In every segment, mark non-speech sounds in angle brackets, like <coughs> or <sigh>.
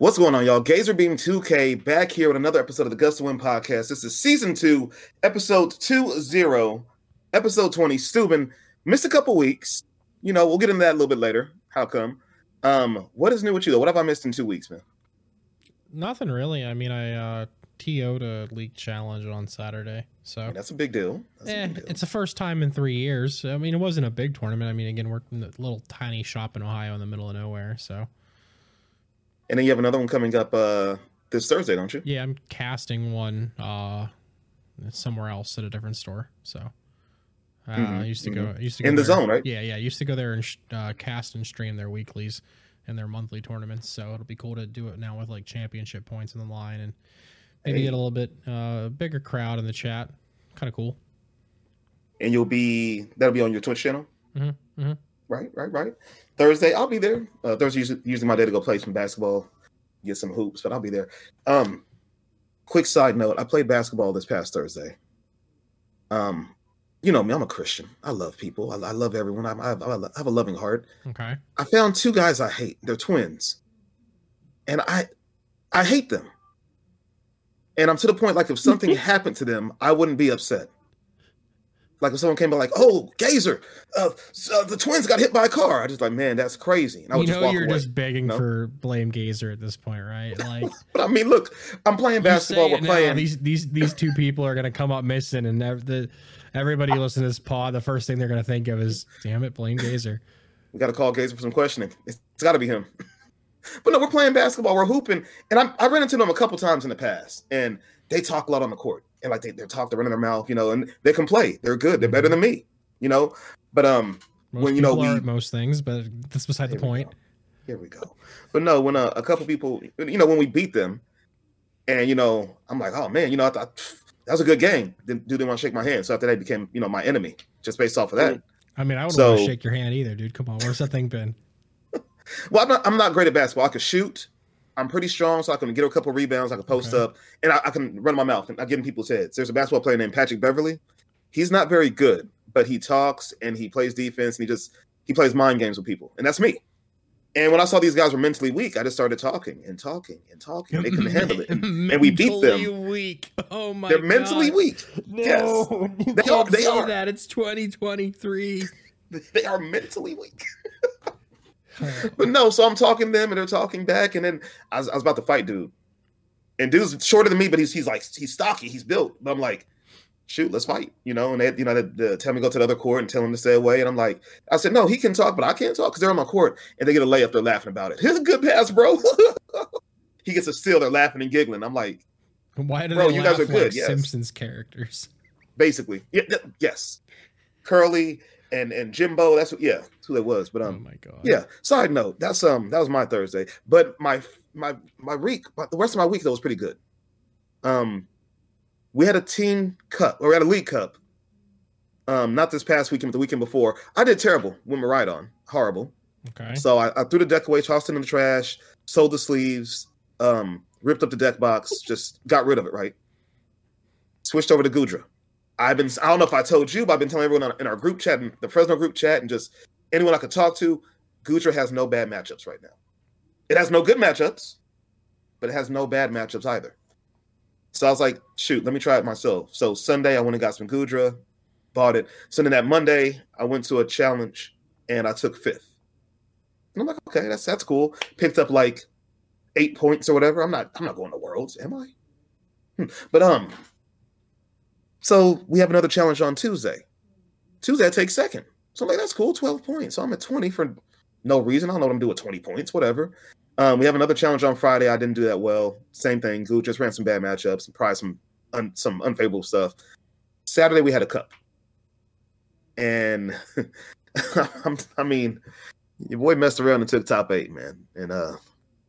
What's going on, y'all? Gazer Beam 2K back here with another episode of the Gust of Wind podcast. This is season two, episode 20, episode 20. Steuben missed a couple weeks. You know, we'll get into that a little bit later. How come? Um, what is new with you though? What have I missed in two weeks, man? Nothing really. I mean, I uh TO'd a league challenge on Saturday. So that's a big deal. That's eh, big deal. it's the first time in three years. I mean, it wasn't a big tournament. I mean, again, we're in a little tiny shop in Ohio in the middle of nowhere. So And then you have another one coming up uh this Thursday, don't you? yeah, I'm casting one uh somewhere else at a different store. So uh, I used to go. I used to go Mm-hmm, In the there- zone, right? Yeah, yeah. I used to go there and sh- uh, cast and stream their weeklies and their monthly tournaments. So it'll be cool to do it now with like championship points in the line and maybe Hey. get a little bit uh, bigger crowd in the chat. Kind of cool. And you'll be that'll be on your Twitch channel. hmm hmm Right, right, right. Thursday, I'll be there. Uh, Thursday usually, usually my day to go play some basketball, get some hoops, but I'll be there. Um, quick side note: I played basketball this past Thursday. Um, you know me, I'm a Christian. I love people. I, I love everyone. I, I, I have a loving heart. Okay. I found two guys I hate. They're twins, and I, I hate them. And I'm to the point like if something <laughs> happened to them, I wouldn't be upset. Like if someone came by like, "Oh, Gazer, uh, uh, the twins got hit by a car," I just like, "Man, that's crazy." And I you know, just you're away. just begging No? for blame Gazer at this point, right? <laughs> Like But I mean, look, I'm playing basketball. We're now, playing. these these these two people are gonna come up missing, and the everybody listening to this pod, the first thing they're gonna think of is, "Damn it, blame Gazer." We got to call Gazer for some questioning. It's, it's got to be him. <laughs> but no, we're playing basketball. We're hooping, and I'm, I ran into them a couple times in the past, and they talk a lot on the court, and like they they talk, they're running their mouth, you know, and they can play. They're good. They're better than me, you know. But um, Most when you know people we most things, but that's beside the Here we point. go. Here we go. But no, when uh, a couple people, you know, when we beat them, and you know, I'm like, oh man, you know, I thought that was a good game. Then do they want to shake my hand? So after they became, you know, my enemy just based off of that. I mean, I would So- want to shake your hand either, dude. Come on, where's that thing been? <laughs> Well, I'm not, I'm not great at basketball. I can shoot. I'm pretty strong, so I can get a couple rebounds. I can post Okay. up, and I, I can run my mouth and I get in people's heads. There's a basketball player named Patrick Beverley. He's not very good, but he talks and he plays defense and he just he plays mind games with people, and that's me. And when I saw these guys were mentally weak, I just started talking and talking and talking. They couldn't handle it, and, and we beat them. Mentally. Weak. Oh my god. They're mentally weak. No, Yes. you They can't are- they are. that. It's 2023. They are mentally weak. <laughs> But no, so I'm talking to them and they're talking back, and then I was, I was about to fight dude, and dude's shorter than me, but he's he's like he's stocky, he's built. But I'm like, shoot, let's fight, you know. And they you know they, they tell me to go to the other court and tell him to stay away, and I'm like, I said no, he can talk, but I can't talk because they're on my court, and they get a layup, they're laughing about it. <laughs> Here's a good pass, bro. <laughs> he gets a steal, they're laughing and giggling. I'm like, Why do Bro, they you guys are good, like yes. Simpsons characters? basically, yeah, yes, Curly and and Jimbo. That's what, yeah, that's who that was. But Oh um, my god. Yeah. Side note, that's um that was my Thursday, but my my my week, but the rest of my week though was pretty good. Um, we had a team cup or we had a league cup. Um, not this past weekend, but the weekend before. I did terrible with my ride on, horrible. Okay. So I, I threw the deck away, tossed it in the trash, sold the sleeves, um, ripped up the deck box, just got rid of it. Right. Switched over to Goodra. I've been I don't know if I told you, but I've been telling everyone in our group chat, and the Fresno group chat, and just anyone I could talk to. Goodra has no bad matchups right now. It has no good matchups, but it has no bad matchups either. So I was like, shoot, let me try it myself. So Sunday I went and got some Goodra, bought it. So then that Monday I went to a challenge and I took fifth. And I'm like, okay, that's that's cool. Picked up like eight points or whatever. I'm not I'm not going to worlds, am I? Hmm. But um, so we have another challenge on Tuesday. Tuesday I take second. So I'm like, that's cool, 12 points. So I'm at 20 for no reason. I don't know what I'm doing 20 points, whatever. Um, we have another challenge on Friday. I didn't do that well. Same thing. Goo just ran some bad matchups and probably some un, some unfavorable stuff. Saturday we had a cup, and <laughs> I mean, your boy messed around and took top eight, man. And uh,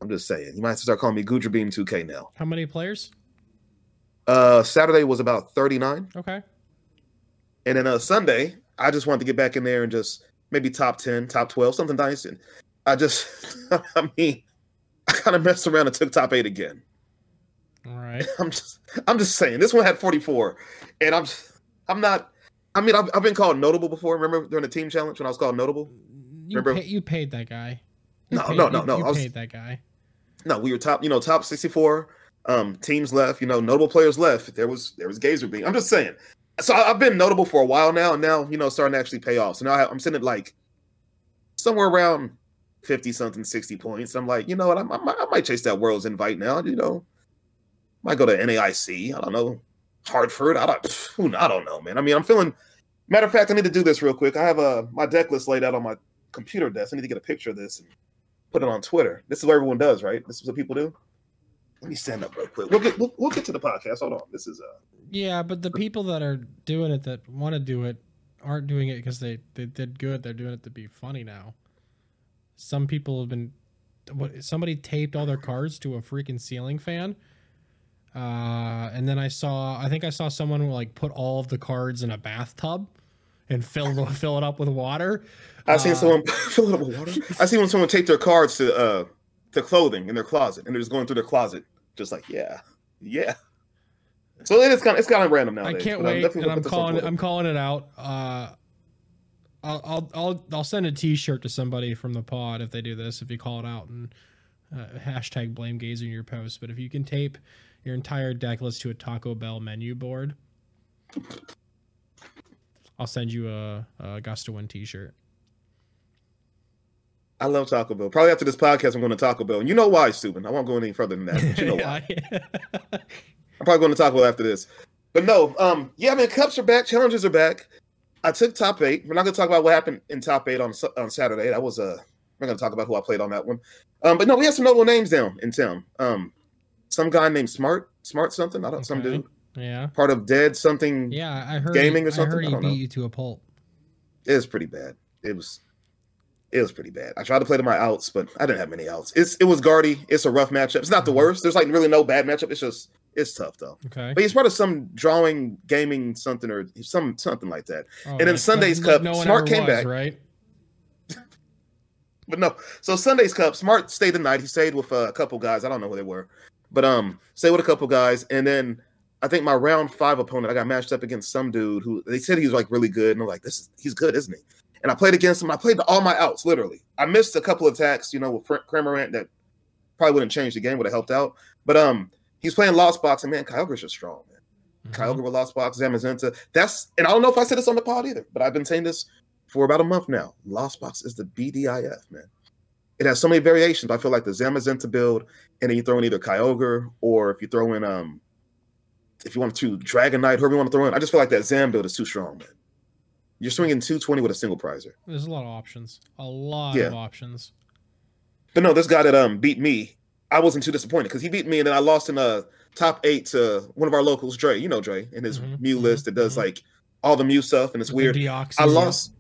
I'm just saying, you might have to start calling me Goodra Beam 2K now. How many players? Uh, Saturday was about 39. Okay. And then uh, Sunday, I just wanted to get back in there and just maybe top 10, top 12, something nice. And I just, <laughs> I mean, I kind of messed around and took top eight again. All right. <laughs> I'm just, I'm just saying, this one had 44, and I'm, just, I'm not. I mean, I've, I've been called notable before. Remember during the team challenge when I was called notable? You, Remember- pay, you paid that guy. You No, paid- no, no, you- no, You I was- paid that guy. No, we were top, you know, top 64. Um, teams left, you know, notable players left. There was there was Gazer being. I'm just saying. So I, I've been notable for a while now, and now you know, starting to actually pay off. So now I, I'm sitting at like somewhere around 50 something, 60 points. I'm like, you know what? I, I, I might chase that world's invite now. You know, might go to NAIC. I don't know, Hartford. I don't. I don't know, man. I mean, I'm feeling. Matter of fact, I need to do this real quick. I have a my deck list laid out on my computer desk. I need to get a picture of this and put it on Twitter. This is what everyone does, right? This is what people do. Let me stand up real quick. We'll get we'll, we'll get to the podcast. Hold on. This is uh Yeah, but the people that are doing it that want to do it aren't doing it because they, they did good. They're doing it to be funny now. Some people have been. What somebody taped all their cards to a freaking ceiling fan. Uh, and then I saw, I think I saw someone like put all of the cards in a bathtub and fill <laughs> fill it up with water. I seen Uh, someone <laughs> fill it up with water. I seen when someone take their cards to uh to clothing in their closet and they're just going through their closet, just like yeah, yeah. So it is kind of it's kind of random now. I can't but I'm wait, and I'm put this on calling it. I'm calling it out. Uh, I'll I'll I'll I'll send a T-shirt to somebody from the pod if they do this. If you call it out and uh, hashtag blame gazer in your post. But if you can tape your entire deck list to a Taco Bell menu board, I'll send you a, a Gust of Wind T-shirt. I love Taco Bell. Probably after this podcast, I'm going to Taco Bell. And you know why, Subin. I won't go any further than that. But you know why. <laughs> I'm probably going to Taco Bell after this. But no, um, yeah, I mean, cups are back, challenges are back. I took top eight. We're not going to talk about what happened in top eight on on Saturday. That was uh, we're going to talk about who I played on that one. Um, but no, we had some notable names down in town. Um, some guy named Smart, Smart something. I don't know some dude yeah, part of Dead something. yeah. I heard Gaming or something? I heard I he don't beat know. you to a pulp. It was pretty bad. It was. It was pretty bad. I tried to play to my outs, but I didn't have many outs. It's it was Guardy. It's a rough matchup. It's not the worst. There's like really no bad matchup. It's just it's tough though. Okay. But he's part of some drawing gaming something or some something like that. Oh, then like- Sunday's like Cup, no Smart came was, back. right? <laughs> But no, so Sunday's Cup, Smart stayed the night. He stayed with uh, a couple guys. I don't know who they were, but um, stayed with a couple guys, and then I think my round five opponent, I got matched up against some dude who they said he was like really good, and I'm like, this is he's good, isn't he? And I played against him. I played all my outs literally. I missed a couple of attacks, you know, with Cr- Cramorant that probably wouldn't change the game, would have helped out. But um, he's playing Lost Box, and man, Kyogre's just strong, man. Mhm. Kyogre with Lost Box, Zamazenta. That's and I don't know if I said this on the pod either, but I've been saying this for about a month now. Lost Box is the BDIF, man. It has so many variations. I feel like the Zamazenta build, and then you throw in either Kyogre or if you throw in um if you want to Dragonite, whoever you want to throw in. I just feel like that Zam build is too strong, man. You're swinging 220 with a single prizer. There's a lot of options. A lot Yeah. of options. But no, this guy that um beat me, I wasn't too disappointed because he beat me and then I lost in a top eight to one of our locals, Dre. You know Dre, and his Mhm, Mew mhm, list that does mhm. like all the Mew stuff and it's With weird. the Deoxys, I lost.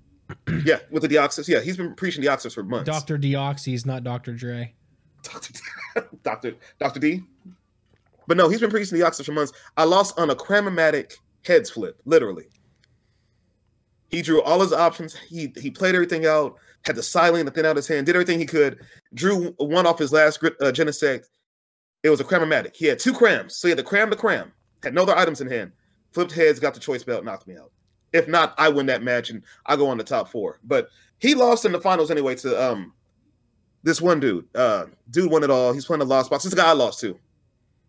<clears throat> yeah, with the Deoxys. Yeah, he's been preaching Deoxys for months. Dr. Deoxys, not Dr. Dre. Doctor, <laughs> Doctor, Doctor D. But no, he's been preaching Deoxys for months. I lost on a Cram-o-matic heads flip, literally. He drew all his options. He he played everything out. Had the silent the thing out his hand. Did everything he could. Drew one off his last uh, Genesect. It was a Cram-o-matic. He had two crams, so he had the cram to cram. Had no other items in hand. Flipped heads, got the choice belt, knocked me out. If not, I win that match and I go on the top four. But he lost in the finals anyway to um this one dude. Uh dude won it all. He's playing the lost box. This guy I lost to.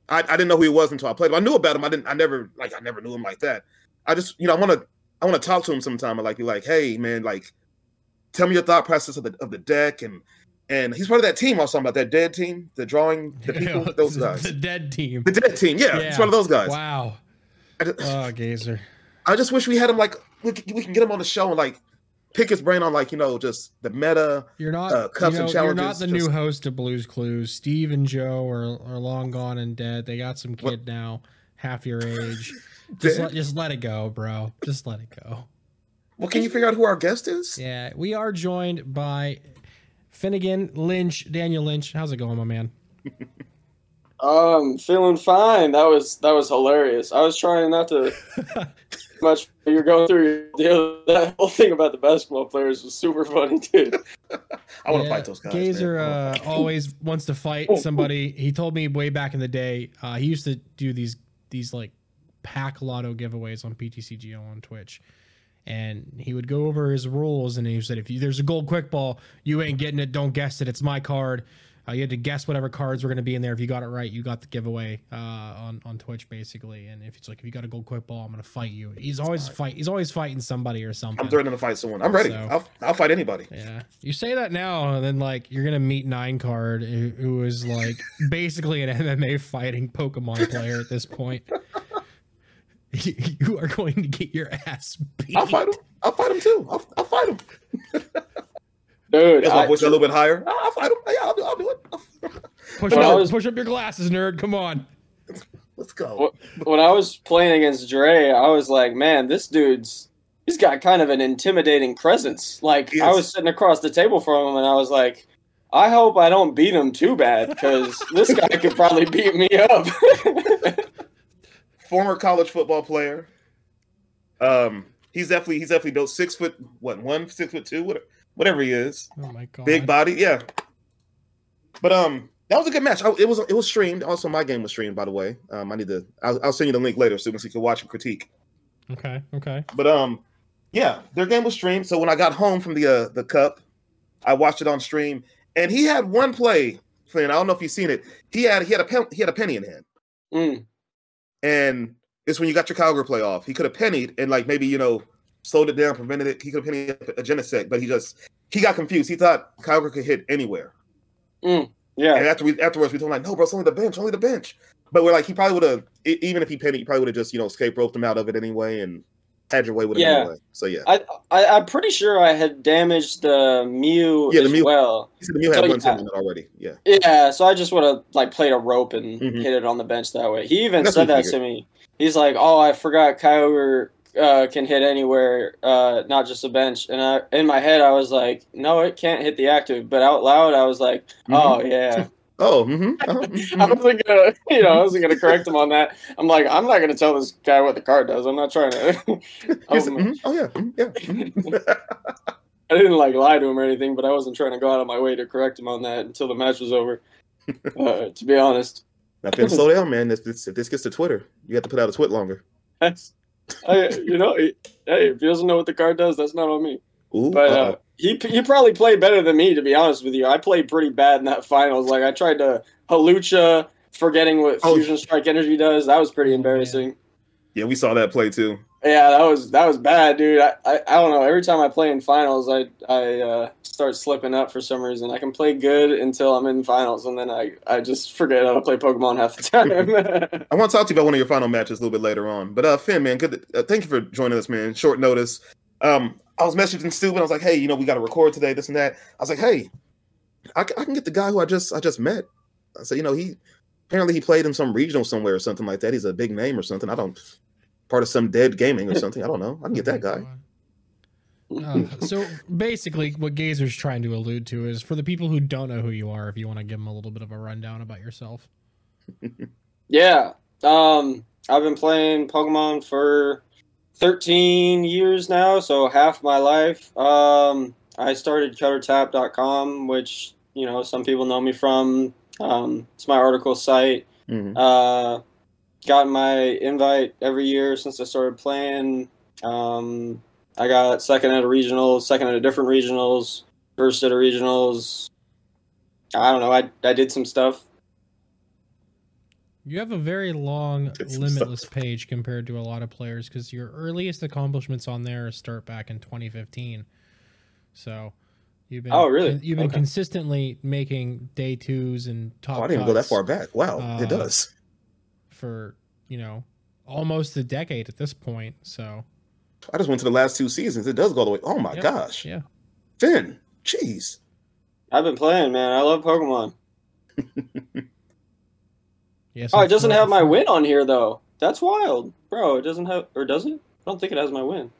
I, I didn't know who he was until I played him. I knew about him. I didn't I never like I never knew him like that. I just, you know, I want to I want to talk to him sometime and like be like, hey man, like tell me your thought process of the of the deck and and he's part of that team I was talking about, that dead team, the drawing, the people, <laughs> those guys, the dead team. the dead team. Yeah, he's one of those guys. Wow. I just, Oh, Gazer. <laughs> I just wish we had him like we, we can get him on the show and like pick his brain on like you know just the meta. You're not. Uh, cups you and know, you're not the just- new host of Blues Clues. Steve and Joe are are long gone and dead. They got some kid now, half your age. Just let, just let it go, bro. Just let it go. Well, can you figure out who our guest is? Yeah, we are joined by Finnegan Lynch, Daniel Lynch. How's it going, my man? <laughs> Um, feeling fine. That was that was hilarious. I was trying not to <laughs> much. You're going through your deal. That whole thing about the basketball players was super funny, dude. <laughs> I want to Yeah, fight those guys. Gazer man. I wanna uh, always wants to fight somebody. He told me way back in the day. Uh, he used to do these these like pack lotto giveaways on PTCGO on Twitch, and he would go over his rules. And he said, if you, there's a gold quick ball, you ain't getting it. Don't guess it. It's my card. Uh, you had to guess whatever cards were going to be in there. If you got it right, you got the giveaway uh, on on Twitch basically. And if it's like if you got a gold quick ball, I'm going to fight you. He's always fight. He's always fighting somebody or something. I'm threatening to fight someone. I'm ready. So- I'll, I'll fight anybody. Yeah, you say that now, and then like you're gonna meet Nine Card, who, who is like <laughs> basically an MMA fighting Pokemon player at this point. <laughs> you are going to get your ass beat. I'll fight him. I'll fight him too. I'll, I'll fight him. Dude, Is my I, voice a little bit higher? I'll, I'll fight him. Yeah, I'll do, I'll do it. Push up, was- push up your glasses, nerd. Come on. Let's go. When I was playing against Dre, I was like, man, this dude's he's got kind of an intimidating presence. Like I was sitting across the table from him, and I was like. I hope I don't beat him too bad because this guy could probably beat me up. <laughs> Former college football player. Um, he's definitely he's definitely built six foot what one six foot two whatever, whatever he is. Oh my god. Big body, yeah. But um, that was a good match. I, it was it was streamed. Also, my game was streamed. By the way, um, I need to. I'll, I'll send you the link later, so you can watch and critique. Okay. Okay. But um, yeah, their game was streamed. So when I got home from the uh, the cup, I watched it on stream, and he had one play. Flynn, I don't know if you've seen it. He had he had a pen, he had a penny in hand, Mm. And it's when you got your Kyogre playoff. He could have pennied and like maybe you know slowed it down, prevented it. He could have pennied a genesect, but he just he got confused. He thought Kyogre could hit anywhere. And Yeah, And after we afterwards we told him like, no, bro, it's only the bench, only the bench. But we're like, he probably would have, even if he pennied, he probably would have just you know escape roped him out of it anyway and had your way with Yeah. anyway. So yeah, I, I I'm pretty sure I had damaged the Mew Yeah, the as Mew- well. the Mew had So, one yeah. already. Yeah, Yeah, so I just would have like played a rope and Mhm. hit it on the bench that way. He even That's said that to me. He's like, "Oh, I forgot Kyogre uh, can hit anywhere, uh, not just a bench." And I, in my head, I was like, "No, it can't hit the active." But out loud, I was like, "Oh yeah." <laughs> Oh, mm-hmm. uh <laughs> I wasn't gonna, you know, I wasn't gonna correct him on that. I'm like, I'm not gonna tell this guy what the card does. I'm not trying to. <laughs> oh, oh yeah, mhm, yeah. <laughs> I didn't like lie to him or anything, but I wasn't trying to go out of my way to correct him on that until the match was over. Uh, to be honest, now, Phinn, slow down, man. If this, if this gets to Twitter, you have to put out a tweet longer. that's, I, you know, hey, if he doesn't know what the card does, that's not on me. Ooh, But uh. He he probably played better than me, to be honest with you. I played pretty bad in that finals. Like I tried to halucha, forgetting what Oh. fusion strike energy does. That was pretty embarrassing. yeah, we saw that play too. Yeah, that was that was bad, dude. I, I, I don't know. Every time I play in finals, I I uh, start slipping up for some reason. I can play good until I'm in finals, and then I, I just forget how to play Pokemon half the time. <laughs> <laughs> I want to talk to you about one of your final matches a little bit later on. But uh, Phinn, man, good. uh, thank you for joining us, man. Short notice. Um, I was messaging Stu and I was like, hey, you know, we got to record today, this and that. I was like, hey, I, I can get the guy who I just I just met. I said, you know, he apparently he played in some regional somewhere or something like that. He's a big name or something. I don't part of some dead gaming or something. I don't know. I can get that guy. Uh, so basically, what Gazer's trying to allude to is for the people who don't know who you are, if you want to give them a little bit of a rundown about yourself. <laughs> yeah, um, I've been playing Pokemon for 13 years now, so half my life. Um, I started CutOrTap.com, which you know some people know me from. Um, it's my article site. Mhm. Uh, got my invite every year since I started playing. Um, I got second at a regionals, second at a different regionals, first at a regionals. I don't know. I I did some stuff. You have a very long, limitless stuff. page compared to a lot of players because your earliest accomplishments on there start back in 2015. So You've been Oh, really? You've been Okay. consistently making day twos and top. Oh, I didn't even go that far back. Wow, Uh, it does. for you know almost a decade at this point. So I just went to the last two seasons. It does go all the way. Oh my Yep. gosh, yeah, Phinn, jeez. I've been playing, man. I love Pokemon. <laughs> yeah. Oh, it doesn't have my win on here though. That's wild, bro. It doesn't have, or does it? I don't think it has my win.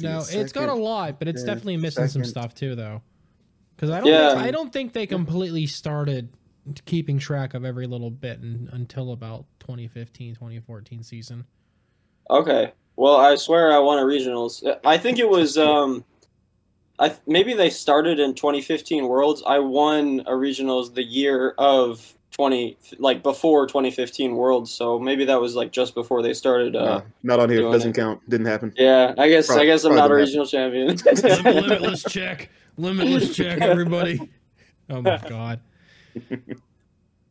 No, the it's got a lot, but it's yeah, definitely missing some stuff too, though. Because I don't, Yeah. think, I don't think they completely started keeping track of every little bit in, until about 2015, 2014 season. Okay. Well, I swear I won a regionals. I think it was <laughs> um I maybe they started in 2015 Worlds. I won a regionals the year of 20 like before 2015 Worlds. So maybe that was like just before they started uh No, not on here. Doesn't it. count. Didn't happen. yeah, I guess I guess I'm not a probably regional champion. <laughs> limitless check, limitless <laughs> check, everybody. <laughs> Oh my god.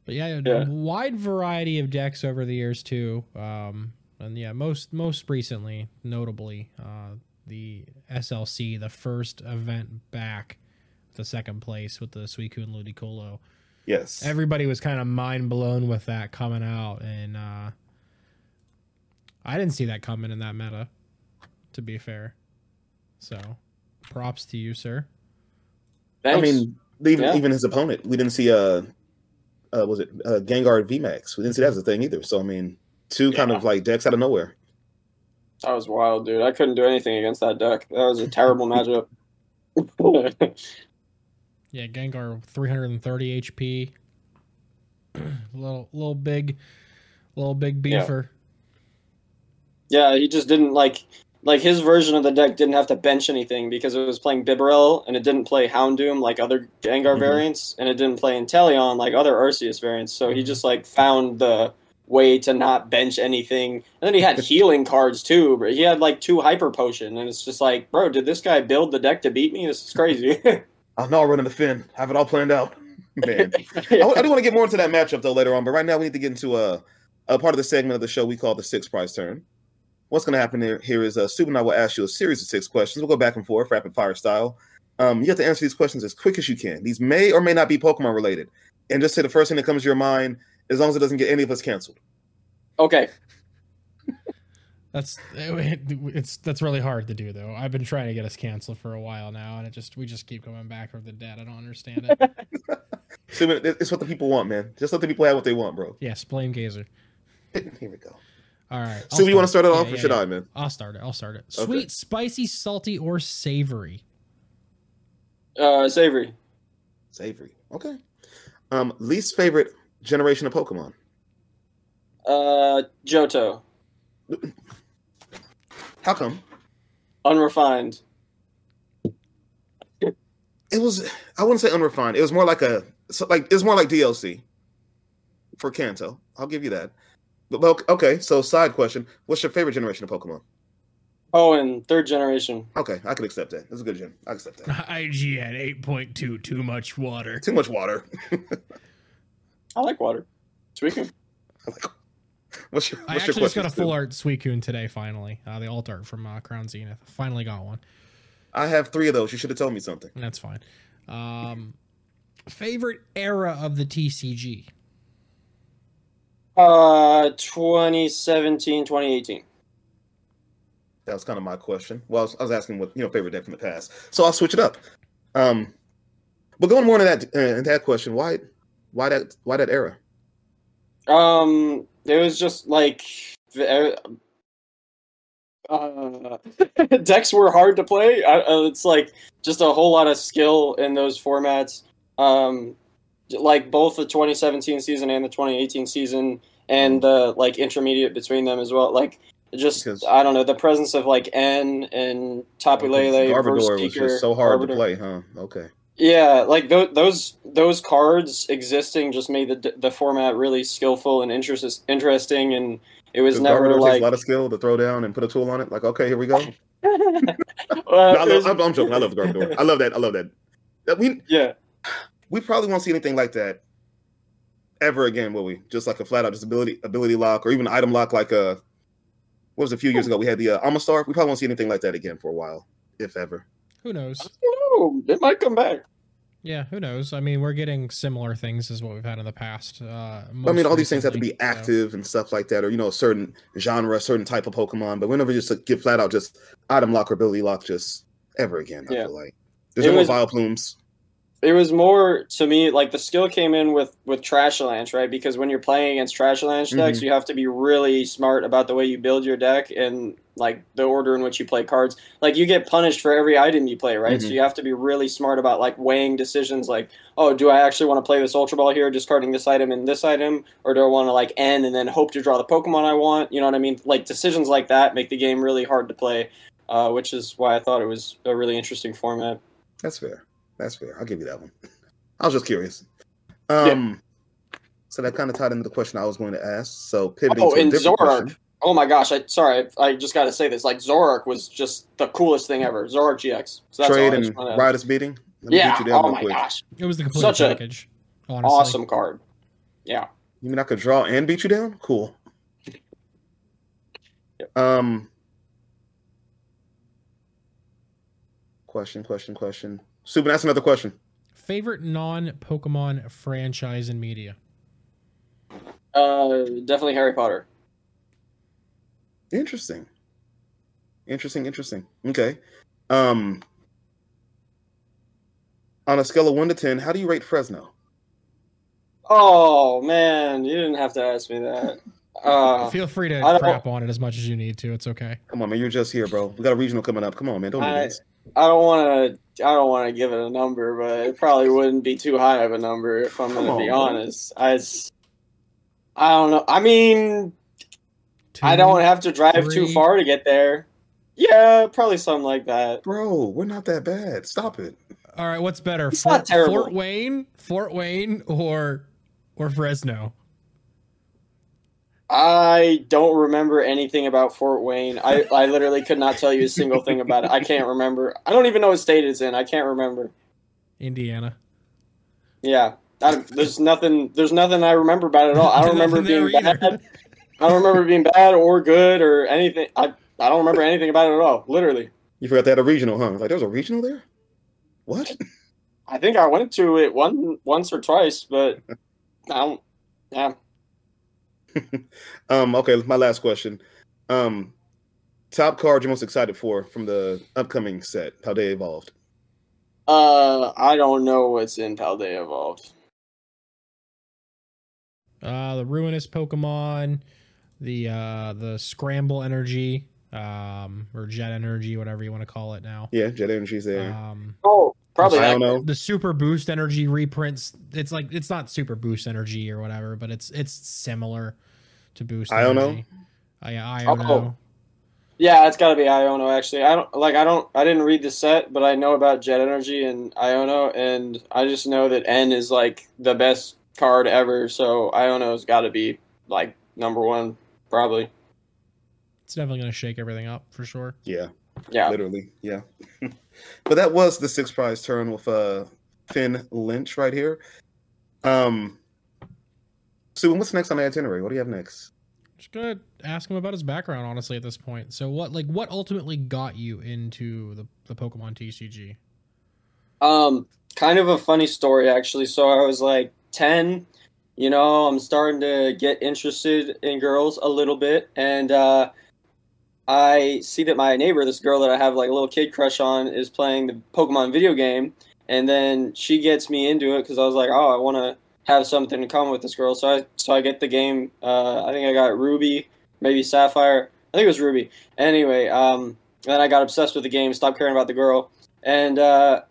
But yeah, Yeah. a wide variety of decks over the years too. Um, and yeah, most most recently, notably, uh, the SLC, the first event back, the second place with the Suicune Ludicolo. Yes. Everybody was kind of mind blown with that coming out, and uh, I didn't see that coming in that meta. To be fair, so props to you, sir. I mean, even Yeah. even his opponent, we didn't see uh, uh was it uh, Gengar VMAX? We didn't see that as a thing either. So I mean, two kind of like decks out of nowhere. that was wild, dude. I couldn't do anything against that deck. That was a terrible <laughs> matchup. <laughs> Yeah, Gengar 330 HP. <clears throat> little little big little big Yeah. beefer. Yeah, he just didn't like like his version of the deck didn't have to bench anything because it was playing Bibarel and it didn't play Houndoom like other Gengar Mhm. variants and it didn't play Inteleon like other Arceus variants. So he Mhm. just like found the way to not bench anything. And then he had <laughs> healing cards too, but he had like two hyper potion and it's just like, bro, did this guy build the deck to beat me? This is crazy. <laughs> I'm not running the Phinn. Have it all planned out. <laughs> Man. I, I do want to get more into that matchup though later on, but right now we need to get into a, a part of the segment of the show we call the six prize turn. What's going to happen here, here is uh, Sue and I will ask you a series of six questions. We'll go back and forth, rapid fire style. Um, you have to answer these questions as quick as you can. These may or may not be Pokemon related, and just say the first thing that comes to your mind, as long as it doesn't get any of us canceled. okay. That's <laughs> it's that's really hard to do though. I've been trying to get us canceled for a while now, and it just we just keep coming back from the dead. I don't understand it. <laughs> Sue, it- it's what the people want, man. Just let the people have what they want, bro. yes, blame Gazer. <laughs> Here we go. All right. Sue, you want to start it off, yeah, or should yeah. I, man? I'll start it. I'll start it. Okay. Sweet, spicy, salty, or savory. Uh Savory. Savory. Okay. Um, least favorite generation of Pokemon. Uh Johto. How come? Unrefined. It was. I wouldn't say unrefined. It was more like a. So like it's more like DLC for Kanto. I'll give you that. But, but okay. So side question: What's your favorite generation of Pokemon? Oh, and third generation. Okay, I can accept that. That's a good gen. I accept that. <laughs> IGN 8.2, too much water. Too much water. <laughs> I like water. Suicune. What's your I What's your actually just got a full art Suicune today, finally. Uh, the alt art from uh, Crown Zenith. Finally got one. I have three of those. You should have told me something. That's fine. Um, favorite era of the TCG? Uh 2017, 2018. That was kind of my question. Well, I was, I was asking what you know favorite deck from the past. So I'll switch it up. Um, but going more into that uh, into that question, why why that why that era? Um, it was just like uh, <laughs> decks were hard to play. I, uh, it's like just a whole lot of skill in those formats. Um, like both the 2017 season and the 2018 season, and the like intermediate between them as well. Like just Because- I don't know the presence of like N and Tapu Lele, Garbodor was just so hard to play, huh? Okay. Yeah, like th- those those cards existing just made the the format really skillful and interest- interesting, and it was never Garbodor like. a lot of skill to throw down and put a tool on it. Like, okay, here we go. <laughs> <laughs> Uh, No, I love, I'm, I'm joking. I love Garbodor. I love that. I love that. That we yeah, we probably won't see anything like that ever again, will we? Just like a flat out just ability ability lock or even item lock, like a what was it, a few years ago? We had the uh, Amistar. We probably won't see anything like that again for a while, if ever. Who knows? Know. It might come back. Yeah, who knows? I mean, we're getting similar things as what we've had in the past. Uh, I mean, all these things have to be recently, so- active and stuff like that, or you know, a certain genre, a certain type of Pokemon. But whenever you just get flat out just item lock or ability lock, just ever again. I Yeah. feel like there's It no was- more Vileplumes. It was more to me like the skill came in with with Trashalanche, right? Because when you're playing against Trashalanche decks, Mm-hmm. you have to be really smart about the way you build your deck and like the order in which you play cards. Like you get punished for every item you play, right? So Mhm. you have to be really smart about like weighing decisions like, oh, do I actually want to play this Ultra Ball here, discarding this item and this item, or do I want to like end and then hope to draw the Pokemon I want? You know what I mean? Like decisions like that make the game really hard to play, uh, which is why I thought it was a really interesting format. That's fair. That's fair. I'll give you that one. <laughs> I was just curious. Um, so that kind of tied into the question I was going to ask. So pivoting Oh, to a different Zoroark. question. Oh my gosh! I sorry, I, I just got to say this. Like Zoroark was just the coolest thing ever. Zoroark GX. So that's all Trade and just Riotous Beating. Let Yeah. beat you down Oh my quick. gosh! It was the complete Such package. honestly. Awesome card. Yeah. You mean I could draw and beat you down? Cool. Yep. Um. Question, question, question. Subin, that's another question. Favorite non-Pokemon franchise in media? Uh, definitely Harry Potter. Interesting. Interesting, interesting. Okay. Um. On a scale of one to ten, how do you rate Fresno? Oh man, you didn't have to ask me that. <laughs> Uh, Feel free to crap on it as much as you need to. It's okay. Come on, man. You're just here, bro. We got a regional coming up. Come on, man. Don't do I- this. I don't want to. I don't want to give it a number, but it probably wouldn't be too high of a number if I'm Come going to be on, man. honest. I, s- I don't know. I mean, I don't have to drive too far to get there. Yeah, probably something like that. Bro, we're not that bad. Stop it. All right, what's better, It's Fort, not terrible. Fort Wayne, Fort Wayne, or or Fresno? I don't remember anything about Fort Wayne. I, I literally could not tell you a single thing about it. I can't remember. I don't even know what state it's in. I can't remember. Indiana. Yeah, I, there's nothing. There's nothing I remember about it at all. I don't <laughs> remember Nothing there being either. bad. I don't remember being bad or good or anything. I I don't remember anything about it at all. Literally, You forgot they had a regional, huh? Like, there was a regional there? What? I think I went to it one once or twice, but <laughs> I don't. Yeah. <laughs> Um, okay, my last question. Um, top card you're most excited for from the upcoming set, Paldea Evolved. Uh, I don't know what's in Paldea Evolved. Uh, the ruinous Pokemon, the uh, the scramble energy, um, or jet energy, whatever you want to call it now. Yeah, Jet Energy's there. Um, Oh, probably. I don't know. the super boost energy reprints. It's like it's not super boost energy or whatever, but it's it's similar to boost. I don't know. energy. I I don't Oh. know. Yeah, it's got to be Iono. Actually, I don't like. I don't. I didn't read the set, but I know about Jet Energy and Iono, and I just know that N is like the best card ever. So Iono's got to be like number one, probably. It's definitely gonna shake everything up for sure. Yeah, Yeah. literally. Yeah. <laughs> but that was the six prize turn with uh Phinn Lynch right here. Um Sue, what's next on the itinerary? What do you have next? Just gonna ask him about his background, honestly, at this point. So what like what ultimately got you into the, the Pokemon TCG? Um, kind of a funny story actually. So I was like ten. You know, I'm starting to get interested in girls a little bit, and uh, I see that my neighbor, this girl that I have like a little kid crush on, is playing the Pokemon video game, and then she gets me into it because I was like, oh, I want to have something in common with this girl. So I so I get the game. Uh, I think I got Ruby, maybe Sapphire. I think it was Ruby. Anyway, um, then I got obsessed with the game, stopped caring about the girl, and uh,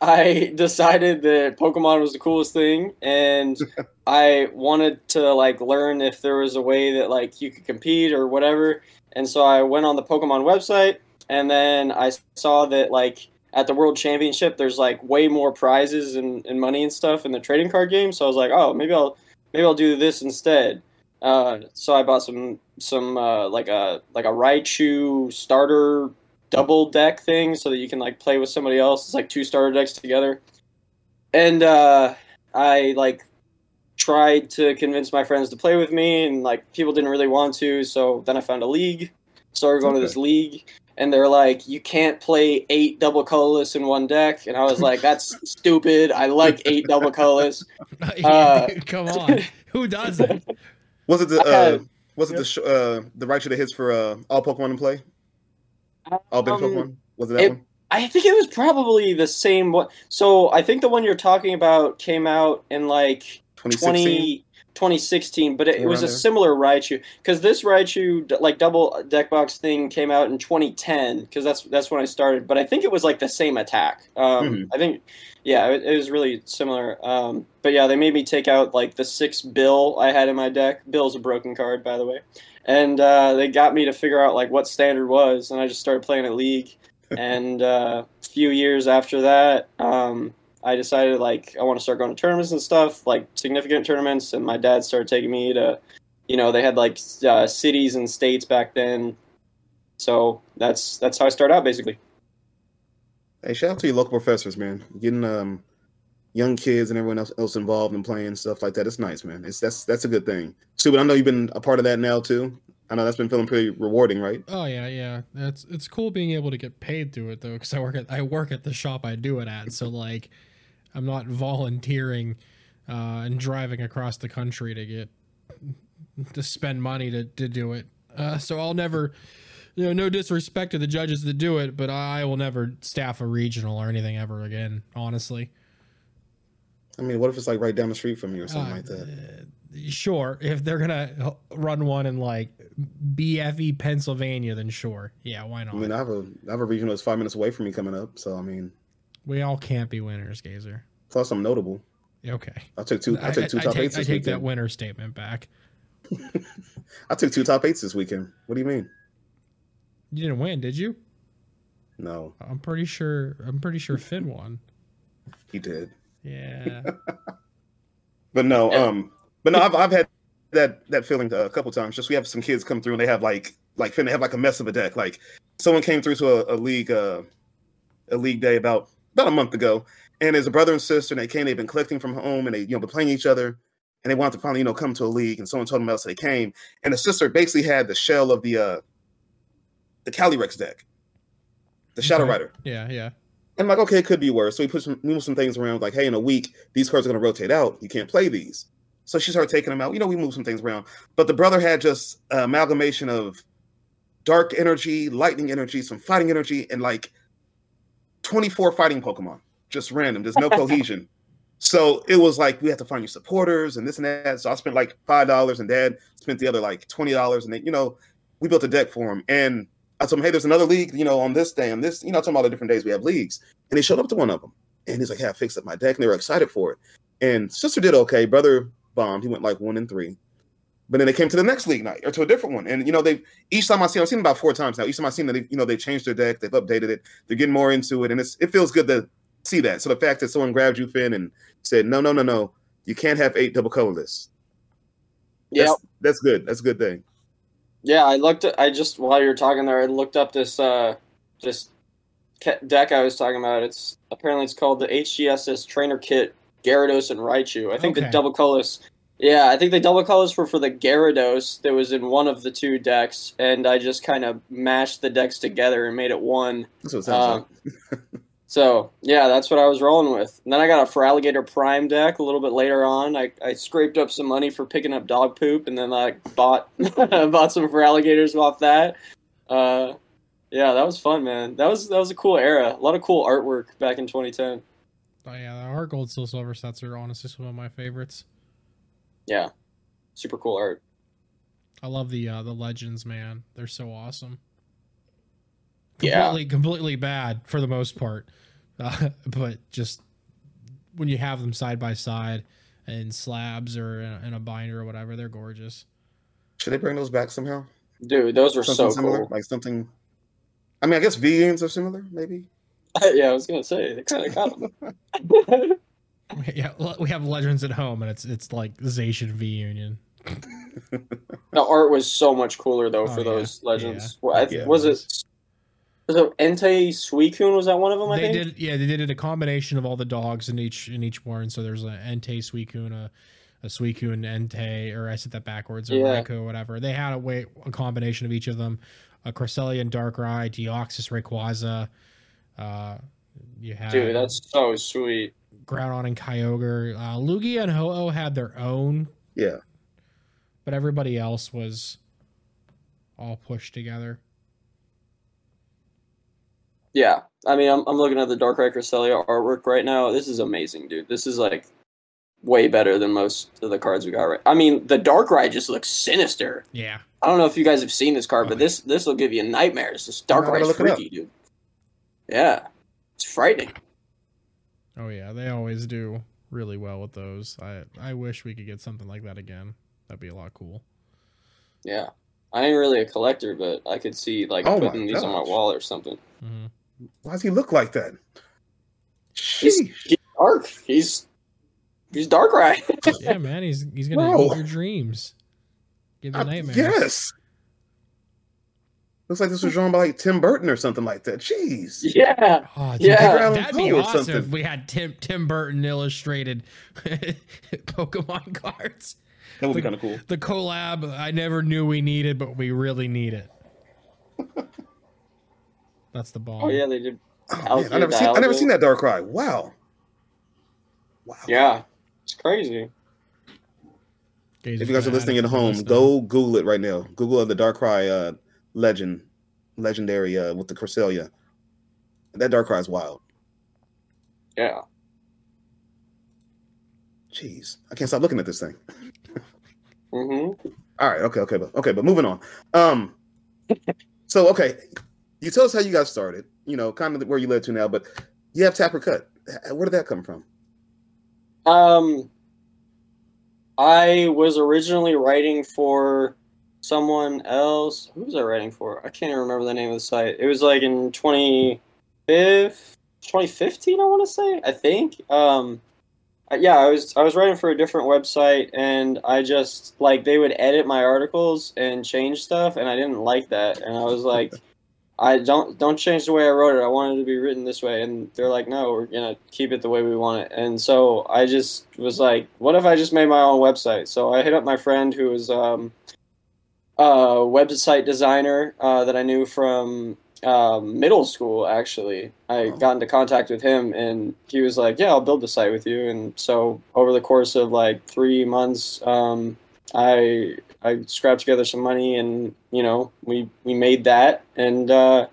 I decided that Pokemon was the coolest thing, and <laughs> I wanted to like learn if there was a way that like you could compete or whatever. And so I went on the Pokemon website, and then I saw that like at the World Championship, there's like way more prizes and, and money and stuff in the trading card game. So I was like, oh, maybe I'll maybe I'll do this instead. Uh, so I bought some some uh, like a like a Raichu starter double deck thing so that you can like play with somebody else. It's like two starter decks together. And uh, I like tried to convince my friends to play with me and like people didn't really want to, so then I found a league, started going to this league, and they're like, you can't play eight double colorless in one deck, and I was like, that's <laughs> stupid. I like eight double colorless. <laughs> Uh, Dude, come <laughs> on, who does it? Was it the I had- uh, was it the sh- uh, the Raichu that hits for uh, all Pokemon in play? All bench Um, Pokemon? Was it that it- one? I think it was probably the same one. So I think the one you're talking about came out in like 2016? 20, 2016, but it, it was a there. similar Raichu because this Raichu like double deck box thing came out in 2010 because that's that's when I started. But I think it was like the same attack. Um, Mhm. I think, yeah, it, it was really similar. Um, but yeah, they made me take out like the six Bill I had in my deck. Bill's a broken card, by the way, and uh, they got me to figure out like what standard was, and I just started playing at League. <laughs> and uh, a few years after that, um, I decided like I want to start going to tournaments and stuff, like significant tournaments. And my dad started taking me to, you know, they had like uh, cities and states back then. So that's that's how I started out basically. Hey, shout out to your local professors, man. Getting um young kids and everyone else, else involved in playing stuff like that. It's nice, man. It's that's that's a good thing. Stupid. I know you've been a part of that now too. I know that's been feeling pretty rewarding, right? Oh yeah, yeah. That's it's cool being able to get paid through it though, because I work at I work at the shop I do it at. So <laughs> like, I'm not volunteering uh, and driving across the country to get to spend money to to do it. Uh, so I'll never, you know, no disrespect to the judges that do it, but I will never staff a regional or anything ever again. Honestly. I mean, what if it's like right down the street from you or something Uh, like that? uh, Sure, if they're gonna run one in like BFE Pennsylvania, then sure, yeah, why not? I mean, I have a I have a regional that's five minutes away from me coming up. So I mean, we all can't be winners, Gazer. plus I'm notable. Okay, I took two. I, took two top take, eights I take that winner statement back. <laughs> I took two top eights this weekend. What do you mean? You didn't win, did you? No, I'm pretty sure. I'm pretty sure Phinn won. he did. Yeah. <laughs> But no, um, but no, I've I've had that that feeling a couple times. Just we have some kids come through and they have like like Phinn, they have like a mess of a deck. Like someone came through to a, a league uh a league day about about a month ago, and there's a brother and sister, and they came. They've been collecting from home, and they you know been playing each other, and they wanted to finally you know come to a league. And someone told them about, it, so they came. And the sister basically had the shell of the uh the Calyrex deck, the Shadow Okay. Rider. yeah, yeah. And I'm like, okay, it could be worse. So we put some move some things around, like, hey, in a week, these cards are gonna rotate out. You can't play these. So she started taking them out. You know, we moved some things around. But the brother had just an amalgamation of dark energy, lightning energy, some fighting energy, and like 24 fighting Pokemon. Just random. There's no <laughs> cohesion. So it was like we had to find you supporters and this and that. So I spent like five dollars, and Dad spent the other like twenty dollars, and then you know we built a deck for him. And I told him, hey, there's another league, you know, on this day, on this, you know, I talking about the different days we have leagues. And he showed up to one of them, and he's like, yeah, I fixed up my deck," and they were excited for it. And sister did okay. Brother bombed. He went like one and three. But then they came to the next league night or to a different one, and you know they each time I see, I've seen them about four times now. Each time I've seen that, they, you know, they changed their deck, they've updated it, they're getting more into it, and it's it feels good to see that. So the fact that someone grabbed you, Phinn, and said, "No, no, no, no, you can't have eight double colorless." Yeah, That's, that's good. That's a good thing. Yeah. I looked. At, I just while you were talking there, I looked up this uh this deck I was talking about. It's apparently it's called the HGSS Trainer Kit Gyarados and Raichu. I think the double colors. Yeah, I think the double colors were for the Gyarados that was in one of the two decks, and I just kind of mashed the decks together and made it one. That's what it sounds Uh, like. <laughs> So yeah, that's what I was rolling with. And then I got a Feraligatr prime deck a little bit later on. I, I scraped up some money for picking up dog poop, and then I bought <laughs> bought some Feraligatrs off that. Uh, yeah, that was fun, man. That was that was a cool era. A lot of cool artwork back in 2010. But yeah, the Heart Gold Soul Silver sets are honestly some of my favorites. Yeah, super cool art. I love the uh, the legends, man. They're so awesome. Yeah. Completely, completely bad for the most part, <laughs> uh, but just when you have them side by side in slabs or in a, in a binder or whatever, they're gorgeous. Should they bring those back somehow? Dude, those were Something so similar, cool. like something. I mean, I guess vegans are similar, maybe. <laughs> yeah, I was gonna say they kind of got them. <laughs> Yeah, we have legends at home, and it's it's like Zacian V Union. the art was so much cooler though Oh, for yeah. those legends. Yeah. Well, I, Yeah, was was. it? Was it Entei Suicune? Was that one of them? I they think. did, yeah, they did it a combination of all the dogs in each in each one. So there's a Entei Suicune, a, a Suicune Entei, or I said that backwards, or Yeah. Raikou, or whatever. They had a way a combination of each of them. A Cresselia and Darkrai, Deoxys Rayquaza. Uh, you had Dude, that's so sweet. Groudon and Kyogre. Uh, Lugia and Ho-Oh had their own, Yeah. but everybody else was all pushed together. Yeah, I mean, I'm I'm looking at the Dark Darkrai Cresselia artwork right now. This is amazing, dude. This is like way better than most of the cards we got. Right. I mean, the Dark Darkrai just looks sinister. Yeah. I don't know if you guys have seen this card, Oh, but this this will give you nightmares. This I gotta Darkrai's look it up. freaky, dude. Yeah, it's frightening. Oh yeah, they always do really well with those. I I wish we could get something like that again. That'd be a lot cool. Yeah, I ain't really a collector, but I could see like Oh putting these on my wall or something. hmm Why does he look like that? He's, Sheesh. he's dark. He's he's Darkrai. <laughs> Yeah, man, he's he's gonna Bro. eat your dreams, give you nightmares. yes. Looks like this was drawn by like Tim Burton or something like that. Jeez. yeah, Oh, Yeah. that- Edgar Allan that'd be Poe or awesome if we had Tim Tim Burton illustrated <laughs> Pokemon cards. That would be kind of cool. The collab I never knew we needed, but we really need it. <laughs> That's the ball. oh yeah, they did. <clears throat> Oh, man, I never seen. I never seen that Darkrai. Wow. Wow. Yeah, it's crazy. Gaze If you guys are listening at home, go Google it right now. Google the Darkrai uh, legend, legendary uh, with the Cresselia. That Darkrai is wild. Yeah. Jeez, I can't stop looking at this thing. hmm All right, okay, okay, but okay, but moving on. Um, so okay, you tell us how you got started. You know, kind of where you led to now, but you have Tapper Cut. Where did that come from? Um, I was originally writing for someone else. Who was I writing for? I can't even remember the name of the site. It was like in 2015, 2015 I want to say. I think. Um, yeah, I was I was writing for a different website, and I just like they would edit my articles and change stuff, and I didn't like that, and I was like. <laughs> I don't don't change the way I wrote it. I wanted it to be written this way, and they're like, no, we're gonna keep it the way we want it. And so I just was like, what if I just made my own website? So I hit up my friend who was um, a website designer uh, that I knew from um, middle school. Actually, I got into contact with him, and he was like, yeah, I'll build the site with you. And so over the course of like three months, um, I I scrapped together some money and you know we we made that and uh,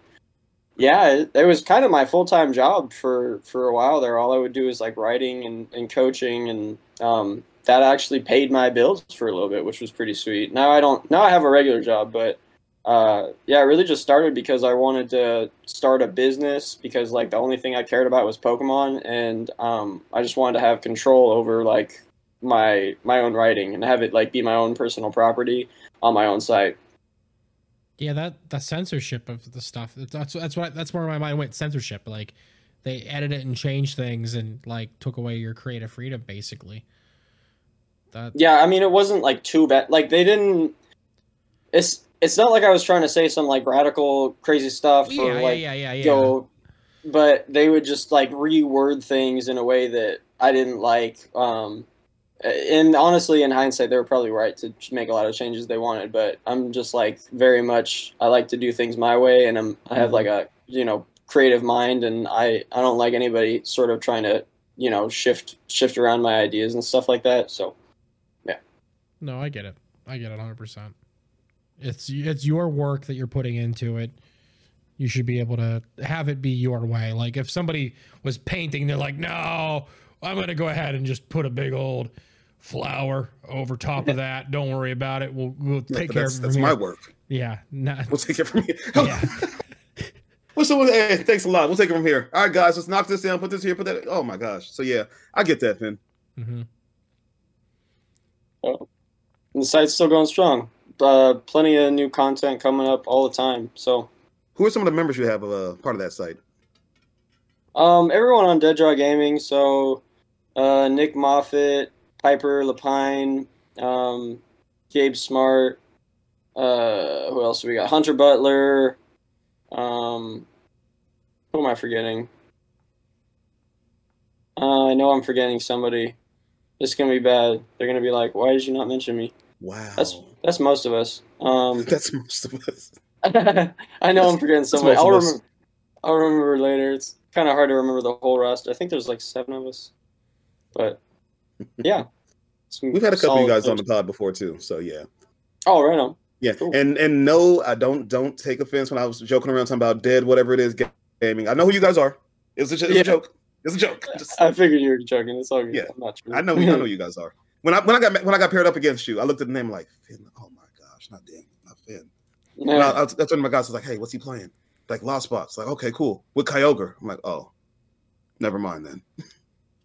yeah it, it was kind of my full time job for for a while there. All I would do is like writing and, and coaching and um, that actually paid my bills for a little bit, which was pretty sweet. Now I don't now I have a regular job, but uh, yeah, it really just started because I wanted to start a business because like the only thing I cared about was Pokemon and um, I just wanted to have control over like my my own writing and have it like be my own personal property on my own site. Yeah, that the censorship of the stuff. That's that's what that's where my mind went. Censorship, like they edit it and change things and like took away your creative freedom, basically. That Yeah, I mean it wasn't like too bad. Like they didn't. It's it's not like I was trying to say some like radical crazy stuff yeah, or yeah, like yeah, yeah, yeah. go, but they would just like reword things in a way that I didn't like. Um, and honestly, in hindsight, they were probably right to make a lot of changes they wanted. But I'm just like very much I like to do things my way, and I'm I have like mm-hmm. a you know creative mind, and I I don't like anybody sort of trying to you know shift shift around my ideas and stuff like that. So yeah, No, I get it. I get it 100%. It's it's your work that you're putting into it. You should be able to have it be your way. Like if somebody was painting, they're like, "No, I'm going to go ahead and just put a big old flower over top of that. Don't worry about it. We'll we'll Yeah, take but care of it that's from my work. Yeah, not, We'll take it from here. yeah. <laughs> <laughs> Well, so hey, thanks a lot. We'll take it from here. All right, guys, let's knock this down. Put this here. Put that. Oh my gosh. So yeah, I get that, Phinn. hmm and the site's still going strong. Uh, plenty of new content coming up all the time. So Who are some of the members you have of uh, part of that site? Um, everyone on Dead Draw Gaming. So, uh, Nick Moffat, Piper Lapine, um, Gabe Smart. Uh, who else we got? Hunter Butler. Um, who am I forgetting? Uh, I know I'm forgetting somebody. It's gonna be bad. They're gonna be like, "Why did you not mention me?" Wow. That's that's most of us. Um, <laughs> That's most of us. <laughs> I know I'm forgetting somebody. I'll remember. I'll remember later. It's kind of hard to remember the whole roster. I think there's like seven of us, but yeah. Some We've had a couple of you guys on the pod before too, so yeah. Oh, right on. Yeah, Cool. and and no, I don't don't take offense when I was joking around talking about dead, whatever it is, gaming. I know who you guys are. It was a, it was Yeah. a joke. It's a joke. Just- I figured you were joking. It's all good. Yeah. I'm not true. I know, I know <laughs> you guys are. When I when I got when I got paired up against you, I looked at the name like, Phinn, oh my gosh, not Dan, not Phinn. And I, I, I turned to my guys, I was like, hey, what's he playing? Like Lost Box. Like, okay, cool. With Kyogre. I'm like, oh, never mind then. <laughs>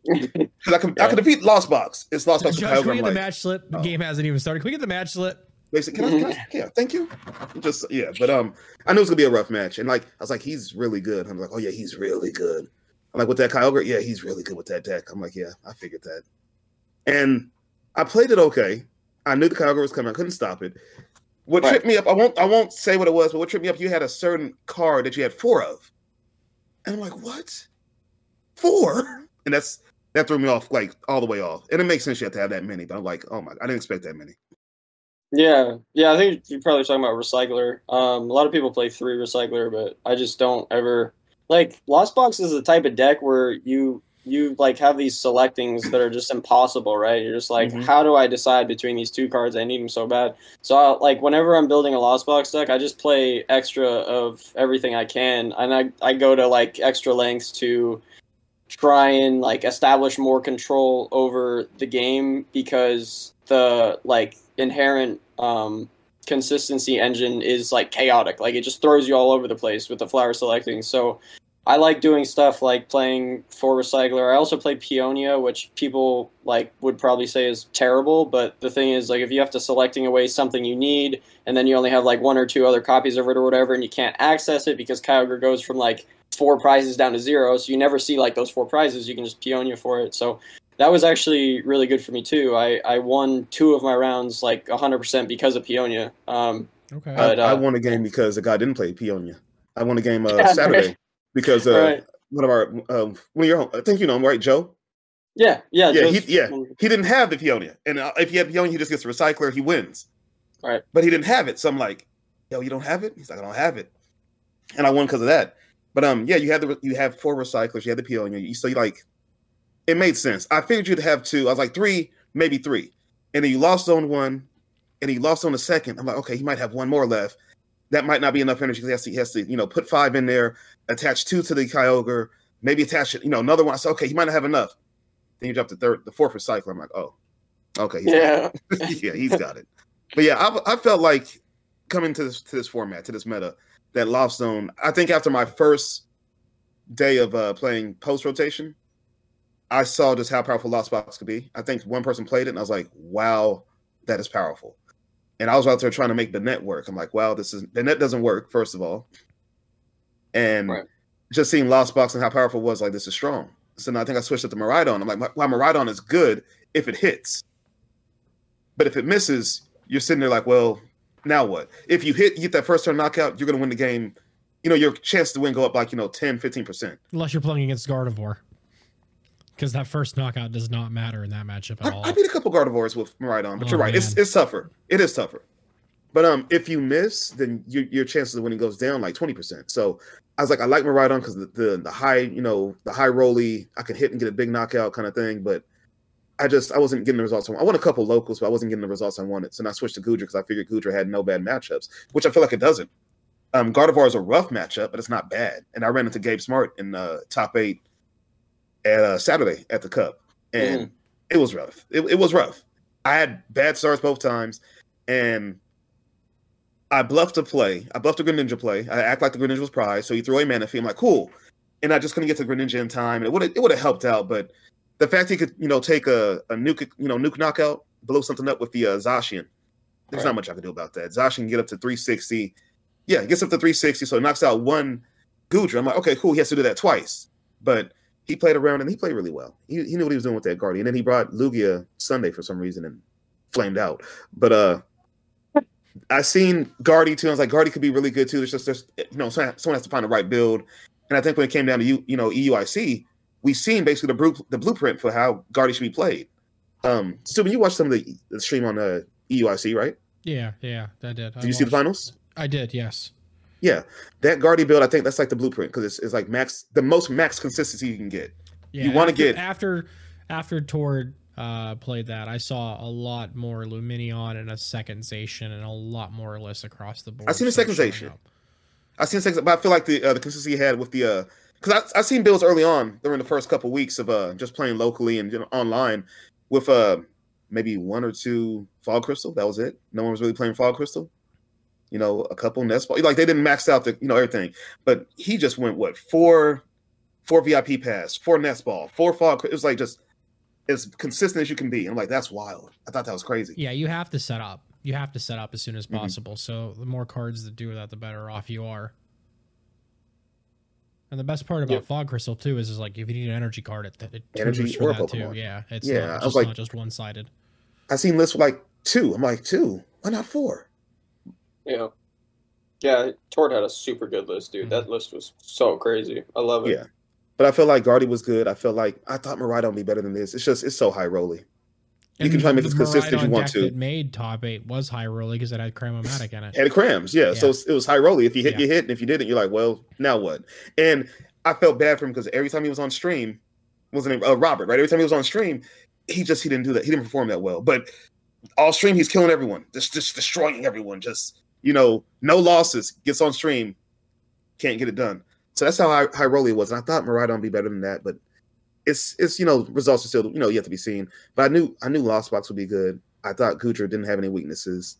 <laughs> Because I can I Yeah. can defeat Lost Box. It's Lost Box Josh, can we get the match slip? The oh. game hasn't even started. Can we get the match slip? Basically, can I, can I, yeah, thank you. Just yeah, but um, I knew it was gonna be a rough match, and like I was like, he's really good. I'm like, oh yeah, he's really good. I'm like with that Kyogre, yeah, he's really good with that deck. I'm like, yeah, I figured that, and I played it okay. I knew the Kyogre was coming. I couldn't stop it. What Right. tripped me up, I won't I won't say what it was, but what tripped me up, you had a certain card that you had four of, and I'm like, what? Four? <laughs> And that's that threw me off like all the way off. And it makes sense you have to have that many, but I'm like, oh my, I didn't expect that many. Yeah, yeah. I think you're probably talking about recycler. Um, a lot of people play three recycler, but I just don't ever like Lost Box is the type of deck where you you like have these selectings that are just impossible, right? You're just like, Mhm. how do I decide between these two cards? I need them so bad. So I, like whenever I'm building a Lost Box deck, I just play extra of everything I can, and I I go to like extra lengths to try and like establish more control over the game because the like inherent um consistency engine is like chaotic. Like it just throws you all over the place with the flower selecting. So i like doing stuff like playing for recycler i also play peonia which people like would probably say is terrible but the thing is like if you have to selecting away something you need and then you only have like one or two other copies of it or whatever and you can't access it because kyogre goes from like four prizes down to zero, so you never see like those four prizes. You can just Peonia for it. So that was actually really good for me too. I, I won two of my rounds like 100% because of Peonia. Um, Okay. I, But, I uh, won a game because the guy didn't play Peonia. I won a game uh, Saturday right. Because uh, Right. one of our um, one of your home, I think you know him, right, Joe? yeah, yeah, Yeah, those- he, yeah. He didn't have the Peonia, and uh, if he had Peonia, he just gets the recycler. He wins. Right. But he didn't have it, so I'm like, "Yo, you don't have it?" He's like, "I don't have it," and I won because of that. But um, yeah, you had the you have four recyclers. You had the Peonia. You so you like, it made sense. I figured you'd have two. I was like three, maybe three, and then you lost on one, and he lost on the second. I'm like, okay, he might have one more left. That might not be enough energy because he has to, he has to, you know, put five in there, attach two to the Kyogre, maybe attach it, you know, another one. I said, okay, he might not have enough. Then you drop the third, the fourth recycler. I'm like, oh, okay, he's Yeah. <laughs> yeah, he's got it. But yeah, I, I felt like coming to this to this format, to this meta, that Lost Zone. I think after my first day of uh, playing post rotation, I saw just how powerful Lost Box could be. I think one person played it, and I was like, wow, that is powerful. And I was out there trying to make the net work. I'm like, wow, this is the net doesn't work, first of all. And Right. just seeing Lost Box and how powerful it was, like, this is strong. So now I think I switched it to Miraidon. I'm like, well, Miraidon is good if it hits. But if it misses, you're sitting there like, well, now what? If you hit, you get that first turn knockout, you're going to win the game. You know, your chance to win go up like, you know, 10, 15%. Unless you're playing against Gardevoir. Because that first knockout does not matter in that matchup at all. I beat a couple Gardevoirs with Miraidon, but Oh, you're right. It's man. it's tougher. It is tougher. But um, if you miss, then your your chances of winning goes down like twenty percent. So I was like, I like Miraidon because the, the the high, you know, the high rolly, I could hit and get a big knockout kind of thing. But I just I wasn't getting the results. I, want. I won a couple locals, but I wasn't getting the results I wanted. So I switched to Goodra because I figured Goodra had no bad matchups, which I feel like it doesn't. Um, Gardevoir is a rough matchup, but it's not bad. And I ran into Gabe Smart in uh, top eight at uh, Saturday at the Cup, and it was rough. It, it was rough. I had bad starts both times, and I bluffed to play. I bluffed a Greninja play. I act like the Greninja was prize, so he threw a Manaphy. I'm like, cool. And I just couldn't get to Greninja in time. It would it would have helped out, but the fact he could, you know, take a, a nuke, you know, nuke knockout, blow something up with the uh, Zacian. There's not much I can do about that. Zacian can get up to 360. Yeah, gets up to 360, so it knocks out one Goodra. I'm like, okay, cool. He has to do that twice. But he played around and he played really well. He, he knew what he was doing with that Guardian. And then he brought Lugia Sunday for some reason and flamed out. But uh I seen Guardy too. I was like, Guardy could be really good too. There's just there's you know, someone, someone has to find the right build. And I think when it came down to you, you know, EUIC, we seen basically the bru- the blueprint for how Guardy should be played. Um, Stupid, you watched some of the, the stream on the EUIC, right? Yeah, yeah, I did. Did you see the finals? I did. Yes. Yeah, that Guardy build, I think that's like the blueprint because it's, it's like max, the most max consistency you can get. Yeah, You wanna get- after after Tord uh, played that, I saw a lot more Lumineon and a second Zacian and a lot more lists across the board. I seen start second Zacian. I seen six, but I feel like the uh, the consistency he had with the uh because I I seen builds early on during the first couple weeks of uh just playing locally and you know, online with uh maybe one or two Fog Crystal. That was it. No one was really playing Fog Crystal. You know, a couple Nest Ball. Like they didn't max out the you know everything, but he just went what four four VIP pass, four Nest Ball, four Fog. It was like just as consistent as you can be. I'm like that's wild. I thought that was crazy. Yeah, you have to set up. You have to set up as soon as Mhm. possible. So the more cards that do that, the better off you are. And the best part about Yep. Fog Crystal too is, is like if you need an energy card, it, it Energy for or that too. Yeah, it's Yeah, not I was just, like- not just one sided. I seen lists like two. I'm like two. Why not four? Yeah. Yeah, Tord had a super good list, dude. That list was so crazy. I love it. Yeah. But I feel like Guardy was good. I feel like I thought Miraidon would be better than this. It's just it's so high rolly. You can try to make the it as consistent as you want to. That made top eight was high rolly because it had Cram-o-matic in it. Had crams, yeah. So Yeah. it's- it was high rolly. If you hit, Yeah. you hit, and if you didn't, you're like, well, now what? And I felt bad for him because every time he was on stream, was his name uh, Robert, right? Every time he was on stream, he just he didn't do that. He didn't perform that well. But all stream, he's killing everyone, just just destroying everyone. Just you know, no losses. Gets on stream, can't get it done. So that's how high, rolly was. And I thought Miraidon would be better than that, but it's it's you know results are still you know yet to be seen. But I knew I knew Lost Box would be good. I thought Goodra didn't have any weaknesses,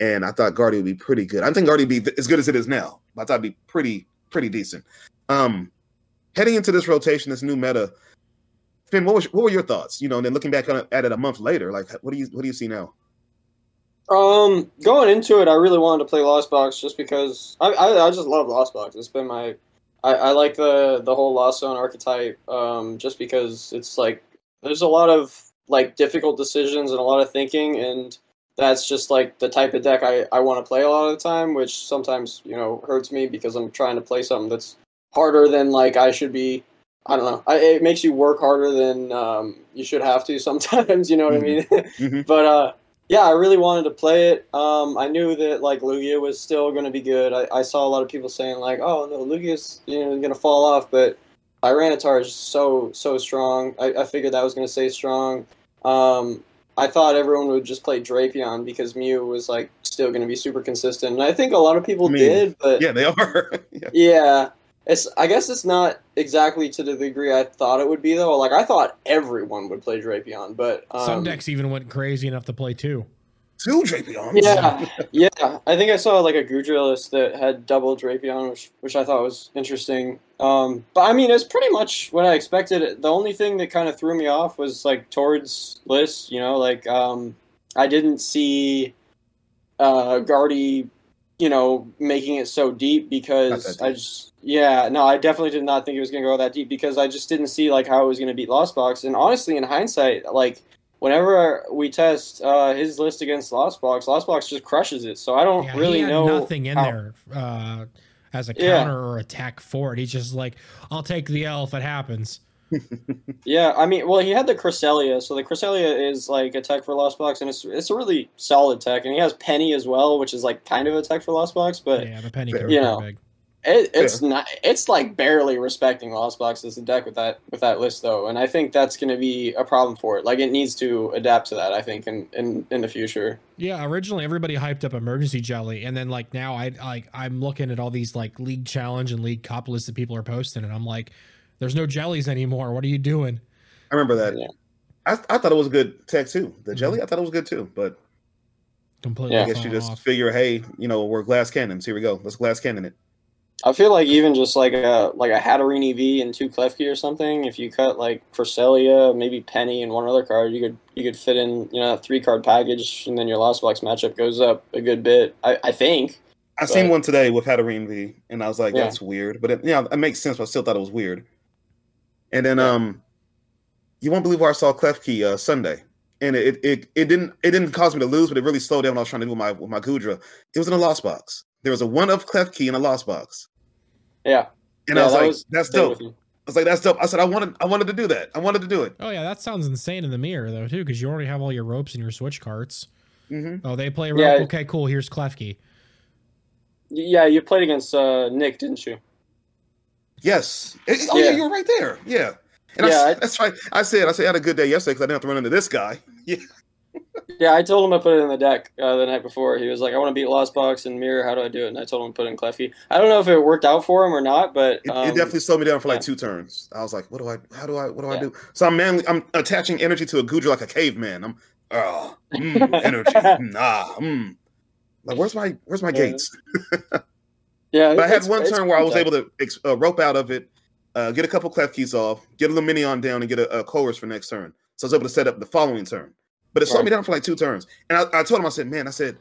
and I thought Guardy would be pretty good. I think Guardy would be as good as it is now. But I thought it'd be pretty pretty decent. Um, heading into this rotation, this new meta, Phinn, what was what were your thoughts? You know, and then looking back on at it a month later, like what do you what do you see now? Um, going into it, I really wanted to play Lost Box just because I I, I just love Lost Box. It's been my I, I like the the whole Lost Zone archetype. Um, just because it's like there's a lot of like difficult decisions and a lot of thinking, and that's just like the type of deck I I want to play a lot of the time, which sometimes you know hurts me because I'm trying to play something that's harder than like I should be. I don't know. I, it makes you work harder than um, you should have to sometimes. <laughs> You know what I mean? Mhm. <laughs> but uh, yeah, I really wanted to play it. Um, I knew that like Lugia was still going to be good. I, I saw a lot of people saying like, "Oh no, Lugia's you know going to fall off," but Tyranitar is so so strong. I, I figured that was going to stay strong. Um, I thought everyone would just play Drapion because Mew was like still going to be super consistent, and I think a lot of people I mean, did. But Yeah, they are. <laughs> yeah. yeah. It's I guess it's not exactly to the degree I thought it would be though. Like I thought everyone would play Drapion, but um, Some decks even went crazy enough to play two. Two Drapions. Yeah, yeah. I think I saw like a Goodra list that had double Drapion, which which I thought was interesting. Um, but I mean, it's pretty much what I expected. The only thing that kind of threw me off was like Tord's list. You know, like um, I didn't see uh, Guardy, you know, making it so deep because Not that I just yeah, no, I definitely did not think it was going to go that deep because I just didn't see like how it was going to beat Lost Box. And honestly, in hindsight, like whenever we test uh, his list against Lost Box, Lost Box just crushes it. So I don't Yeah, really he had know nothing in how- there uh, as a Yeah. counter or attack for it. He's just like, I'll take the L if it happens. Yeah, I mean, well, he had the Cresselia, so the Cresselia is like a tech for Lost Box, and it's it's a really solid tech, and he has Penny as well, which is like kind of a tech for Lost Box, but yeah, the penny Fair. can be You know. big. it, it's not it's like barely respecting Lost Box as a deck with that with that list though, and I think that's going to be a problem for it. Like it needs to adapt to that, I think, in in, in the future. Yeah, originally everybody hyped up emergency jelly, and then like now I like I'm looking at all these like league challenge and league cup lists that people are posting, and I'm like, there's no jellies anymore. What are you doing? I remember that. Yeah. I, I thought it was a good tech too. The mm-hmm. jelly, I thought it was good too. But Completely. Yeah. I guess you just off. figure, hey, you know, we're glass cannons. Here we go. Let's glass cannon it. I feel like even just like a like a Hatterene EV and two Klefki or something, if you cut like Cresselia, maybe Penny and one other card, you could you could fit in you know a three card package, and then your Lost Box matchup goes up a good bit. I, I think. I seen one today with Hatterene V, and I was like, Yeah. that's weird. But it, yeah, it makes sense. But I still thought it was weird. And then, Yeah. um, you won't believe where I saw Klefki uh, Sunday, and it, it it didn't it didn't cause me to lose, but it really slowed down what I was trying to do with my with my Goodra. It was in a lost box. There was a one of Klefki in a lost box, Yeah. and Yeah, I was that like, was- that's dope. with you. was like, that's dope. I said, I wanted, I wanted to do that. I wanted to do it. Oh yeah, that sounds insane in the mirror though too, because you already have all your ropes and your switch carts. Mm-hmm. Oh, they play rope. Yeah. Okay, cool. Here's Klefki. Yeah, you played against uh, Nick, didn't you? Yes. Eh, Oh yeah. Yeah. you were right there. Yeah. And I Yeah, that's right. I said, I said, I had a good day yesterday because I didn't have to run into this guy. <laughs> Yeah. Yeah, I told him I put it in the deck uh, the night before. He was like, "I want to beat Lost Box and Mirror. How do I do it?" And I told him to put in Klefki. I don't know if it worked out for him or not, but It, um, it definitely slowed me down for like yeah. two turns. I was like, what do I, how do I, what do I do? So I'm manly, I'm attaching energy to a Goodra like a caveman. I'm, oh, mm, energy. <laughs> Nah. Mm. Like, where's my, where's my Yeah. gates? <laughs> yeah. But I had one turn where I was able to ex- uh, rope out of it, uh, get a couple Klefkis off, get a little mini on down, and get a, a chorus for next turn. So I was able to set up the following turn. But it slowed Right. me down for like two turns. And I, I told him, I said, man, I said,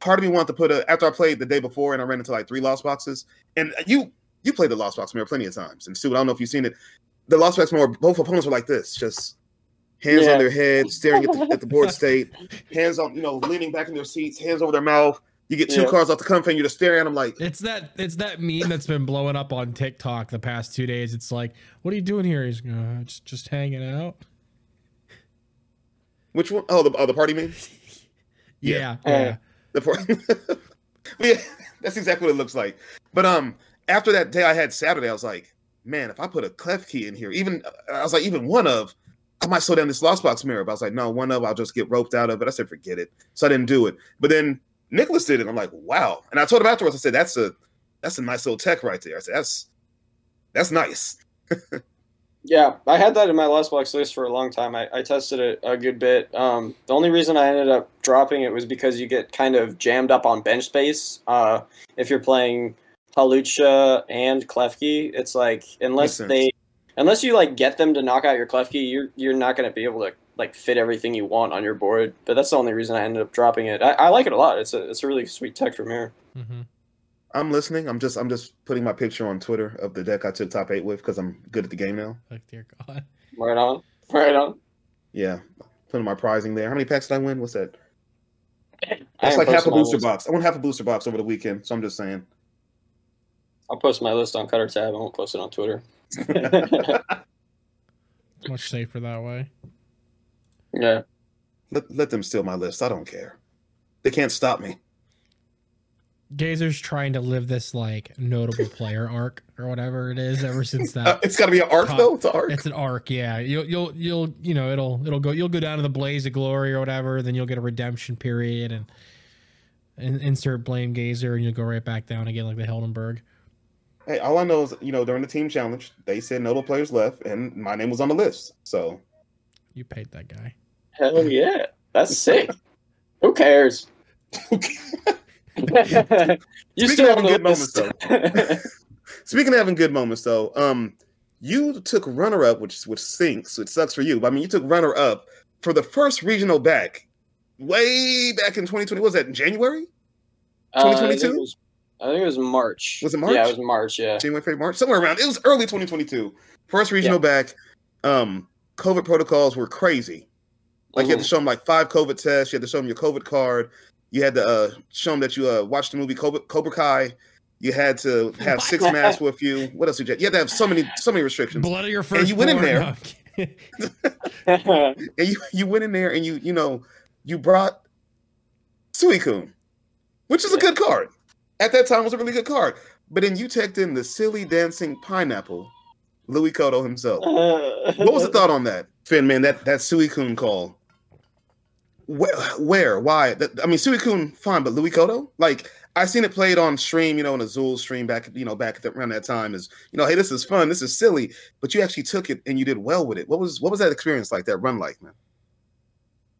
part of me wanted to put a after I played the day before and I ran into like three lost boxes. And you you played the lost box mirror plenty of times. And Stu, I don't know if you've seen it. The lost box mirror, both opponents were like this, just hands Yeah. on their head, staring at the, at the board state, hands on, you know, leaning back in their seats, hands over their mouth. You get two Yeah. cards off the Comfey and you're just staring at them like, It's that it's that meme that's been blowing up on TikTok the past two days. It's like, what are you doing here? He's uh, just just hanging out. which one? Oh, the, oh, the party meme? <laughs> Yeah, Uh, yeah. The part. <laughs> yeah, that's exactly what it looks like. But um, after that day I had Saturday, I was like, man, if I put a Klefki in here, even I was like, even one of, I might slow down this lost box mirror. But I was like, no, one of, I'll just get roped out of it. I said, forget it. So I didn't do it. But then Nicholas did it. I'm like, wow. And I told him afterwards, I said, that's a that's a nice little tech right there. I said, that's that's nice. <laughs> Yeah, I had that in my Lost Box list for a long time. I, I tested it a good bit. Um, the only reason I ended up dropping it was because you get kind of jammed up on bench space. Uh, if you're playing Hawlucha and Klefki, it's like unless they, unless you like get them to knock out your Klefki, you're you're not going to be able to like fit everything you want on your board. But that's the only reason I ended up dropping it. I, I like it a lot. It's a it's a really sweet tech for mirror. hmm I'm listening. I'm just I'm just putting my picture on Twitter of the deck I took top eight with because I'm good at the game now. Like dear God. Right on, right on. Yeah, putting my prizing there. How many packs did I win? What's that? I That's like half a booster list. box. I won half a booster box over the weekend, so I'm just saying. I'll post my list on Cut or Tap. I won't post it on Twitter. It's much safer that way. Yeah. Let let them steal my list. I don't care. They can't stop me. Gazer's trying to live this like notable <laughs> player arc or whatever it is ever since Uh, that. it's got to be an arc Top- though. It's an arc. It's an arc, yeah. You'll you'll you'll you know it'll it'll go you'll go down to the blaze of glory or whatever. Then you'll get a redemption period and, and insert blame Gazer and you'll go right back down again like the Hindenburg. Hey, all I know is you know during the team challenge they said notable players left, and my name was on the list. So You paid that guy. Hell yeah. That's sick. Who cares? <laughs> you Speaking still of having good moments, list. <laughs> speaking of having good moments though, um, you took runner up, which which sinks, which sucks for you. But I mean, you took runner up for the first regional back way back in 2020. What was that in January? Uh, I 2022? I think it was March. Was it March? Yeah, it was March. Yeah. January, February, March, somewhere around. It was early 2022. First regional back. Um, COVID protocols were crazy. Like you had to Mhm. show them like five COVID tests. You had to show them your COVID card. You had to uh, show them that you uh, watched the movie Cobra, Cobra Kai. You had to <laughs> have six masks with you. What else you? Have? You had to have so many so many restrictions. Blood of your first. And you went in there. <laughs> And you you went in there and you you know you brought Suicune, which is a good card. At that time, it was a really good card. But then you teched in the silly dancing pineapple, Ludicolo himself. <laughs> What was the thought on that, Phinn? Man, that that Suicune call. Where, where, why? I mean, Suicune, fine, but Ludicolo, like I seen it played on stream, you know, in Azul stream back, you know, back around that time. Is you know, hey, this is fun, this is silly, but you actually took it and you did well with it. What was what was that experience like? That run like, man?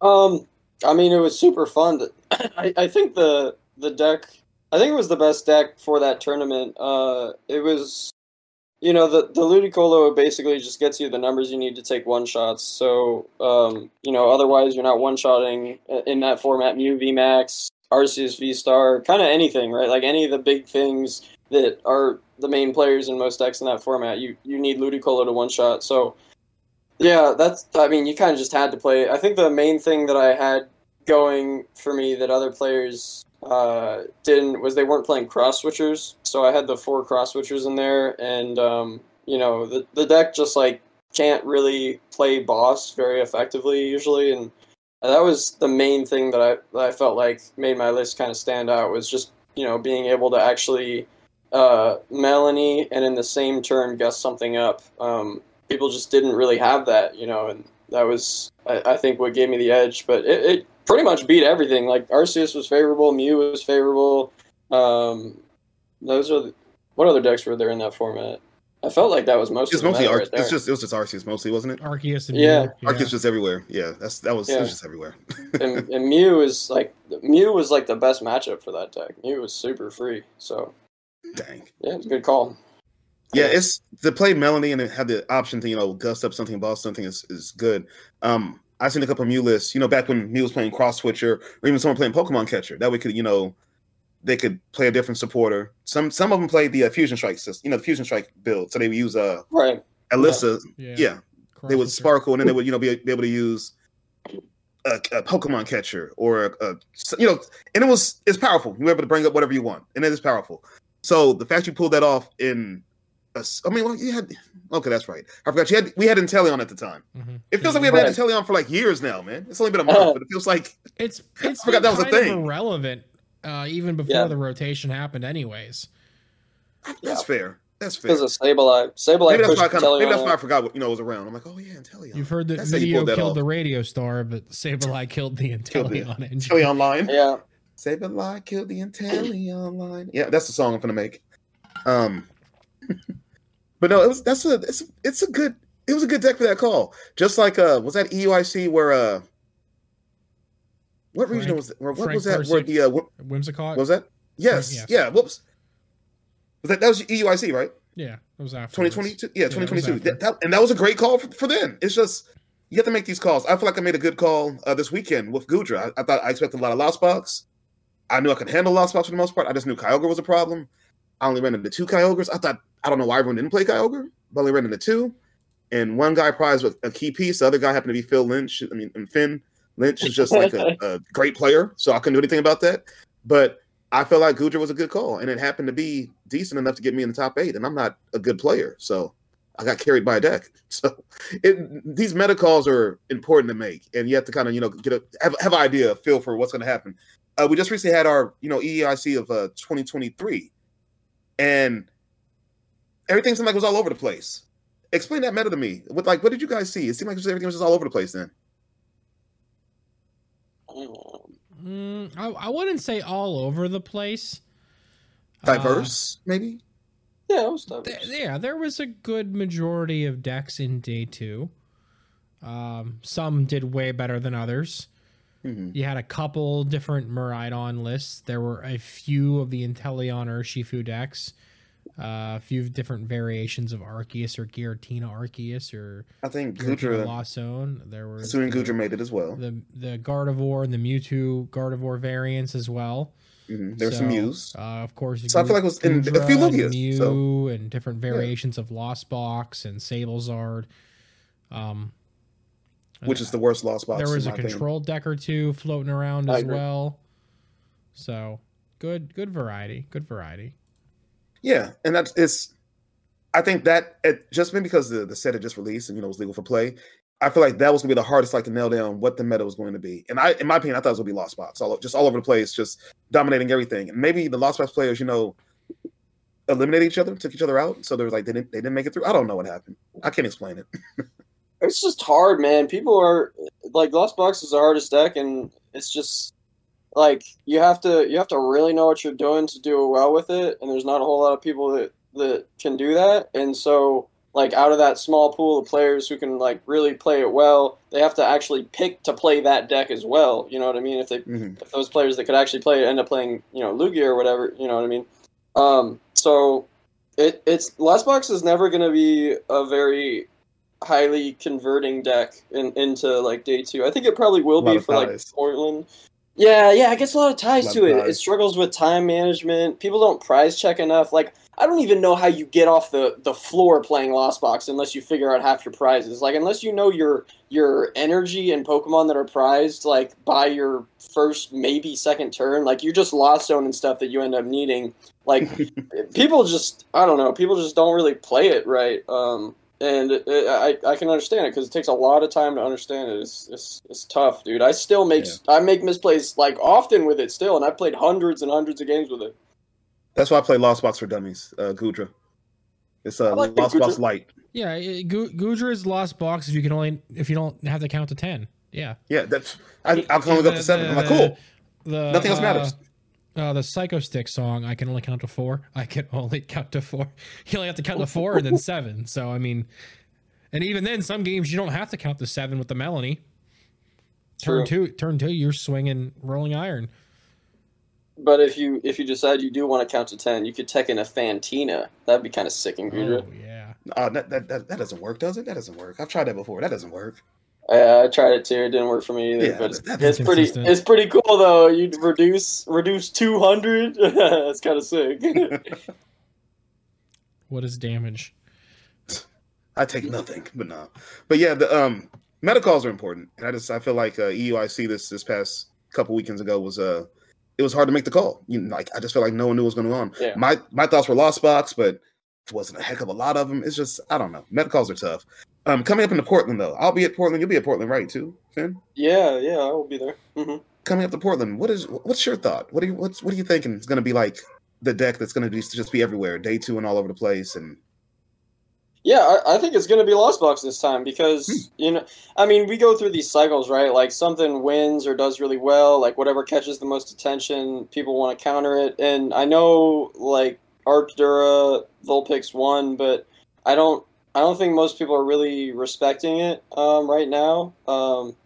Um, I mean, it was super fun. To, <clears throat> I, I think the the deck, I think it was the best deck for that tournament. Uh, it was, you know, the the Ludicolo basically just gets you the numbers you need to take one shots. So, um, you know, otherwise you're not one shotting in that format. Mew V Max, Arceus V Star, kind of anything, right? Like any of the big things that are the main players in most decks in that format. You you need Ludicolo to one shot. So. Yeah, that's. I mean, you kind of just had to play. I think the main thing that I had going for me that other players uh, didn't was they weren't playing cross switchers. So I had the four cross switchers in there, and um, you know the the deck just like can't really play boss very effectively usually, and that was the main thing that I that I felt like made my list kind of stand out was just you know being able to actually uh, Melony and in the same turn guess something up. Um, people just didn't really have that, you know, and that was I, I think what gave me the edge. But it, it, pretty much beat everything. Like Arceus was favorable, Mew was favorable. Um, those are the, what other decks were there in that format? I felt like that was most. It's mostly Ar- right it's just it was just Arceus mostly, wasn't it? Arceus and yeah, Mew, yeah. Arceus just everywhere. Yeah, that's that was, yeah. was just everywhere. and, <laughs> and Mew is like Mew was like the best matchup for that deck. Mew was super free, so dang, yeah, it's a good call. Yeah, it's to play Melony and have the option to you know gust up something, boss something is is good. Um, I've seen a couple of Mew lists, you know, back when Mew was playing Cross Switcher or even someone playing Pokemon Catcher. That we could, you know, they could play a different supporter. Some some of them played the uh, Fusion Strike system, you know, the Fusion Strike build. So they would use uh right Elesa. Yeah, yeah. they would sparkle, and then they would you know be, be able to use a, a Pokemon Catcher or a, a, you know, and it was it's powerful. You were able to bring up whatever you want, and it is powerful. So the fact you pulled that off in I mean, well, you had okay, that's right. I forgot you had we had Inteleon at the time. Mm-hmm. It feels like we haven't had Inteleon for like years now, man. It's only been a month, uh, but it feels like it's <laughs> it's I forgot that was a thing. Relevant, uh, even before yeah. the rotation happened, anyways. That's yeah. fair. That's fair. Because of Sableye, Sableye. Maybe that's why I kind of maybe that's why I forgot what you know was around. I'm like, oh yeah, Inteleon. You've heard that that's video killed off. the radio star, but Sableye <laughs> killed the Inteleon engine. Inteleon <laughs> line. Yeah. Sableye killed the Inteleon line. Yeah, that's the song I'm gonna make. Um. But no, it was that's a it's it's a good it was a good deck for that call. Just like uh was that EUIC where uh what region was it? Where, what Frank was that? Where the uh, what, Whimsicott was that? Yes, yes. yeah. Whoops. Was that that was EUIC right? Yeah, it was after 2022. Yeah, 2022. That, that, and that was a great call for, for them. It's just you have to make these calls. I feel like I made a good call uh, this weekend with Goodra. I, I, thought I expected a lot of Lost Box. I knew I could handle Lost Box for the most part. I just knew Kyogre was a problem. I only ran into two Kyogres. I thought I don't know why everyone didn't play Kyogre, but only ran into two. And one guy prized with a key piece. The other guy happened to be Phil Lynch. I mean, and Phinn Lynch is just like a, <laughs> a, great player, so I couldn't do anything about that. But I felt like Goodra was a good call, and it happened to be decent enough to get me in the top eight. And I'm not a good player, so I got carried by a deck. <laughs> So it, these meta calls are important to make, and you have to kind of you know get a have, have an idea, feel for what's going to happen. Uh, we just recently had our you know EIC of uh, 2023, and everything seemed like it was all over the place. Explain that meta to me. What like what did you guys see? It seemed like everything was just all over the place then. Mm, I, I wouldn't say all over the place. Diverse, uh, maybe. Yeah, it was diverse. Th- yeah, there was a good majority of decks in day two. Um, some did way better than others. Mm-hmm. You had a couple different Miraidon lists. There were a few of the Inteleon or Shifu decks. Uh, a few different variations of Arceus or Giratina Arceus or I think Goodra Lost Zone. There were assuming Goodra made it as well. The the Gardevoir and the Mewtwo Gardevoir variants as well. Mm-hmm. There's so, some Mews, uh, of course. So I feel like it was in a few Lugias, Mew so. and different variations yeah. of Lost Box and Sablezard. Um, which is the worst Lost Box. There was a control deck or two floating around as well. So good, good variety, good variety. Yeah, and that's it's. I think that it, just been because the, the set had just released and you know was legal for play, I feel like that was gonna be the hardest like to nail down what the meta was going to be. And I, in my opinion, I thought it was gonna be Lost Box, all just all over the place, just dominating everything. And maybe the Lost Box players, you know, eliminated each other, took each other out. So there was like they didn't they didn't make it through. I don't know what happened. I can't explain it. <laughs> it's just hard, man. People are like Lost Box is the hardest deck, and it's just like you have to you have to really know what you're doing to do well with it and there's not a whole lot of people that that can do that and so like out of that small pool of players who can like really play it well they have to actually pick to play that deck as well you know what i mean if they mm-hmm. if those players that could actually play it end up playing you know lugia or whatever you know what i mean um so it it's Lost Box is never going to be a very highly converting deck in, into like day two. I think it probably will be for like Portland. Yeah, yeah, I guess a lot of ties to it. It struggles with time management. People don't prize check enough. Like I don't even know how you get off the, the floor playing Lost Box unless you figure out half your prizes. Like unless you know your your energy and Pokemon that are prized like by your first maybe second turn, like you're just lost zone and stuff that you end up needing. Like <laughs> people just I don't know, people just don't really play it right. Um, and it, it, I I can understand it because it takes a lot of time to understand it. It's it's, it's tough, dude. I still make Yeah. I make misplays like often with it still, and I've played hundreds and hundreds of games with it. That's why I play Lost Box for Dummies, uh, Goodra. It's uh, like Lost Goodra. Box Light. Yeah, it, Gu- Goodra is lost box if you can only if you don't have to count to ten. Yeah, Yeah, that's I, I can only go up to seven. I'm like, cool. The, Nothing else uh, matters. Uh, the Psychostick song, I can only count to four. I can <laughs> only count to four. You only have to count to four and then <laughs> seven. So I mean, and even then, some games you don't have to count to seven with the Melony. Turn True. two, turn two, you're swinging rolling iron. But if you if you decide you do want to count to ten, you could tech in a Fantina. That'd be kind of sick in Goodra. Oh yeah, Uh, that, that, that, that doesn't work, does it? That doesn't work. I've tried that before. That doesn't work. Yeah, I tried it too. It didn't work for me either. Yeah, but that's it's pretty. It's pretty cool though. You reduce reduce two hundred. <laughs> That's kind of sick. <laughs> what is damage? I take nothing, but no. But yeah, the um meta calls are important, and I just I feel like uh, EUIC this this past couple weekends ago was uh it was hard to make the call. You know, like I just felt like no one knew what was going on. Yeah. My my thoughts were lost box, but it wasn't a heck of a lot of them. It's just I don't know. Meta calls are tough. Um, coming up into Portland though, I'll be at Portland. You'll be at Portland, right? Too, Phinn. yeah, yeah, I will be there. hmm Coming up to Portland, what is what's your thought? What are you what's what are you thinking It's going to be like the deck that's going to be just be everywhere, day two and all over the place, and Yeah, I, I think it's going to be Lost Box this time because you know, I mean, we go through these cycles, right? Like something wins or does really well, like whatever catches the most attention, people want to counter it. And I know like Arctura, Vulpix won, but I don't, I don't think most people are really respecting it um, right now. Um,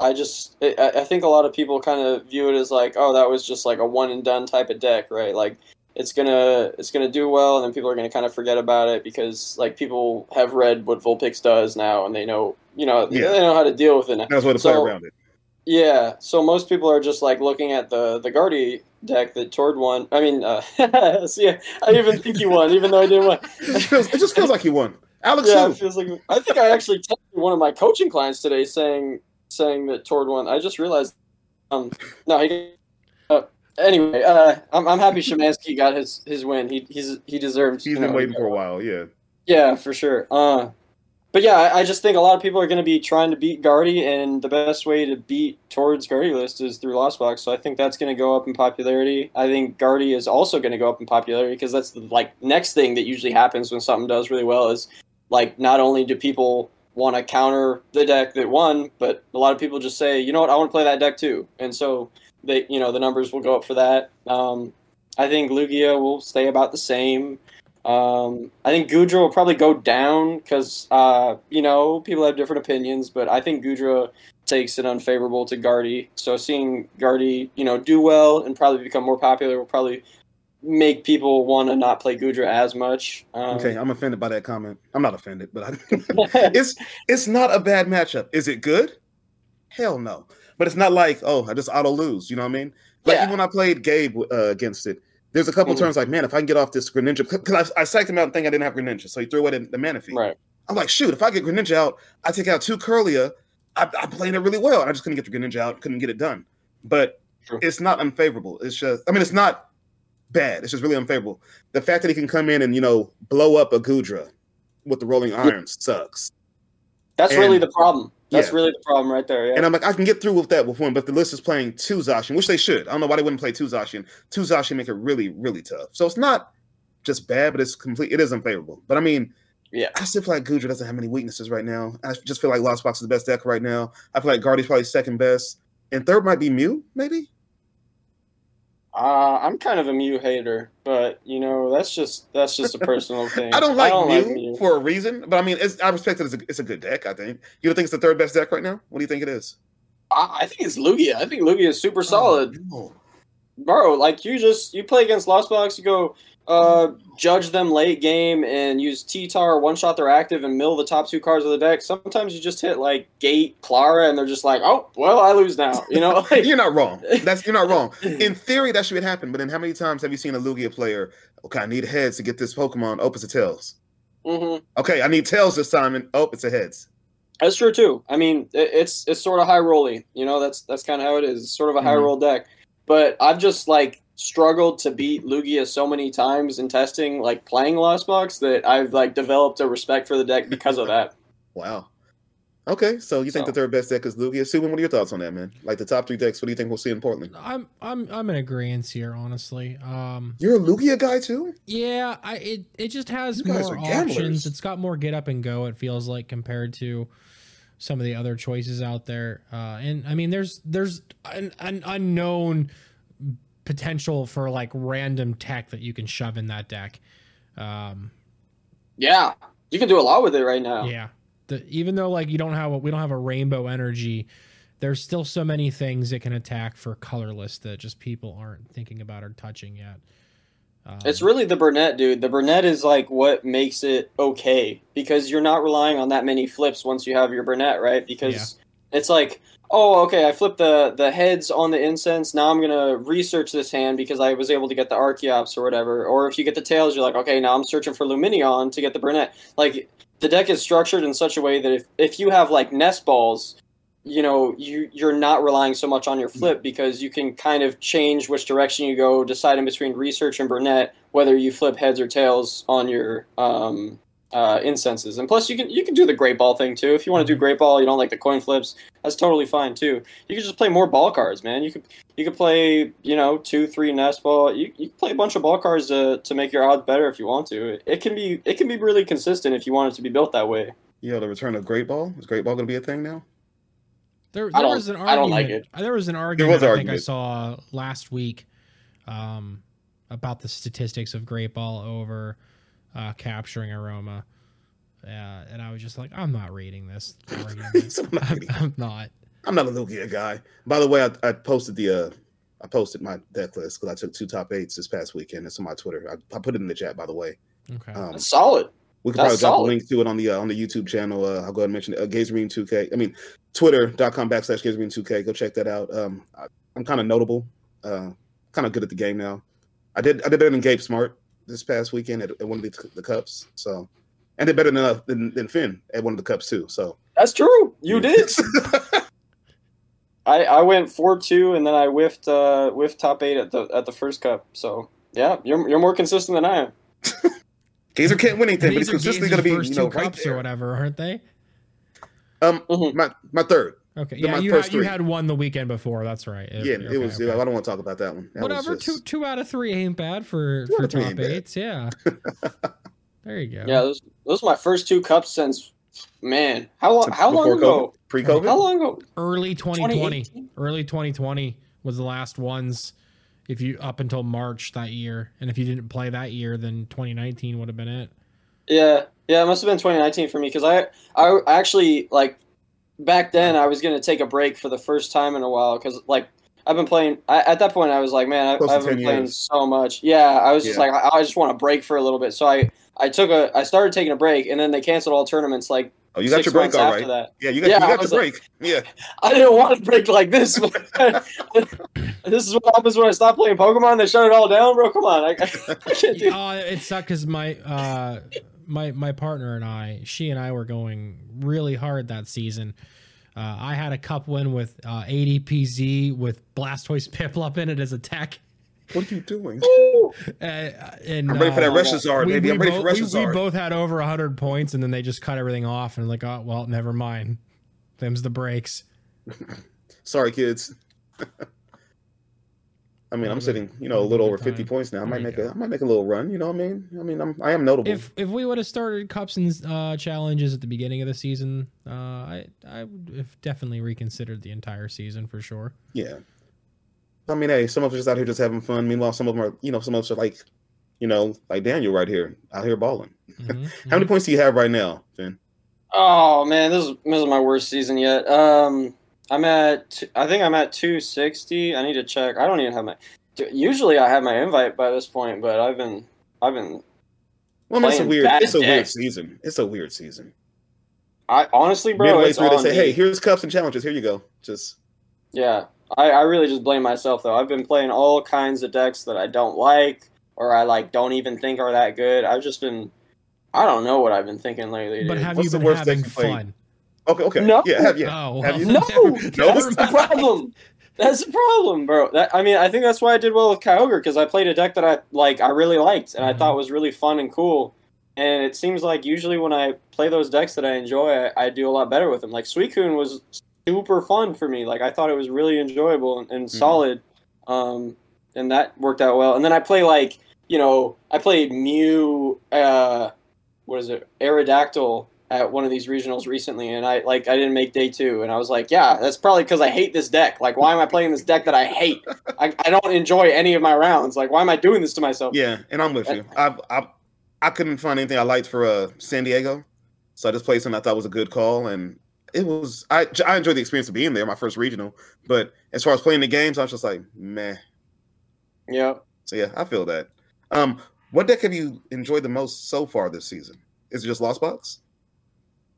I just, I, I think a lot of people kind of view it as like, oh, that was just like a one and done type of deck, right? Like it's gonna it's gonna do well, and then people are gonna kind of forget about it because like people have read what Vulpix does now, and they know you know Yeah. they know how to deal with it now. that's way to play So- around it. Yeah, so most people are just like looking at the the Guardi deck that Tord won. I mean, uh, <laughs> see, I even think he won, even though I didn't win. It just feels it just feels like he won. Alex, yeah, feels like I think I actually texted one of my coaching clients today saying saying that Tord won. I just realized. Um, no, he. Uh, anyway, uh, I'm I'm happy Shemansky got his his win. He he's he deserves. He's been know, waiting for a while. Yeah. Yeah, for sure. Uh, but yeah, I, I just think a lot of people are going to be trying to beat Guardy, and the best way to beat Tord's Guardy list is through Lost Box. So I think that's going to go up in popularity. I think Guardy is also going to go up in popularity because that's the like next thing that usually happens when something does really well is like not only do people want to counter the deck that won, but a lot of people just say, you know what, I want to play that deck too, and so they you know the numbers will go up for that. Um, I think Lugia will stay about the same. Um, I think Goodra will probably go down because uh, you know people have different opinions, but I think Goodra takes it unfavorable to Guardy. So seeing Guardy, you know, do well and probably become more popular will probably make people want to not play Goodra as much. Um, Okay, I'm offended by that comment. I'm not offended, but I, <laughs> <laughs> it's it's not a bad matchup. Is it good? Hell no. But it's not like oh, I just auto lose. You know what I mean? Like Yeah. even when I played Gabe uh, against it, there's a couple Mhm. turns like man, if I can get off this Greninja, because I, I psyched him out and think I didn't have Greninja, so he threw away the, the Manaphy. right. I'm like, shoot, if I get Greninja out, I take out two Kirlia. I, I'm playing it really well, and I just couldn't get the Greninja out, couldn't get it done. But True. it's not unfavorable. It's just, I mean, it's not bad. It's just really unfavorable. The fact that he can come in and you know blow up a Goodra with the rolling irons sucks. That's And- really the problem. That's Yeah. really the problem right there. Yeah. And I'm like, I can get through with that with one, but the list is playing two Zacian, which they should. I don't know why they wouldn't play two Zacian. Two Zacian make it really, really tough. So it's not just bad, but it's complete. It is unfavorable. But I mean, Yeah. I still feel like Goodra doesn't have many weaknesses right now. I just feel like Lost Box is the best deck right now. I feel like Guardy's probably second best, and third might be Mew, maybe. Uh, I'm kind of a Mew hater, but you know that's just that's just a personal <laughs> thing. I don't like, Mew, Mew. for a reason, but I mean, it's, I respect it as a, it's a good deck. I think. You don't think it's the third best deck right now? What do you think it is? I, I think it's Lugia. I think Lugia is super solid. Oh, no. bro, like you just you play against Lost Box, you go uh judge them late game and use T-Tar one shot their active and mill the top two cards of the deck. Sometimes you just hit like Gate, Clara, and they're just like, oh well, I lose now. You know, like, <laughs> you're not wrong. <laughs> That's you're not wrong. In <laughs> theory, that should happen. But then, how many times have you seen a Lugia player? Okay, I need heads to get this Pokemon. Oh, it's a tails. mhm. Okay, I need tails this time, and oh, it's a heads. That's true too. I mean, it, it's it's sort of high rolly. You know, that's that's kind of how it is. It's sort of a high Mhm. roll deck. But I've just like struggled to beat Lugia so many times in testing, like playing Lost Box, that I've like developed a respect for the deck because of that. <laughs> Wow. Okay, so you think So- the third best deck is Lugia? Subin, what are your thoughts on that, man? Like the top three decks, what do you think we'll see in Portland? I'm I'm I'm in agreement here, honestly. Um, You're a Lugia guy too? yeah, I it it just has You more options. It's got more get up and go. It feels like compared to some of the other choices out there. Uh, and I mean, there's there's an, an unknown potential for like random tech that you can shove in that deck. Um, Yeah, you can do a lot with it right now. Yeah. The, even though like you don't have a, we don't have a rainbow energy, there's still so many things it can attack for colorless that just people aren't thinking about or touching yet. Um, It's really the Burnet, dude. The Burnet is like what makes it okay because you're not relying on that many flips once you have your Burnet, right? Because it's like, oh, okay, I flipped the the heads on the incense. Now I'm gonna research this hand because I was able to get the Archeops or whatever. Or if you get the tails, you're like, okay, now I'm searching for Lumineon to get the Burnet. Like the deck is structured in such a way that if if you have like nest balls. You know, you you're not relying so much on your flip because you can kind of change which direction you go, deciding between research and Burnet whether you flip heads or tails on your um, uh, incenses. And plus, you can you can do the great ball thing too. If you want to do great ball, you don't like the coin flips. That's totally fine too. You can just play more ball cards, man. You could you could play you know two three nest ball. You you can play a bunch of ball cards to, to make your odds better if you want to. It, it can be it can be really consistent if you want it to be built that way. You know, the return of Great Ball? Is Great Ball going to be a thing now? there, I there don't- was an I don't like argument. There was an argument was an I think I saw last week um, about the statistics of Great Ball over uh, capturing aroma. Uh, and I was just like, I'm not reading this <laughs> I'm not I'm, reading I'm not. I'm not a Lugia guy. By the way, I, I posted the uh I posted my deck list because I took two top eights this past weekend. It's on my Twitter. I, I put it in the chat, by the way. Okay. Um, That's solid. we could that's probably drop a link to it on the uh, on the YouTube channel. Uh, I'll go ahead and mention it. Uh, Gazerine 2K. I mean, twitter.com backslash Gazerine 2K. Go check that out. Um, I, I'm kind of notable. Uh, kind of good at the game now. I did I did better than Gabe Smart this past weekend at, at one of the, the cups. So, and did better than, uh, than than Phinn at one of the cups too. So That's true. You Yeah. did. <laughs> I, I went four two and then I whiffed uh whiffed top eight at the at the first cup. So yeah, you're you're more consistent than I am. <laughs> Gazer can't win anything, but he's consistently going to be first you know two right cups there. or whatever, aren't they? Um, Mhm. my my third. Okay. Yeah, you had, you had one the weekend before. That's right. Yeah, it was. okay. I don't want to talk about that one. That Whatever. just- Two two out of three ain't bad for Two for of three top ain't bad. Yeah. <laughs> there you go. Yeah, those those are my first two cups since man. How long Since how long ago? COVID? Pre-COVID. How long ago? Early 2020. 2018? Early 2020 was the last ones. If you up until March that year, and if you didn't play that year, then 2019 would have been it. Yeah, yeah, it must have been 2019 for me because I I actually like back then I was gonna take a break for the first time in a while because like I've been playing. I, at that point, I was like, man, I, I've been playing years. so much. Yeah, I was just like, I, I just want to break for a little bit. So I I took a I started taking a break and then they canceled all tournaments like Oh, you got six your break months all after that. Yeah, you got Yeah, you got was your like- break. Yeah, <laughs> I didn't want to break like this. <laughs> this is what happens when I stop playing Pokemon. They shut it all down, bro. Come on, I, I can't <laughs> do. it. Uh, it sucked because my uh, my my partner and I, she and I were going really hard that season. Uh, I had a cup win with uh, ADPZ with Blastoise <laughs> Piplup in it as a tech. what are you doing? Uh, and, I'm ready for that uh, Reshazard, we, baby. we I'm ready both, for we- Reshazard. We, both had over 100 points, and then they just cut everything off and like, oh, well, never mind. Them's the breaks. <laughs> Sorry, kids. <laughs> I mean, I'm sitting, you know, a little good over 50 points now. I There might make go. a, I might make a little run. You know what I mean? I mean, I'm, I am notable. If if we would have started cups and uh, challenges at the beginning of the season, uh, I I would have definitely reconsidered the entire season for sure. yeah. I mean, hey, some of us just out here just having fun. Meanwhile, some of them are, you know, some of us are like, you know, like Daniel right here, out here balling. Mhm, <laughs> How many points do you have right now, Phinn? Oh man, this is this is my worst season yet. Um, I'm at I think I'm at 260. I need to check. I don't even have my. Usually I have my invite by this point, but I've been I've been Well, I mean, it's a weird, it's a weird season. It's a weird season. I honestly, bro, Midway it's through, they say, me. "Hey, here's cups and challenges. Here you go." Just Yeah, I, I really just blame myself though. I've been playing all kinds of decks that I don't like, or I like don't even think are that good. I've just been, I don't know what I've been thinking lately. But dude. have What's you the been worst having deck you played? fun? Okay, okay, No. yeah, have yeah. Oh, Have you? no, <laughs> never- that's never the problem. That's the problem, bro. That I mean, I think that's why I did well with Kyogre because I played a deck that I like, I really liked, and I Mhm. thought was really fun and cool. And it seems like usually when I play those decks that I enjoy, I, I do a lot better with them. Like Suicune was super fun for me. Like I thought it was really enjoyable and, and solid, um, and that worked out well. And then I play like you know I played Mew, uh, what is it, Aerodactyl at one of these regionals recently, and I like I didn't make day two, and I was like, yeah, that's probably because I hate this deck. Like, why am I playing this deck that I hate? <laughs> I, I don't enjoy any of my rounds. Like, why am I doing this to myself? Yeah, and I'm with you. I I I couldn't find anything I liked for uh San Diego, so I just played something I thought was a good call, and it was I I enjoyed the experience of being there, my first regional. But as far as playing the games, I was just like meh. Yeah. So yeah, I feel that. Um, what deck have you enjoyed the most so far this season? Is it just Lost Box?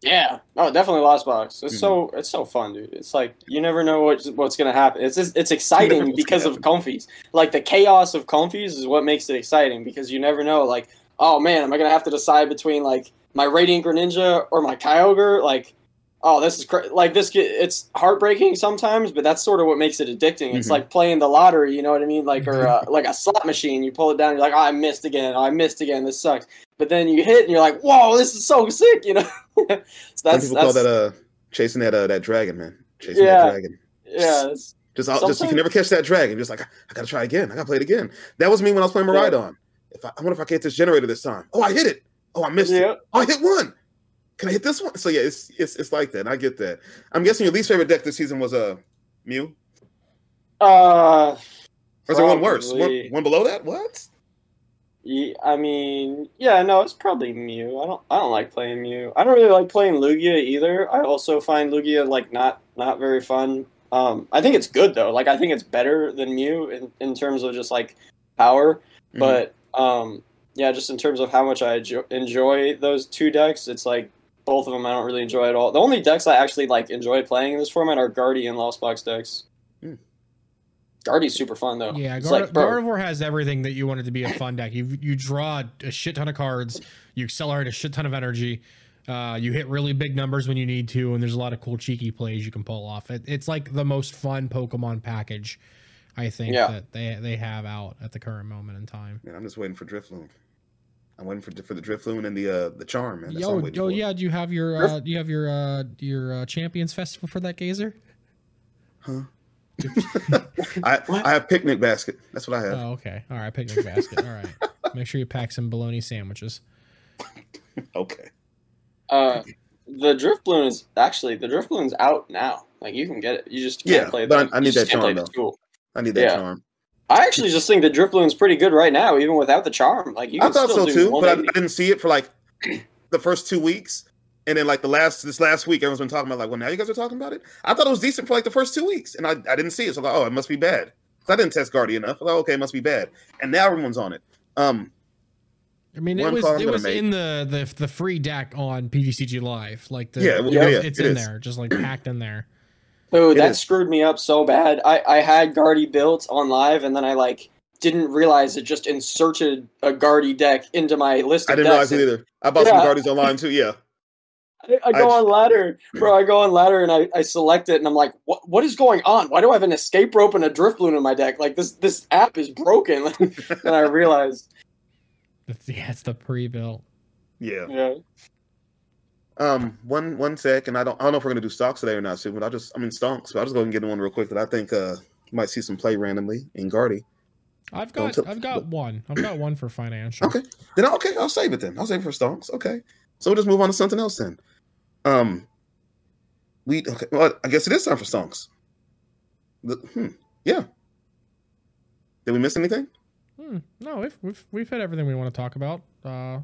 Yeah, oh, definitely Lost Box. It's Mhm. so it's so fun, dude. It's like you never know what what's gonna happen. It's just, it's exciting <laughs> because of Comfeys. Like the chaos of Comfeys is what makes it exciting because you never know. Like, oh man, am I gonna have to decide between like my Radiant Greninja or my Kyogre? Like, oh, this is cra- like this. It's heartbreaking sometimes, but that's sort of what makes it addicting. It's Mhm. like playing the lottery. You know what I mean? Like or uh, <laughs> like a slot machine. You pull it down. You're like, oh, I missed again. Oh, I missed again. This sucks. But then you hit and you're like, whoa, this is so sick. You know. <laughs> so Some that's people call that uh chasing that uh that dragon, man. Chasing Yeah. that dragon. yeah. Just, I'll, just you can never catch that dragon. Just like I gotta try again. I gotta play it again. That was me when I was playing Yeah. Miraidon. If I, I wonder if I can hit this generator this time. Oh, I hit it. Oh, I missed yeah. it. Oh, I hit one. Can I hit this one? So yeah, it's it's it's like that. I get that. I'm guessing your least favorite deck this season was uh Mew. Uh, Or is there one worse? One, one below that? What? Ye- I mean, yeah, no, it's probably Mew. I don't, I don't like playing Mew. I don't really like playing Lugia either. I also find Lugia like not, not very fun. Um, I think it's good though. Like, I think it's better than Mew in, in terms of just like power. Mhm. But um, yeah, just in terms of how much I enjo- enjoy those two decks, it's like both of them I don't really enjoy at all. The only decks I actually like enjoy playing in this format are Guardian Lost Box decks. Guardy's super fun though. Yeah, It's Gar- like, Gardevoir has everything that you want it to be a fun deck. You you draw a shit ton of cards, you accelerate a shit ton of energy, uh, you hit really big numbers when you need to, and there's a lot of cool cheeky plays you can pull off. It, it's like the most fun Pokemon package, I think Yeah. that they they have out at the current moment in time. Man, I'm just waiting for Drifloon. I'm waiting for for the Drifloon and the uh the charm, man. That's Yo, yo, for. yeah. Do you have your uh, do you have your uh, your uh, Champions Festival for that Gazer? Huh? I I have picnic basket. That's what I have. Oh, okay. All right, picnic basket. All right. Make sure you pack some bologna sandwiches. <laughs> Okay. Uh, the drift balloon is actually the drift balloon's out now. Like you can get it. You just can't Yeah, play. but the, I- I need that charm, the though. tool. I need that Yeah. charm. I actually just think the drift balloon's pretty good right now, even without the charm. Like you I thought still so do too, but I, I didn't see it for like the first two weeks, and then like the last this last week, everyone's been talking about like, well, now you guys are talking about it. I thought it was decent for like the first two weeks, and I, I didn't see it, so I'm like, oh, it must be bad. 'Cause I didn't test Guardian enough. I was like, okay, it must be bad, and now everyone's on it. Um, I mean, it was it was make. in the, the the free deck on PTCG Live. Like the Yeah, it- yeah, yeah, it's it in is. there, just like <clears throat> packed in there. Oh, It that is. screwed me up so bad. I, I had Guardy built on live, and then I like didn't realize it just inserted a Guardy deck into my list I didn't realize decks. it either. I bought some Yeah. Guardians online too. Yeah, I, I go I- on ladder, <laughs> bro. I go on ladder and I, I select it, and I'm like, what What is going on? Why do I have an escape rope and a drift balloon in my deck? Like this this app is broken. <laughs> and <laughs> I realized, It's, yeah, it's the pre-built. yeah. yeah, Um, one one sec, and I don't I don't know if we're gonna do stocks today or not soon, but I'll just I mean stonks, but I'll just go and get in one real quick that I think uh might see some play randomly in Guardy. I've got tell- I've got one. I've got one for financial. Okay. Then I- okay, I'll save it then. I'll save it for stonks. Okay. So we'll just move on to something else then. Um we okay, well, I guess it is time for songs. The, hmm, yeah. Did we miss anything? Hmm, no, we've, we've we've hit everything we want to talk about. Uh,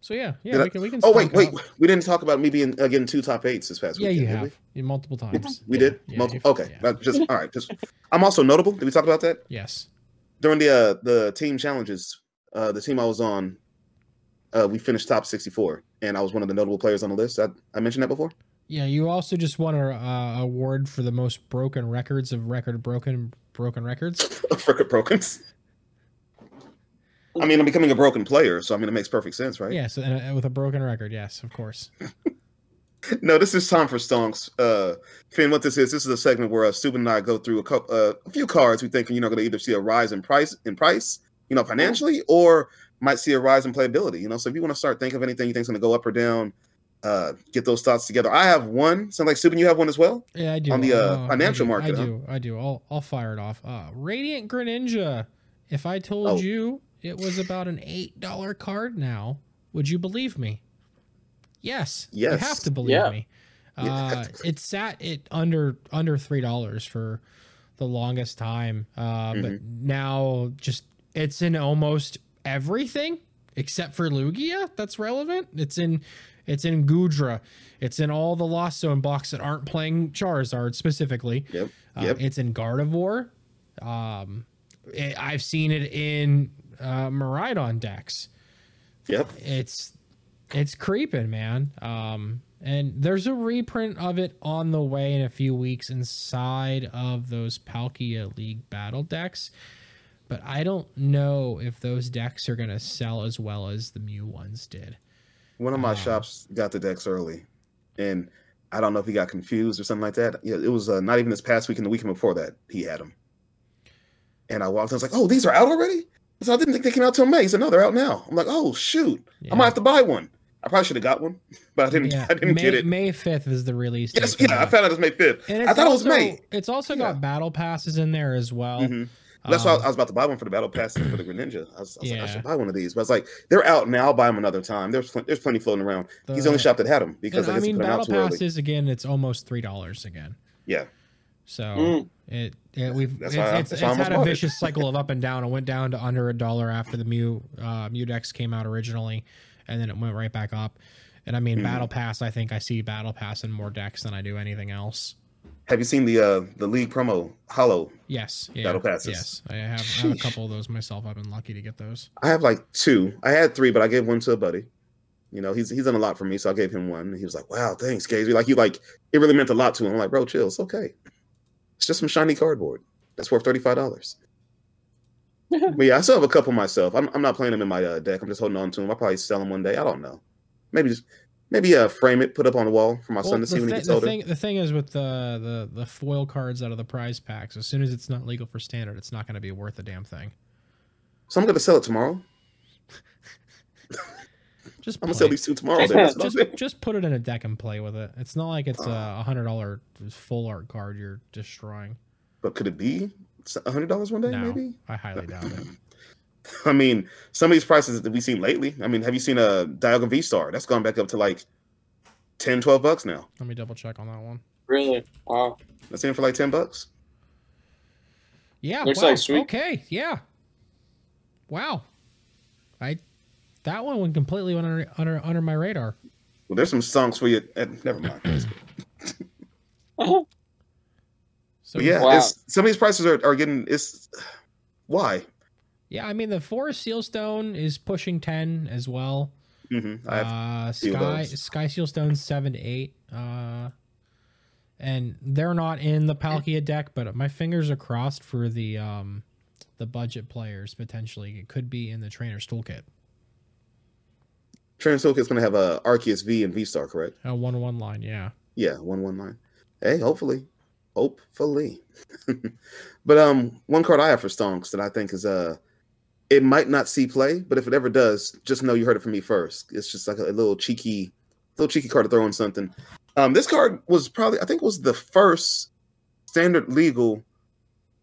So yeah, yeah, Did I- we can we can. Oh wait, wait, up. we didn't talk about me being uh, getting two top eights this past week. Yeah, weekend. you did have we? You multiple times. We Yeah, did. yeah, Multi- you've- okay, yeah. just all right. Just I'm also notable. Did we talk about that Yes. during the uh, the team challenges? Uh, the team I was on, uh, we finished top 64, and I was one of the notable players on the list. I, I mentioned that before. Yeah, you also just won a uh, award for the most broken records of record broken broken records. <laughs> Frickin' brokens. I mean, I'm becoming a broken player, so I mean, it makes perfect sense, right? Yes, and, uh, with a broken record. Yes, of course. <laughs> No, this is time for stonks. Uh, Phinn, what this is? This is a segment where uh, Stupid and I go through a, couple, uh, a few cards we think you're know going to either see a rise in price in price, you know, financially, or might see a rise in playability. You know, so if you want to start think of anything you think's going to go up or down, uh, get those thoughts together. I have one. Sound like Stupid, you have one as well. Yeah, I do. On the, uh, I financial do, market, I huh? do. I do. I'll I'll fire it off. Uh, Radiant Greninja. If I told Oh. you it was about an eight dollar card now, would you believe me? Yes. Yes. You have to believe Yeah. me. Uh, it sat it under under three dollars for the longest time, uh, but Mm-hmm. now just it's in almost everything except for Lugia that's relevant. It's in it's in Goodra. It's in all the Lost Zone blocks that aren't playing Charizard specifically. Yep. Uh, Yep. It's in Gardevoir. Um, it, I've seen it in uh, Miraidon decks. Yep. It's it's creeping, man. Um, and there's a reprint of it on the way in a few weeks inside of those Palkia League battle decks. But I don't know if those decks are gonna sell as well as the Mew ones did. One of my Um, shops got the decks early, and I don't know if he got confused or something like that. Yeah, it was uh, not even this past weekend. The weekend before that, he had them. And I walked. in, I was like, "Oh, these are out already." So I didn't think they came out till May. He said, "No, they're out now." I'm like, "Oh shoot, I might have to buy one." I probably should have got one, <laughs> but I didn't. Yeah, I didn't May, get it. May 5th is the release. yes, yeah, I found out it was May fifth. I thought it was May. It's also Yeah. got battle passes in there as well. Mhm. That's why Um, I was about to buy one for the battle pass for the Greninja. I was, I was like, I should buy one of these, but I was like, they're out now. I'll buy them another time. There's pl- there's plenty floating around. He's the only shop that had them because I I mean, battle early. passes again. It's almost three dollars again. Yeah, So Mm. it, it we've That's it's, why it's, it's why had a bought it. vicious <laughs> cycle of up and down. It went down to under a dollar after the Mew uh, Mew Dex came out originally, and then it went right back up. And I mean, Mhm. battle pass. I think I see battle pass in more decks than I do anything else. Have you seen the uh the league promo Hollow? Yes, yeah, Battle passes. Yes, I have, I have a couple of those myself. I've been lucky to get those. I have like two. I had three, but I gave one to a buddy. You know, he's he's done a lot for me, so I gave him one. He was like, "Wow, thanks, Gazy." Like he like it really meant a lot to him. I'm like, "Bro, chill. It's okay. It's just some shiny cardboard that's worth thirty five dollars." but yeah, I still have a couple myself. I'm I'm not playing them in my uh, deck. I'm just holding on to them. I'll probably sell them one day. I don't know. Maybe just maybe uh frame it, put up on the wall for my son to see when he gets the older. thing, the thing is with the, the the foil cards out of the prize packs. As soon as it's not legal for standard, it's not going to be worth a damn thing. So I'm gonna sell it tomorrow. <laughs> Just <laughs> I'm gonna sell these two tomorrow. Then. That's what I'm just just put it in a deck and play with it. It's not like it's Uh. a hundred dollar full art card you're destroying. But could it be a hundred dollars one day? No, Maybe. I highly doubt it. <clears throat> I mean, some of these prices that we've seen lately. I mean, have you seen a Dialga V Star? That's gone back up to like 10, 12 bucks now. Let me double check on that one. Really? Wow. That's in for like 10 bucks. Yeah, Looks wow, like sweet. Okay, yeah. Wow, I that one went completely under under under my radar. Well, there's some songs for you. eh, never mind. Oh. <laughs> So yeah, Wow. it's, some of these prices are, are getting. It's why. Yeah. I mean, the Forest Seal Stone is pushing ten as well. hmm have, uh, of Sky Seal Stone seven to eight. Uh, and they're not in the Palkia deck, but my fingers are crossed for the um the budget players potentially. It could be in the trainer's toolkit. Trainer Toolkit is going to have a Arceus V and V Star, correct? A one one line, yeah. Yeah, one one nine. Hey, hopefully, hopefully. <laughs> but um, one card I have for Stonks that I think is uh, it might not see play, but if it ever does, just know you heard it from me first. It's just like a, a little cheeky, little cheeky card to throw in something. Um, this card was probably I think was the first standard legal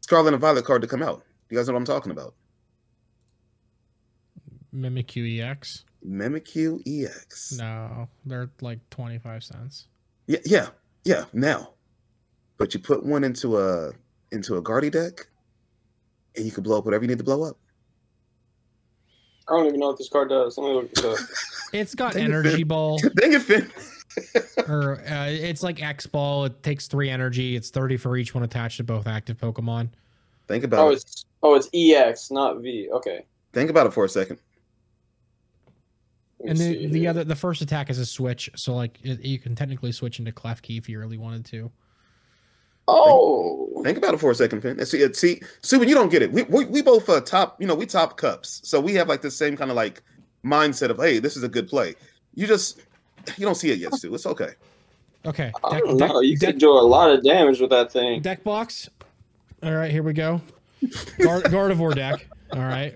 Scarlet and Violet card to come out. You guys know what I'm talking about? Mimikyu EX. Mimikyu EX. No, they're like twenty five cents. Yeah, yeah, yeah. Now, but you put one into a into a Guardy deck, and you can blow up whatever you need to blow up. I don't even know what this card does. Let me look this up. <laughs> It's got Dang energy Phinn. <laughs> ball, Dang it, Phinn. or uh, it's like X ball. It takes three energy. It's thirty for each one attached to both active Pokemon. Think about Oh, it. it's oh, it's EX, not V. Okay. Think about it for a second. And the, the other, the first attack is a switch, so like it, you can technically switch into Klefki if you really wanted to. Oh. Think about it for a second, Phinn. See, it- see, Subin, you don't get it. We we, we both uh, top, you know, we top cups, so we have like the same kind of like mindset of, hey, this is a good play. You just you don't see it yet, Stu. It's okay. Okay, I don't deck, know. You deck, could do a lot of damage with that thing. deck box. All right, here we go. Guard, <laughs> Gardevoir deck. All right.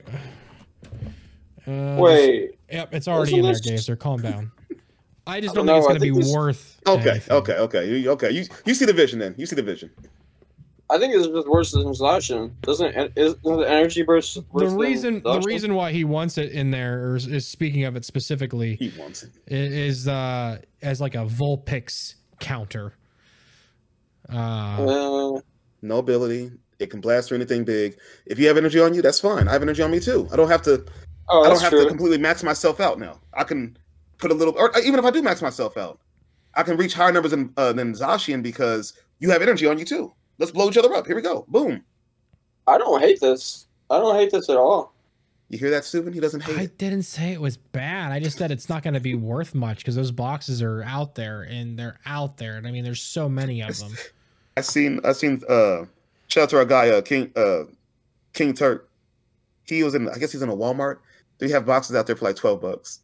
Uh, Wait. Yep, it's already in Wasn't there, this- Gazer. Calm down. I just don't don't think it's know, I going to be think this- worth. Okay, anything. okay, okay. You, okay, you you see the vision then. You see the vision. I think it's just worse than Zacian. Doesn't it? Is the energy burst? The worse than reason, the reason why he wants it in there, or is, is speaking of it specifically, He wants it. i- is uh as like a Vulpix counter. Uh, Uh, No ability. It can blast through anything big. If you have energy on you, that's fine. I have energy on me too. I don't have to. oh, I don't have true. to completely max myself out now. I can put a little, or even if I do max myself out, I can reach higher numbers than uh, than Zacian because you have energy on you too. Let's blow each other up. Here we go. Boom. I don't hate this. I don't hate this at all. You hear that, Stephen? He doesn't hate I it. didn't say it was bad. I just said it's not going to be <laughs> worth much because those boxes are out there and they're out there. And I mean, there's so many of <laughs> them. I seen I seen uh shout out to our guy uh King uh King Turk. He was in I guess he's in a Walmart. They have boxes out there for like twelve bucks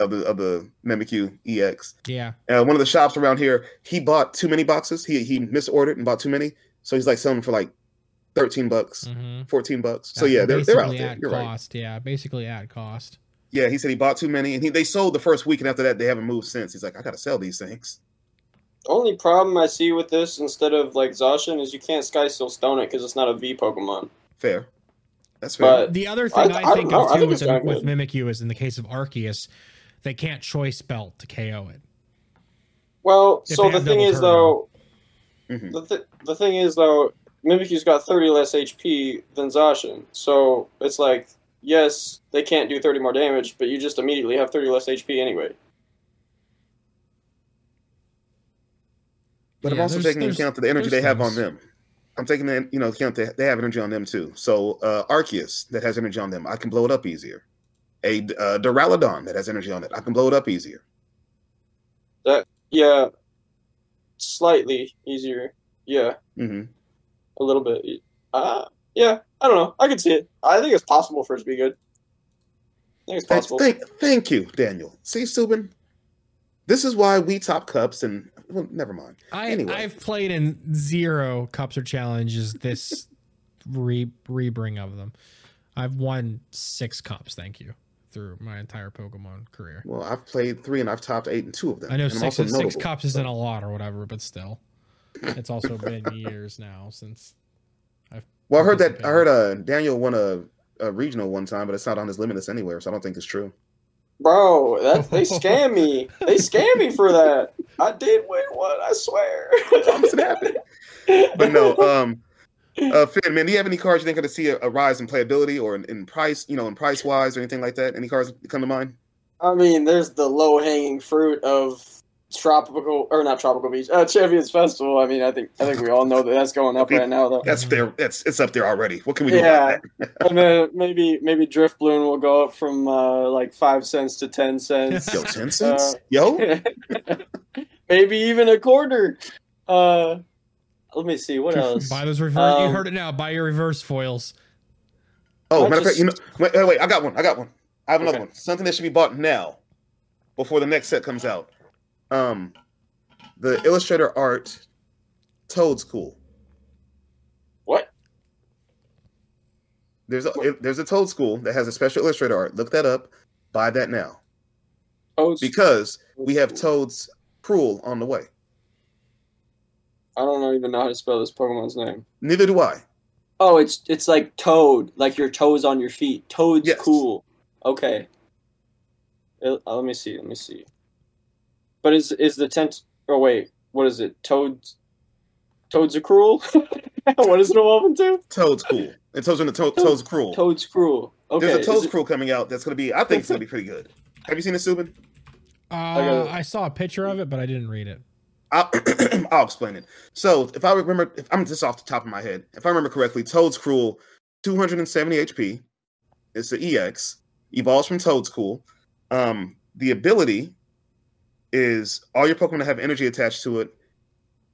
of the of the Mimikyu EX. Yeah. Uh, one of the shops around here, he bought too many boxes. He he misordered and bought too many. So he's like selling for like thirteen bucks, Mm-hmm. fourteen bucks. So yeah, they're they're out there. at You're right. cost. Yeah, basically at cost. Yeah, he said he bought too many and he they sold the first week and after that they haven't moved since. He's like, I gotta sell these things. Only problem I see with this instead of like Zacian is you can't Sky Seal Stone it because it's not a V Pokemon. Fair. That's fair. But The other thing I- I, I think of know. I too think with, it's the, with. Mimikyu is in the case of Arceus, they can't choice belt to KO it. well, If so the thing is turbo. though, Mhm. the th- the thing is though, Mimikyu's got 30 less HP than Zacian. So it's like, yes, they can't do 30 more damage, but you just immediately have 30 less HP anyway. But I'm also taking into there's- account the energy they have on them. I'm taking in, you know, account they, they have energy on them too. So uh Arceus that has energy on them, I can blow it up easier. A uh, Duraludon that has energy on it, I can blow it up easier. That Yeah, slightly easier. Yeah, hmm a little bit. Uh, yeah, I don't know. I can see it. I think it's possible for it to be good. I think it's Thank, possible. thank, thank you, Daniel. See, Subin, this is why we top cups and well, never mind. I Anyway. I've played in zero cups or challenges this <laughs> re rebring of them. I've won six cups, thank you, through my entire Pokemon career. Well, I've played three and I've topped eight in two of them. I know six also six notable. cups isn't a lot or whatever, but still, it's also <laughs> been years now since. I've Well, I heard that I heard uh Daniel won a, a regional one time, but it's not on his limitless anywhere, so I don't think it's true. Bro, that they <laughs> scam me. They scam me for that. I did win one. I swear. Promise it happened. But no, <laughs> um, uh, Phinn, man, do you have any cards you think are going to see a, a rise in playability or in, in price, you know, in price wise or anything like that? Any cards come to mind? I mean, there's the low hanging fruit of tropical or not tropical beach, uh, Champions Festival. I mean, I think I think we all know that that's going up right now, though. That's there. That's it's up there already. What can we do Yeah, about that? <laughs> and then maybe maybe Drift Balloon will go up from uh, like five cents to ten cents. Yo, ten cents. Uh, Yo, <laughs> maybe even a quarter. Uh, let me see what else. Buy those reverse. you Um, heard it now. Buy your reverse foils. oh, I matter of fact, you know, wait, wait, wait, I got one. I got one. I have another Okay. one. Something that should be bought now, before the next set comes out. Um, the Illustrator art, Toedscool. What? There's a it- there's a Toedscool that has a special Illustrator art. Look that up. Buy that now Oh, it's- because we have Toad's Cruel on the way. I don't know- even know how to spell this Pokemon's name. Neither do I. Oh, it's it's like toad, like your toes on your feet. Toad's Yes. cool. Okay. Uh, let me see. Let me see. But is is the tent? Oh wait, what is it? Toads. Toads are cruel. <laughs> what is it evolve into? Toedscool. And Toad's in the to- Toedscruel. Toad's cruel. Okay. There's a Toad's it- Cruel coming out that's going to be. I think it's going to be pretty good. Have you seen it, Subin? Uh, I saw a picture of it, but I didn't read it. I'll, <clears throat> I'll explain it. So, if I remember, if I'm just off the top of my head, if I remember correctly, Toedscruel, 270 HP. It's the EX. Evolves from Toedscool. Um, the ability is all your Pokemon that have energy attached to it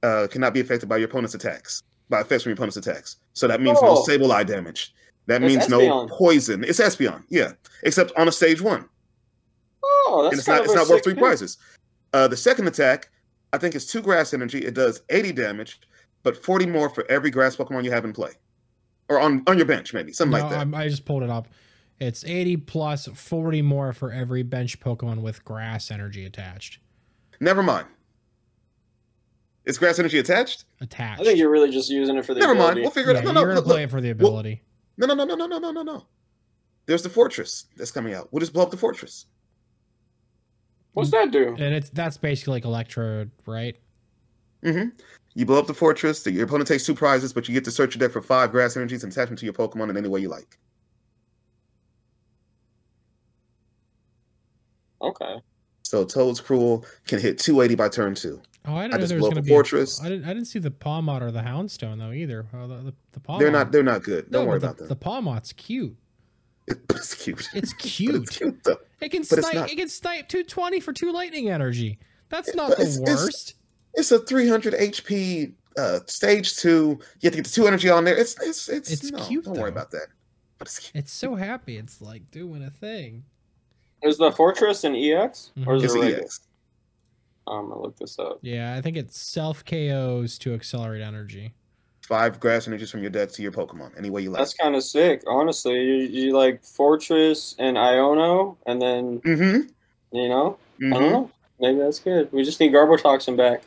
uh, cannot be affected by your opponent's attacks, by effects from your opponent's attacks. So that means Oh. no Sableye damage. That It's means no poison. It's Espeon, yeah, except on a stage one. Oh, that's and it's not it's not worth three prizes. Uh, the second attack, I think, is two grass energy. It does 80 damage, but 40 more for every grass Pokemon you have in play, or on on your bench, maybe something No, like that. I'm, I just pulled it up. It's 80 plus 40 more for every bench Pokemon with grass energy attached. Never mind. Is grass energy attached? Attached. I think you're really just using it for the Never mind. We'll figure it yeah, out. No, no, you're gonna look, play look. it for the Well- ability. no, no, no, no, no, no, no, no, no. There's the fortress that's coming out. We'll just blow up the fortress. What's that do? and it's that's basically like Electrode, right? Mm-hmm. You blow up the fortress. The, your opponent takes two prizes, but you get to search your deck for five grass energies and attach them to your Pokemon in any way you like. Okay. So Toedscruel can hit 280 by turn two. Oh, I didn't I know just there was up gonna be. fortress. I didn't. I didn't see the Pawmot or the Houndstone though either. Oh, the the, the Pawmot. They're not. They're not good. Don't worry but about the, them. The Pawmot's cute. It's cute. It's <laughs> cute. it's cute though. It can But snipe. It can snipe 220 for two lightning energy. That's not but the it's- it's- worst. It's a 300 HP uh stage two. You have to get the two energy on there. It's it's it's, It's no, cute, Don't worry about that. But it's cute. It's so happy. It's like doing a thing. Is the fortress an EX or is It's it a regular? EX. I'm gonna look this up. Yeah, I think it's self KOs to accelerate energy. Five grass energies from your deck to your Pokemon, any way you like. That's kind of sick, honestly. You, you like fortress and Iono, and then Mm-hmm. you know, I hmm don't know. Maybe that's good. We just need Garbotoxin back.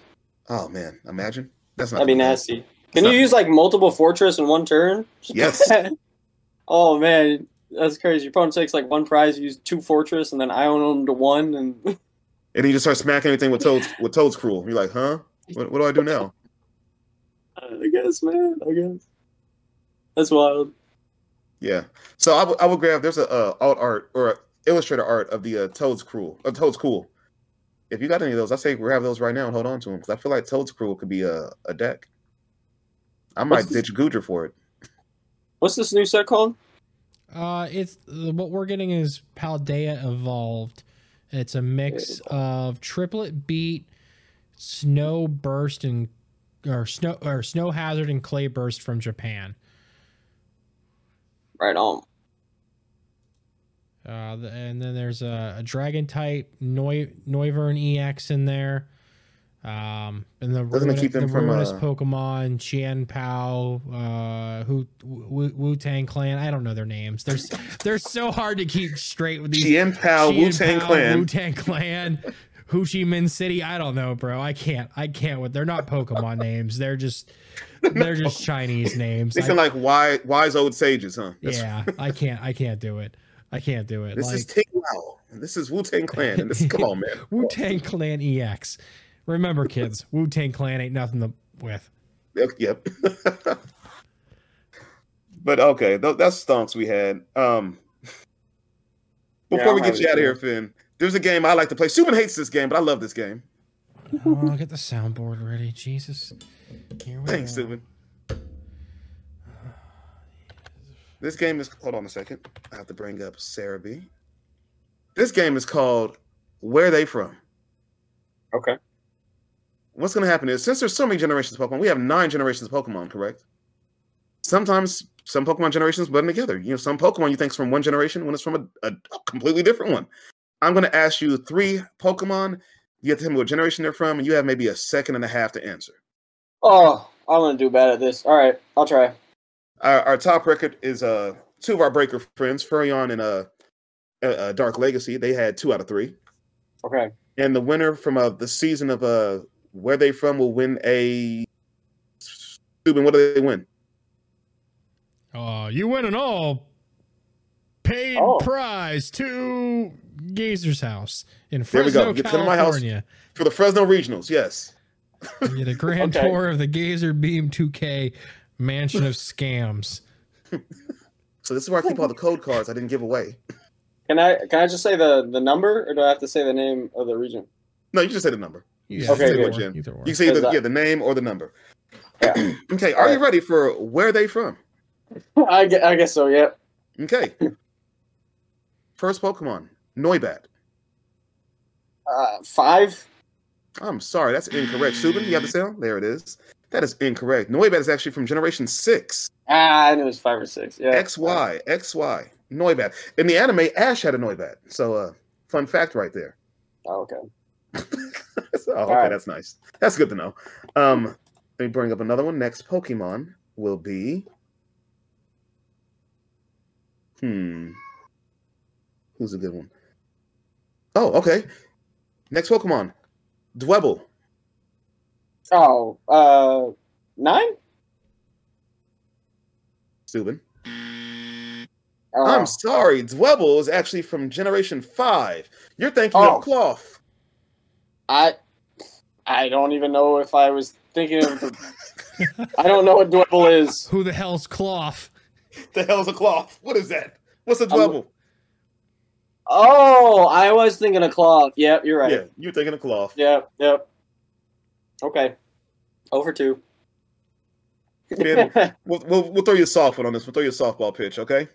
Oh man, imagine. That's not That'd be nasty. Can not- you use like multiple fortress in one turn? Yes. <laughs> oh man, that's crazy. Your opponent takes like one prize, you use two fortress, and then Iono them to one, and <laughs> And then you just start smacking everything with Toad's with Toedscruel. You're like, huh? What, what do I do now? I guess, man. I guess that's wild. Yeah. So I would grab. There's a uh, alt art or a illustrator art of the uh, Toedscruel. Uh, Toedscool. If you got any of those, I say grab those right now and hold on to them because I feel like Toedscruel could be a, a deck. I might What's this- ditch Goodra for it. What's this new set called? Uh, it's what we're getting is Paldea evolved. It's a mix of triplet beat, snow burst, and or snow or snow hazard and clay burst from Japan. Right on. Uh, the, and then there's a, a dragon type Noi, Noivern EX in there. Um, and the Doesn't it ruinous, keep them the from, ruinous uh, Pokemon, Qian Pao, uh, Wu Wu Tang Clan. I don't know their names. They're they're so hard to keep straight with these. Tien Pao, Wu Tang Clan. Wu Tang Clan, Ho Chi Minh City. I don't know, bro. I can't. I can't with. They're not Pokemon <laughs> names. They're just. They're just Chinese names. They I- sound like wise, wise old sages, huh? That's- yeah, I can't. I can't do it. I can't do it. This like, is Ting Lao, and this is Wu Tang Clan, and this come on, man. <laughs> Wu Tang Clan EX. Remember, kids, <laughs> Wu Tang Clan ain't nothing to with. Yep. but okay, th- that's stonks we had. Um, before Yeah, we get you out of here, Phinn, there's a game I like to play. Subin hates this game, but I love this game. Oh, I'll get the soundboard ready. Jesus. Here we Thanks, go. Subin. This game is. Hold on a second. I have to bring up Sarah B. This game is called Where They From. Okay. what's going to happen is since there's so many generations of Pokemon, we have nine generations of Pokemon, correct? Sometimes some Pokemon generations blend together. You know, some Pokemon you think is from one generation when it's from a, a, a completely different one. I'm going to ask you three Pokemon. You have to tell me what generation they're from, and you have maybe a second and a half to answer. Oh, I'm gonna do bad at this. All right, I'll try. Our, our top record is uh two of our breaker friends, Furion and uh, uh, uh Dark Legacy. They had two out of three. Okay. and the winner from uh, the season of uh where they from will win a Subin, what do they win? Uh, you win an all paid Oh. prize to Gazer's house in There we go. Fresno, Get to my house. California. For the Fresno Regionals, yes. You get a <laughs> grand Okay. tour of the Gazer Beam 2K mansion of scams. <laughs> So this is where I keep all the code cards I didn't give away. Can I can I just say the the number, or do I have to say the name of the region? No, you just say the number. Yeah, Okay, either or, either or. You can say the, Because yeah, the name or the number. Yeah. <clears throat> okay, are you ready for where they from? <laughs> I guess, I guess so. Yeah. Okay. First Pokemon, Noibat. Uh, five. I'm sorry, that's incorrect. Subin, you have the sound? There it is. That is incorrect. Noibat is actually from Generation 6. Ah, I knew it was five or six. Yeah. XY, XY, Noibat. In the anime, Ash had a Noibat. So, uh, fun fact right there. Oh, okay. <laughs> So, okay, right. that's nice. That's good to know. Um, let me bring up another one. Next Pokemon will be. Hmm. Who's a good one? Oh, okay. Next Pokemon, Dwebble. Oh, uh, nine. Subin. Oh. I'm sorry, Dwebble is actually from Generation 5. You're thinking Oh. of Klawf. I I don't even know if I was thinking of the. I don't know what Dwebble is. Who the hell's Klawf? The hell's a Klawf? What is that? What's a I'm- Dwebble? Oh, I was thinking of Klawf. Yep, you're right. Yeah, you're thinking of Klawf. Yep, yep. Okay. Over two. Ben, <laughs> We'll, we'll, we'll throw you a softball on this. We'll throw you a softball pitch, okay?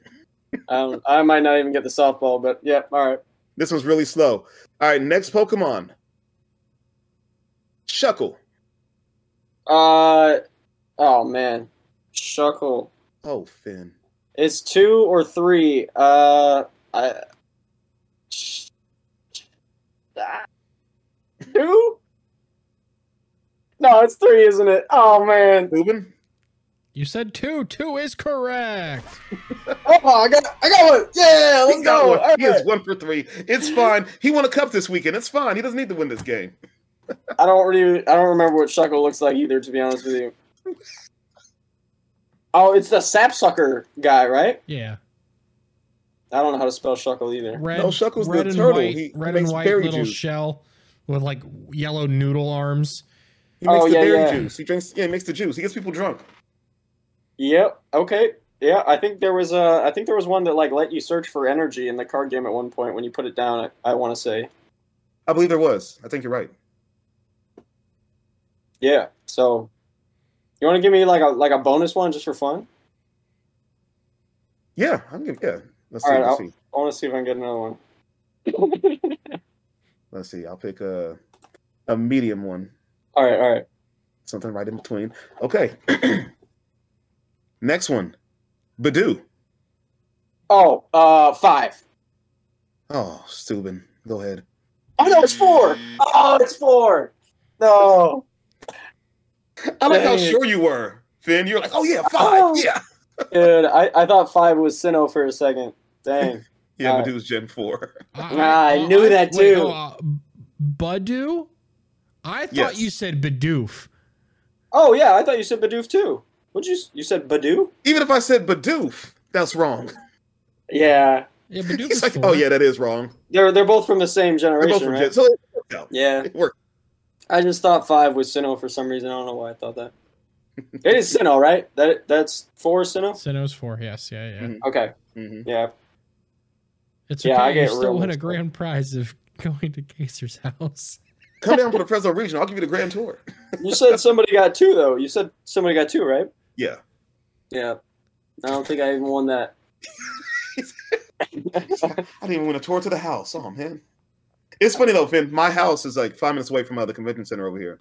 um, I might not even get the softball, but yep. All right. This one's really slow. All right, next Pokemon. Shuckle. Uh, oh man, Shuckle. Oh, Phinn. It's two or three. Uh, I. Two? No, it's three, isn't it? Oh man. Ruben? You said two. Two is correct. Oh, I got, I got one. Yeah, let's He go. one. All He is one for three. It's fine. He won a cup this weekend. It's fine. He doesn't need to win this game. <laughs> I don't really, I don't remember what Shuckle looks like either, to be honest with you. Oh, it's the sapsucker guy, right? Yeah. I don't know how to spell Shuckle either. Red, No, Shuckle's the red and turtle. white, He- he red and white berry little juice. shell with like yellow noodle arms. He makes Oh, the yeah, berry yeah. juice. He drinks, yeah, he makes the juice. He gets people drunk. Yep. Okay. Yeah, I think there was a. I think there was one that like let you search for energy in the card game at one point when you put it down. I, I want to say. I believe there was. I think you're right. Yeah. So, you want to give me like a like a bonus one just for fun? Yeah, I'm give, yeah. Let's All see. right, let's I'll- see. I want to see if I can get another one. <laughs> Let's see. I'll pick a a medium one. all right. All right. Something right in between. Okay. <clears throat> Next one. Budew. Oh, uh, five. Oh, Steuben. Go ahead. Oh no, it's four. Oh, it's four. No. I like how sure you were, Phinn. You're like, oh yeah, five. Oh. Yeah. <laughs> Dude, I, I thought five was Sinnoh for a second. Dang. <laughs> Yeah, Uh, Budew's Gen 4. Ah, <laughs> I knew that wait, too. oh, uh, Budew? I thought Yes. you said Badoof. Oh yeah, I thought you said Bidoof too. Would you? You said Budew? Even if I said Badoof, that's wrong. Yeah. Yeah, Badoof He's is like, four. oh yeah, that is wrong. They're they're both from the same They're generation, both from right? Gen. So it worked out. Yeah. It worked. I just thought five was Sinnoh for some reason. I don't know why I thought that. it is Sinnoh, right? That that's four Sinnoh. Sinnoh's four. Yes, yeah, yeah. Mhm. Okay. hmm Yeah. It's Yeah, okay. I you get still win a grand prize of <laughs> going to Gazer's house. Come down for the Fresno region. I'll give you the grand tour. You said somebody got two though. You said somebody got two, right? Yeah. Yeah. I don't think I even won that. <laughs> I didn't even win a tour to the house. Oh man. It's funny though, Phinn. My house is like five minutes away from uh, the convention center over here.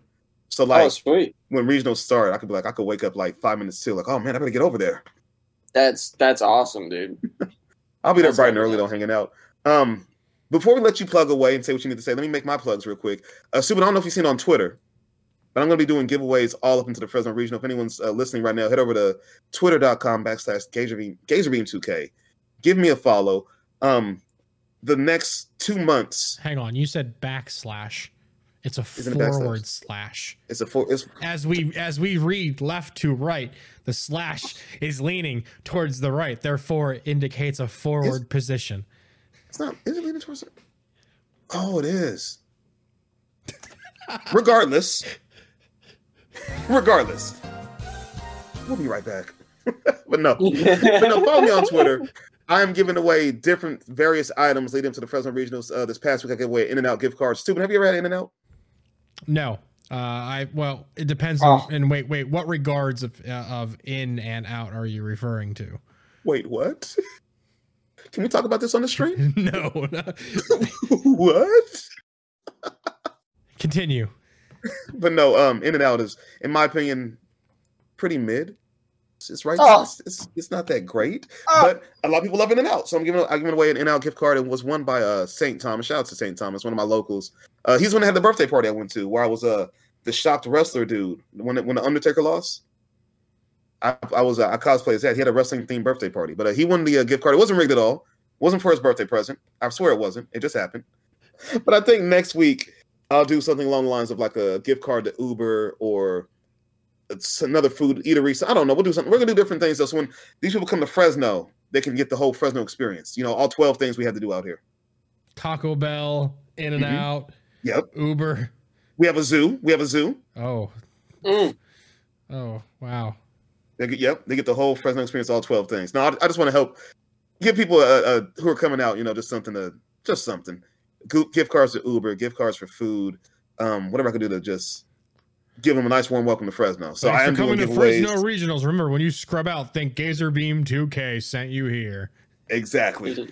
So like oh, sweet. when regionals start, I could be like, I could wake up like five minutes till, like, oh man, I better get over there. That's that's awesome, dude. I'll be there That's bright and gotta be early though, hanging out. Um, before we let you plug away and say what you need to say, let me make my plugs real quick. Uh, Subin, I don't know if you've seen it on Twitter, but I'm going to be doing giveaways all up into the Fresno region. If anyone's uh, listening right now, head over to twitter.com backslash Gazerbeam, Gazerbeam2K. Give me a follow. Um, the next two months, Hang on, you said backslash. It's a Isn't it backslash? forward slash. it's a four. It's As we as we read left to right, the slash is leaning towards the right. Therefore, it indicates a forward position. It's not. Is it leaning towards it? Oh, it is. regardless, regardless, we'll be right back. <laughs> but no, <laughs> but no, follow me on Twitter. I'm giving away different various items leading to the Fresno Regionals. Uh, this past week, I gave away In and Out gift cards. Stupid. Have you ever had In and Out? No. Uh, I well, it depends Oh. on. And wait, wait, what regards of uh, of in and out are you referring to? Wait, what? <laughs> Can we talk about this on the stream? <laughs> no. <laughs> what? Continue. But no, um, In and Out is, in my opinion, pretty mid. It's, right. Oh. It's, it's it's not that great, Oh. but a lot of people love In and Out. So I'm giving I'm giving away an In and Out gift card. and was won by uh Saint Thomas. Shout out to Saint Thomas, one of my locals. Uh, he's when one that had the birthday party I went to, where I was uh the shocked wrestler dude when when the Undertaker lost. I, I was uh, I cosplayed as that. He had a wrestling themed birthday party, but uh, he won the uh, gift card. It wasn't rigged at all. It wasn't for his birthday present. I swear it wasn't. It just happened. But I think next week I'll do something along the lines of like a gift card to Uber or another food eatery. So I don't know. We'll do something. We're gonna do different things. So when these people come to Fresno, they can get the whole Fresno experience. You know, all twelve things we have to do out here. Taco Bell, In and Mhm. Out, Yep. Uber. We have a zoo. We have a zoo. Oh, Mm. oh, wow. They get, yep, they get the whole Fresno experience, all twelve things. Now, I, I just want to help give people a, a, who are coming out, you know, just something to, just something. Gift cards to Uber, gift cards for food, um, whatever I can do to just give them a nice warm welcome to Fresno. So Thanks I am for doing coming to giveaways. Fresno Regionals. Remember, when you scrub out, think Gazer Beam 2K sent you here. Exactly.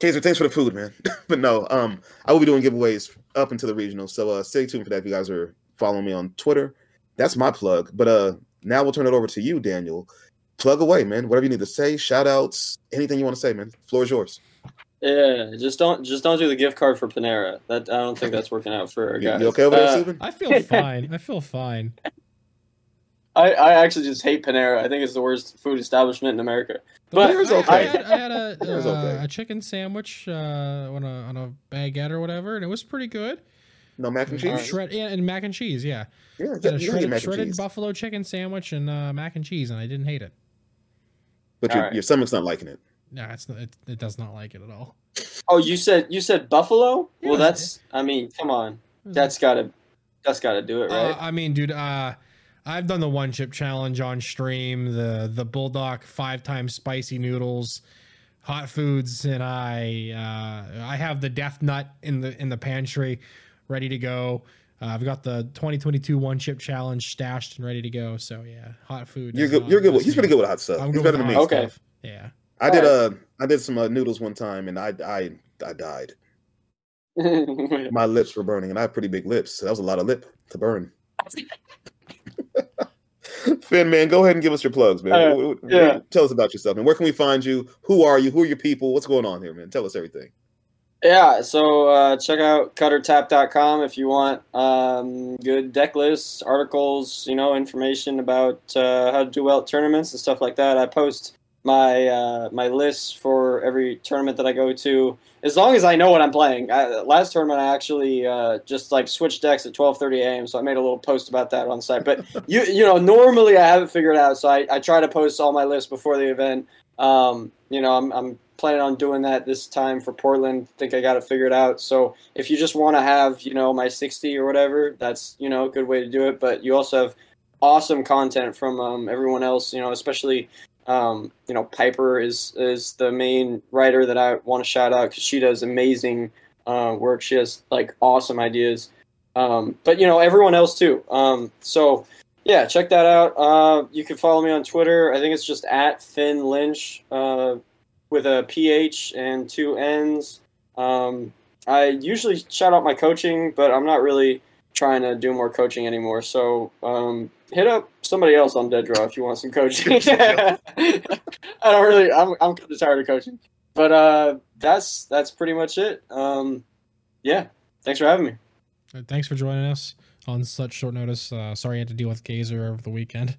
Kaiser, thanks for the food, man. <laughs> but no, um, I will be doing giveaways up into the regional. So uh stay tuned for that if you guys are following me on Twitter. That's my plug. But uh now we'll turn it over to you, Daniel. Plug away, man. Whatever you need to say, shout outs, anything you want to say, man. Floor is yours. Yeah, just don't just don't do the gift card for Panera. That I don't think that's working out for our You, guys. you okay over there, Uh, Stephen? I feel <laughs> fine. I feel fine. I, I actually just hate Panera. I think it's the worst food establishment in America. But Panera's I, okay. I had, I had a, <laughs> uh, okay. a chicken sandwich uh, on a on a baguette or whatever, and it was pretty good. No mac and cheese? Alright. Shred yeah, and mac and cheese, yeah. Yeah, Had yeah, a you can get shredded, mac shredded cheese. buffalo chicken sandwich and uh, mac and cheese, and I didn't hate it. But your, Alright. your stomach's not liking it. No, it's not. It, it does not like it at all. Oh, you said you said Buffalo? Yeah. Well, that's I mean, come on, that's gotta that's gotta do it, Uh, right? I mean, dude, uh, I've done the one chip challenge on stream, the the bulldog five times spicy noodles, hot foods, and I uh, I have the death nut in the in the pantry, ready to go. Uh, I've got the 2022 one chip challenge stashed and ready to go. So yeah, hot food. You're good. You're good. With, best he's pretty good with hot stuff. I'm He's better than me. Okay. stuff. Yeah. I did uh I did some uh, noodles one time and I I I died. <laughs> My lips were burning and I have pretty big lips. So that was a lot of lip to burn. <laughs> Phinn, man, go ahead and give us your plugs, man. Uh, yeah. Tell us about yourself, man. Where can we find you? Who are you? Who are your people? What's going on here, man? Tell us everything. Yeah, so uh, check out CutOrTap.com if you want um, good deck lists, articles, you know, information about uh, how to do well at tournaments and stuff like that. I post my uh, my lists for every tournament that I go to, as long as I know what I'm playing. I, last tournament, I actually uh, just like switched decks at 12:30 a.m., so I made a little post about that on the site. But <laughs> you you know, normally I have it figured out, so I, I try to post all my lists before the event. Um, you know, I'm, I'm planning on doing that this time for Portland. Think I got it figured out. So if you just want to have, you know, my 60 or whatever, that's, you know, a good way to do it. But you also have awesome content from um, everyone else, you know, especially, um, you know, Piper is, is the main writer that I want to shout out because she does amazing uh, work. She has like awesome ideas. Um, but, you know, everyone else too. Um, so, yeah, check that out. Uh, you can follow me on Twitter. I think it's just at Phinn Lynch uh, with a PH and two N's. Um, I usually shout out my coaching, but I'm not really trying to do more coaching anymore. So um, hit up somebody else on Dead Draw if you want some coaching. <laughs> <laughs> I don't really. I'm I'm kind of tired of coaching, but uh, that's that's pretty much it. Um, yeah, thanks for having me. Thanks for joining us on such short notice. Uh, sorry I had to deal with Gazer over the weekend.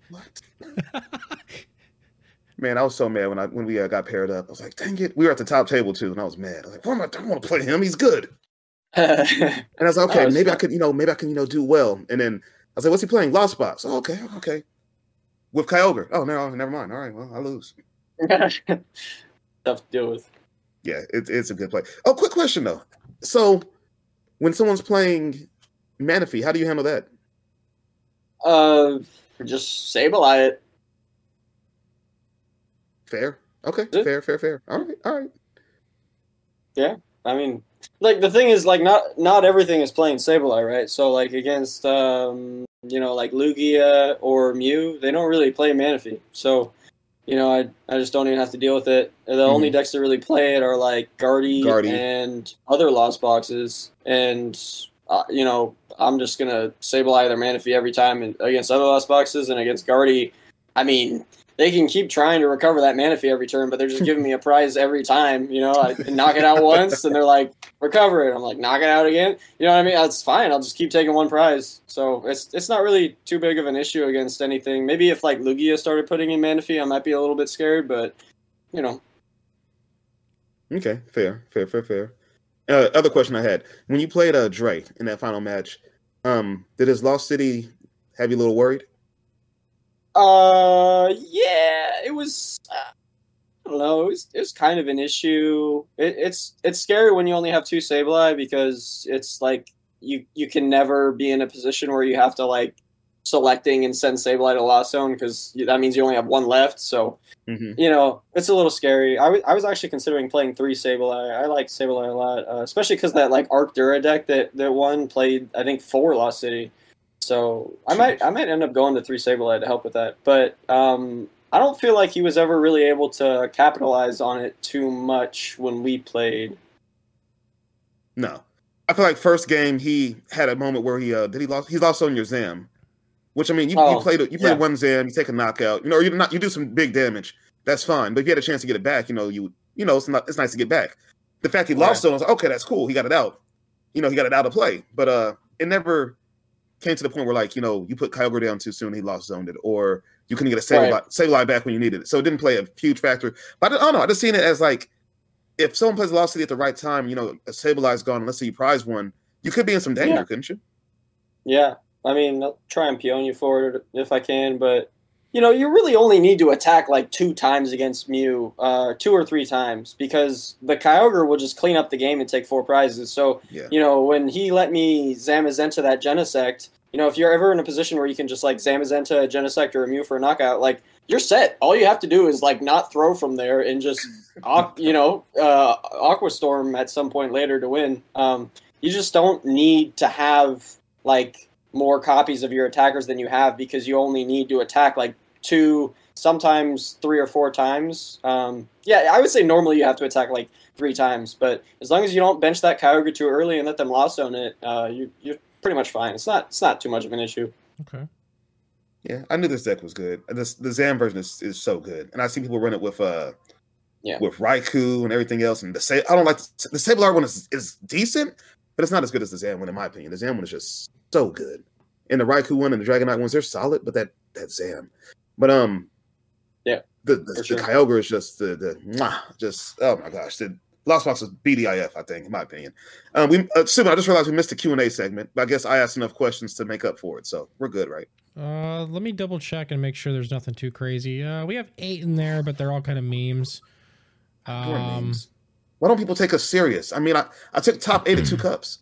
Man, I was so mad when I when we uh, got paired up. I was like, dang it. We were at the top table too, and I was mad. I was like, why am I, I don't want to play him. He's good. <laughs> And I was like, okay, it's maybe I fun. could, you know, maybe I can, you know, do well. And then I was like, what's he playing? Lost Box. Oh, okay, okay. With Kyogre. Oh, no, never mind. All right, well, I lose. <laughs> Tough to deal with. Yeah, it's it's a good play. Oh, quick question though. So, when someone's playing Manaphy, how do you handle that? Uh, just Sableye it. Fair. Okay, fair, fair, fair. All right, all right. Yeah, I mean, like the thing is, like not not everything is playing Sableye, right? So like against um, you know like Lugia or Mew, they don't really play Manaphy. So you know, I I just don't even have to deal with it. The mm-hmm. only decks that really play it are like Guardy, Guardy. and other Lost Boxes, and uh, you know, I'm just gonna Sableye their Manaphy every time and against other Lost Boxes and against Guardy. I mean, they can keep trying to recover that Manaphy every turn, but they're just giving me a prize every time. You know, I knock it out <laughs> once, and they're like, recover it. I'm like, knock it out again. You know what I mean? That's fine. I'll just keep taking one prize. So it's it's not really too big of an issue against anything. Maybe if like Lugia started putting in Manaphy, I might be a little bit scared, but you know. Okay, fair, fair, fair, fair. Uh, other question I had: When you played uh, Dre in that final match, um, did his Lost City have you a little worried? Uh, yeah, it was. Uh, I don't know. It was, it was kind of an issue. It, it's it's scary when you only have two Sableye because it's like you you can never be in a position where you have to like selecting and send Sableye to Lost Zone because that means you only have one left. So mm-hmm. you know it's a little scary. I, w- I was actually considering playing three Sableye. I like Sableye a lot, uh, especially because that like Arctura deck that that one played I think four Lost City. So I might I might end up going to three Sableye to help with that. But um, I don't feel like he was ever really able to capitalize on it too much when we played. No. I feel like first game he had a moment where he uh did he lost he lost on your Zam. Which I mean you, oh, you played you played yeah. one Zam, you take a knockout, you know, you not you do some big damage. That's fine. But if you had a chance to get it back, you know, you you know, it's not it's nice to get back. The fact he lost on, was like, okay, that's cool. He got it out. You know, he got it out of play. But uh it never came to the point where like you know you put Kyogre down too soon, he lost zoned it, or you couldn't get a save right. save line back when you needed it. So it didn't play a huge factor. But I don't know. I just seen it as like if someone plays Lost City at the right time, you know, a Sableye gone, let's say you prize one, you could be in some danger, yeah. couldn't you? Yeah, I mean, I'll try and peon you for it if I can, but you know, you really only need to attack like two times against Mew, uh, two or three times, because the Kyogre will just clean up the game and take four prizes. So, yeah. you know, when he let me Zamazenta that Genesect, you know, if you're ever in a position where you can just like Zamazenta a Genesect or a Mew for a knockout, like you're set. All you have to do is like not throw from there and just, <laughs> you know, uh, Aqua Storm at some point later to win. Um, you just don't need to have like more copies of your attackers than you have because you only need to attack like two, sometimes three or four times. Um, yeah, I would say normally you have to attack like three times, but as long as you don't bench that Kyogre too early and let them lost on it, uh, you, you're pretty much fine. It's not it's not too much of an issue. Okay. Yeah, I knew this deck was good. This the Zam version is, is so good, and I see people run it with uh yeah with Raikou and everything else. And the say I don't like the, the Sableye one is, is decent, but it's not as good as the Zam one in my opinion. The Zam one is just so good, and the Raikou one and the Dragonite ones they're solid, but that that Zam but um, yeah, the the, sure. the Kyogre is just the the just oh my gosh, the Lost Box is BDIF, I think, in my opinion. Um, we uh, I just realized we missed the Q and A segment, but I guess I asked enough questions to make up for it, so we're good, right? Uh, let me double check and make sure there's nothing too crazy. Uh, we have eight in there, but they're all kind of memes. Um, memes. Why don't people take us serious? I mean, I, I took top eight of two <clears throat> cups.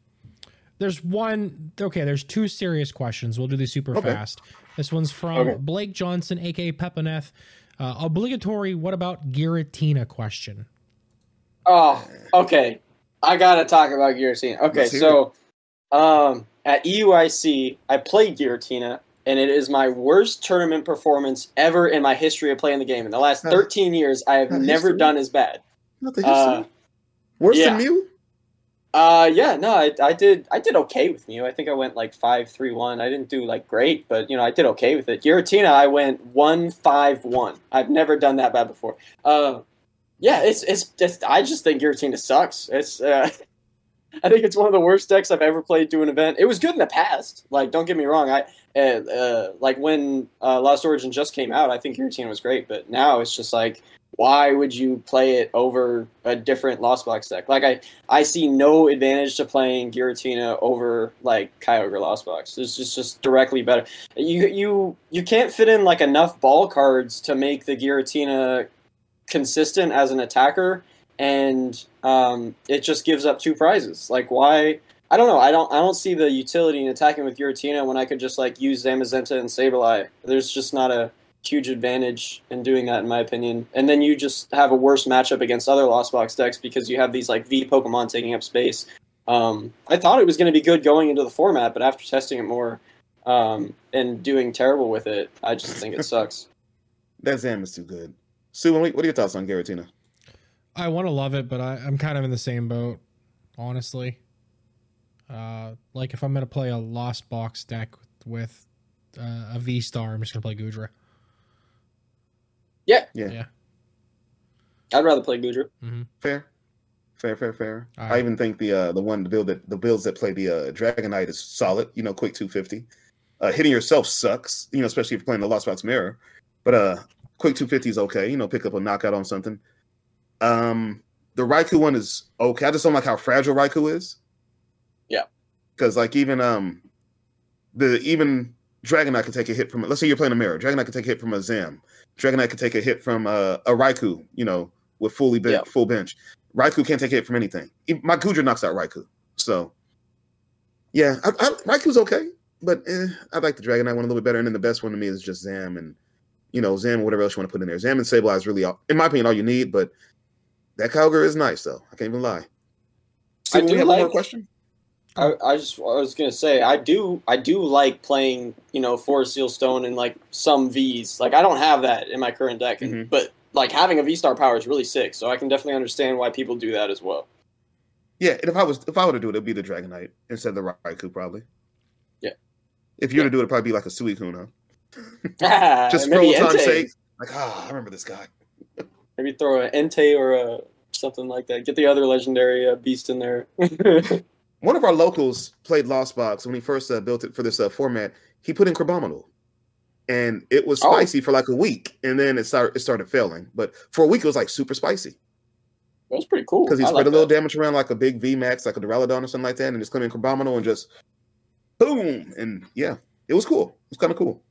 There's one. Okay, there's two serious questions. We'll do these super okay. fast. This one's from okay. Blake Johnson, aka Pepineth. Uh, obligatory. What about Giratina? Question. Oh, okay. I gotta talk about Giratina. Okay, so um, at EUIC, I played Giratina, and it is my worst tournament performance ever in my history of playing the game. In the last 13 years, I have never history. done as bad. Not the history. Uh, Worse yeah. than Mew? Uh, yeah, no, I, I did I did okay with Mew. I think I went like five three one. I didn't do like great, but you know I did okay with it. Giratina, I went one five one. I've never done that bad before. Uh, yeah, it's it's just I just think Giratina sucks. It's uh, <laughs> I think it's one of the worst decks I've ever played to an event. It was good in the past. Like, don't get me wrong. I uh, uh, like when uh, Lost Origin just came out. I think Giratina was great, but now it's just like why would you play it over a different Lost Box deck? Like I, I see no advantage to playing Giratina over like Kyogre Lost Box. It's just just directly better. You you you can't fit in like enough ball cards to make the Giratina consistent as an attacker, and um, it just gives up two prizes. Like why? I don't know. I don't. I don't see the utility in attacking with Giratina when I could just like use Zamazenta and Sableye. There's just not a huge advantage in doing that, in my opinion. And then you just have a worse matchup against other Lost Box decks because you have these like V Pokemon taking up space. Um, I thought it was going to be good going into the format, but after testing it more um, and doing terrible with it, I just think it <laughs> sucks. that Zam is too good. Sue, what are your thoughts on Giratina? I want to love it, but I, I'm kind of in the same boat, honestly. Uh, like if I'm gonna play a Lost Box deck with uh, a V Star, I'm just gonna play Goodra. Yeah, Yeah. Yeah. I'd rather play Goodra. Fair, fair, fair, fair. All I even think the uh, the one the build that the builds that play the uh, Dragonite is solid. You know, quick two fifty. Uh, hitting yourself sucks. You know, especially if you're playing the Lost Box Mirror. But uh, quick two fifty is okay. You know, pick up a knockout on something. Um, the Raikou one is okay. I just don't like how fragile Raikou is. Yeah. Because like even um, the even Dragonite can take a hit from. Let's say you're playing a Mirror. Dragonite can take a hit from a Zam. Dragonite can take a hit from uh, a Raikou. You know, with fully ben- Yeah. full bench. Raikou can't take a hit from anything. My Goodra knocks out Raikou. So, yeah, I, I, Raikou's okay, but eh, I like the Dragonite one a little bit better. And then the best one to me is just Zam and, you know, Zam, whatever else you want to put in there. Zam and Sableye is really, all, in my opinion, all you need, but that Kyogre is nice, though. I can't even lie. So, I we do have one more question? I, I just I was gonna say I do I do like playing you know Forest Seal Stone and like some V's like I don't have that in my current deck and, Mhm. but like having a V Star power is really sick so I can definitely understand why people do that as well. Yeah, and if I was if I were to do it, it'd be the Dragonite instead of the Raikou, probably. Yeah. If you were Yeah. to do it, it'd probably be like a Suicune, huh? <laughs> Just for old time's sake. Like, ah, I remember this guy. Maybe throw an Entei or a something like that. Get the other legendary uh, beast in there. <laughs> One of our locals played Lost Box when he first uh, built it for this uh, format. He put in Crabominable, and it was Oh. spicy for like a week, and then it started it started failing. But for a week, it was like super spicy That was pretty cool. because he I spread like a little that. damage around like a big V Max, like a Duraludon or something like that, and just come in Crabominable and just boom, and yeah, it was cool. It was kind of cool.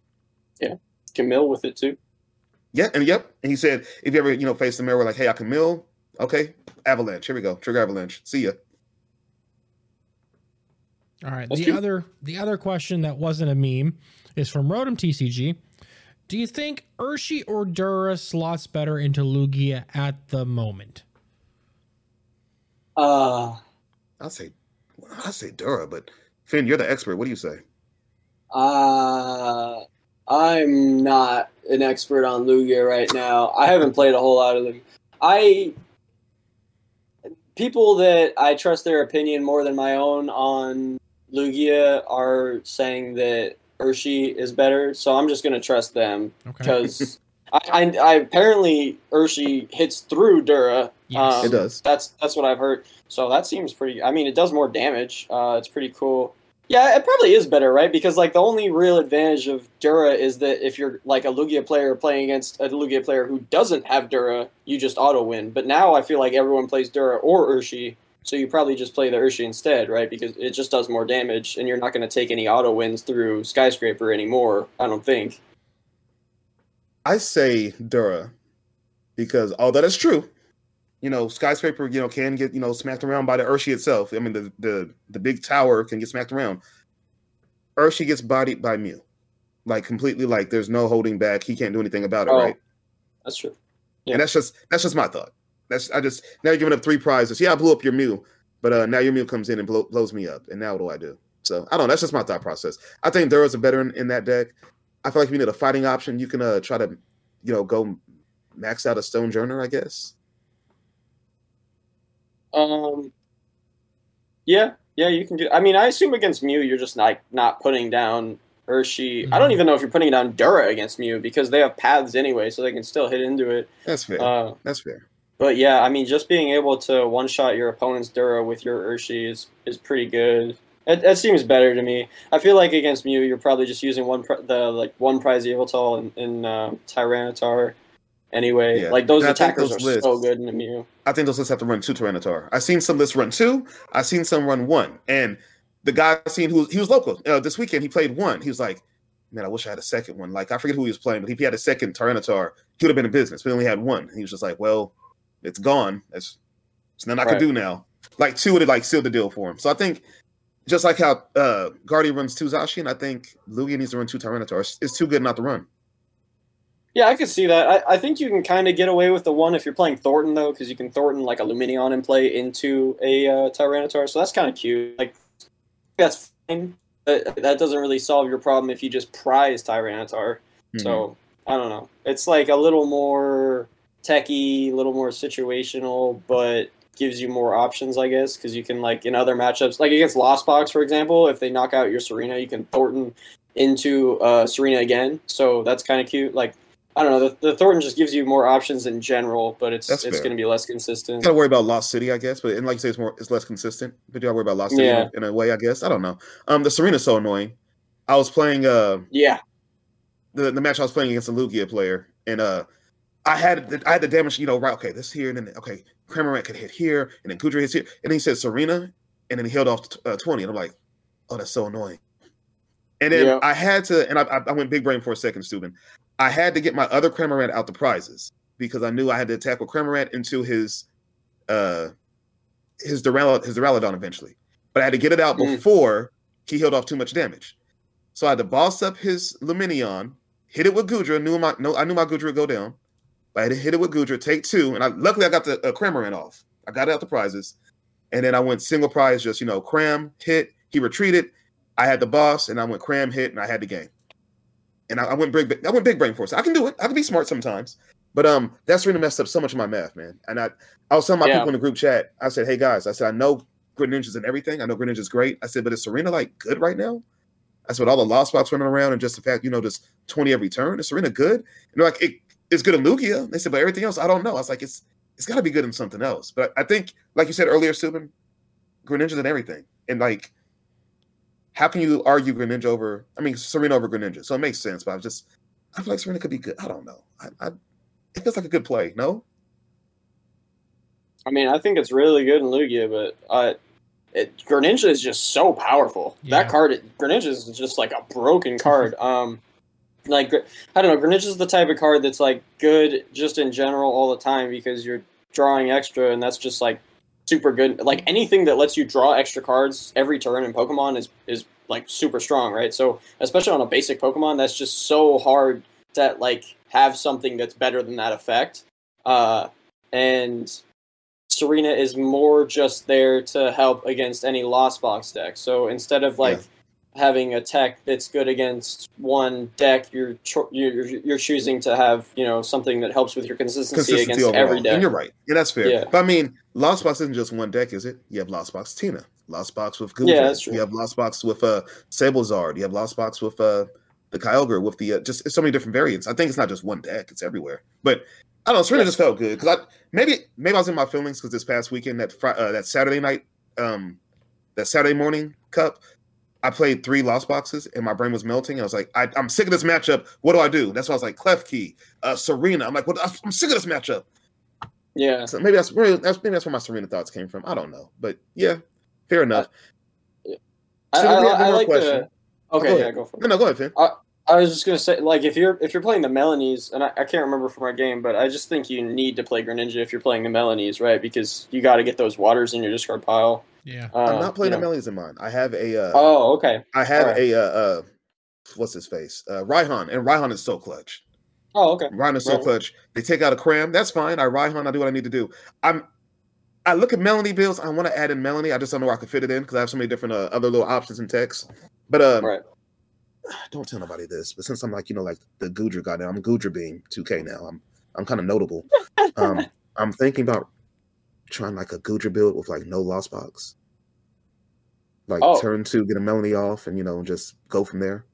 Yeah, can mill with it too. Yeah, and yep. And he said, if you ever you know face the mirror like, hey, I can mill. Okay, avalanche. Here we go. Trigger avalanche. See ya. All right. That's the true. other the other question that wasn't a meme is from Rotom TCG. Do you think Urshi or Dura slots better into Lugia at the moment? Uh I'll say, I'll say Dura, but Phinn, you're the expert. What do you say? Uh, I'm not an expert on Lugia right now. I haven't played a whole lot of Lugia. I people that I trust their opinion more than my own on Lugia are saying that Urshi is better, so I'm just gonna trust them Okay. because <laughs> I, I, I apparently Urshi hits through Dura. Yes. Um, It does. That's that's what I've heard. So that seems pretty. I mean, it does more damage. Uh, it's pretty cool. Yeah, it probably is better, right? Because like the only real advantage of Dura is that if you're like a Lugia player playing against a Lugia player who doesn't have Dura, you just auto win. But now I feel like everyone plays Dura or Urshi, so you probably just play the Urshi instead, right? Because it just does more damage, and you're not going to take any auto wins through Skyscraper anymore. I don't think. I say Dura because although that's true, you know, skyscraper, you know, can get you know smacked around by the Urshi itself. I mean, the the the big tower can get smacked around. Urshi gets bodied by Mew, like completely. Like there's no holding back. He can't do anything about it, Oh. right? That's true. Yeah. And that's just that's just my thought. That's I just now you're giving up three prizes. Yeah, I blew up your Mew, but uh now your Mew comes in and blow, blows me up. And now what do I do? So I don't. know. That's just my thought process. I think Dura's a better in, that deck. I feel like if you need a fighting option, you can uh try to, you know, go max out a Stonjourner, I guess. Um. Yeah, yeah, you can do. I mean, I assume against Mew, you're just like not putting down Urshi. I don't Mhm. even know if you're putting down Dura against Mew because they have paths anyway, so they can still hit into it. That's fair. Uh, that's fair. But yeah, I mean, just being able to one shot your opponent's Dura with your Urshi is is pretty good. It, that seems better to me. I feel like against Mew, you're probably just using one pri- the like one prize Yveltal and, and uh, Tyranitar. Anyway, Yeah. like those And attackers those are so good in the Mew. I think those lists have to run two Tyranitar. I've seen some lists run two. I've seen some run one. And the guy I seen who he was local uh, this weekend, he played one. He was like, "Man, I wish I had a second one." Like I forget who he was playing, but if he had a second Tyranitar, he would have been in business. But he only had one. He was just like, "Well, it's gone. That's it's nothing I can do now." Like two would have like sealed the deal for him. So I think just like how uh Guardian runs two Zacian, I think Lugia needs to run two Tyranitar. It's, it's too good not to run. Yeah, I could see that. I, I think you can kind of get away with the one if you're playing Thornton though, because you can Thornton like a Lumineon and play into a uh, Tyranitar, so that's kind of cute. Like that's fine. But that doesn't really solve your problem if you just prize Tyranitar. Mm-hmm. So I don't know. It's like a little more techy, a little more situational, but gives you more options, I guess, because you can like in other matchups, like against Lost Box, for example, if they knock out your Serena, you can Thornton into uh, Serena again. So that's kind of cute. Like I don't know, the, the Thornton just gives you more options in general, but it's That's it's going to be less consistent. Gotta worry about Lost City, I guess, but and like you say, it's more it's less consistent. But you gotta worry about Lost City in a- Yeah. in a way, I guess. I don't know. Um, the Serena's so annoying. I was playing uh Yeah, the, the match I was playing against a Lugia player, and uh, I had the, I had the damage, you know, right? Okay, this here, and then okay, Cramorant could hit here, and then Goodra hits here, and then he said Serena, and then he held off uh, twenty, and I'm like, oh, that's so annoying. And then Yeah. I had to, and I, I- went big brain for a second, Steuben. I had to get my other Cramorant out the prizes because I knew I had to tackle Cramorant into his uh his Durala, his Duraludon eventually, but I had to get it out Mm. before he healed off too much damage. So I had to boss up his Lumineon, hit it with Goodra. Knew my no, I knew my Goodra would go down. I had to hit it with Goodra, take two, and I luckily I got the uh, Cramorant off. I got out the prizes, and then I went single prize, just you know, cram hit. He retreated. I had the boss, and I went cram hit, and I had the game. And I, I went big, I went big brain force. I can do it. I can be smart sometimes. But um, that's really messed up so much of my math, man. And I, I was telling my Yeah. people in the group chat. I said, "Hey guys, I said I know Greninja's and everything. I know Greninja's great. I said, but is Serena like good right now? I said, with all the lost spots running around and just the fact, you know, just 20 every turn, is Serena good? And they're like, it, it's good in Lugia. They said, but everything else, I don't know. I was like, it's it's got to be good in something else. But I think, like you said earlier, Subin, Greninja's in everything. And like, how can you argue Greninja over, I mean, Serena over Greninja? So it makes sense, but I just, I feel like Serena could be good. I don't know. I, I it feels like a good play, no? I mean, I think it's really good in Lugia, but uh, it, Greninja is just so powerful. Yeah. That card, Greninja is just like a broken card. <laughs> um, like I don't know, Greninja is the type of card that's like good just in general all the time because you're drawing extra, and that's just like super good. Like anything that lets you draw extra cards every turn in Pokemon is is like super strong, right? So especially on a basic Pokemon, that's just so hard to like have something that's better than that effect. Uh, and Serena is more just there to help against any Lost Box deck. So instead of like having a tech that's good against one deck, you're cho- you're you're choosing to have you know something that helps with your consistency, Consistency against overall. every deck. And you're right. Yeah, that's fair. Yeah. But I mean, Lost Box isn't just one deck, is it? You have Lost Box Tina, Lost Box with Goodra. Yeah, that's true. You have Lost Box with uh Sablezard. You have Lost Box with uh the Kyogre with the uh, just so many different variants. I think it's not just one deck; it's everywhere. But I don't know. Serena just felt good because I maybe maybe I was in my feelings because this past weekend that Fri- uh, that Saturday night um that Saturday morning cup. I played three lost boxes and my brain was melting. I was like, I, I'm sick of this matchup. What do I do? That's why I was like, Klefki, uh, Serena. I'm like, what? I'm sick of this matchup. Yeah, So maybe that's where that's maybe that's where my Serena thoughts came from. I don't know, but yeah, fair enough. I, So I, one I like question. the. Okay, Go yeah, go for it. No, no, go ahead, Phinn. I was just gonna say, like, if you're if you're playing the Melonys, and I, I can't remember from our game, but I just think you need to play Greninja if you're playing the Melonys, right? Because you got to get those waters in your discard pile. Yeah. I'm not playing you the know. Melodies in mine. I have a uh, Oh, okay. I have alright. a uh, uh, what's his face? Uh, Raihan, and Raihan is so clutch. Oh, okay. Raihan is so Right. clutch. They take out a cram. That's fine. I Raihan. I do what I need to do. I'm. I look at Melony builds. I want to add in Melony. I just don't know where I could fit it in because I have so many different uh, other little options in text. But um, Right. <sighs> don't tell nobody this. But since I'm like you know like the Goodra guy now, I'm Goodra being 2K now. I'm I'm kind of notable. <laughs> Um, I'm thinking about trying like a Goodra build with like no loss box. Like Oh. turn two, get a Melony off, and you know just go from there.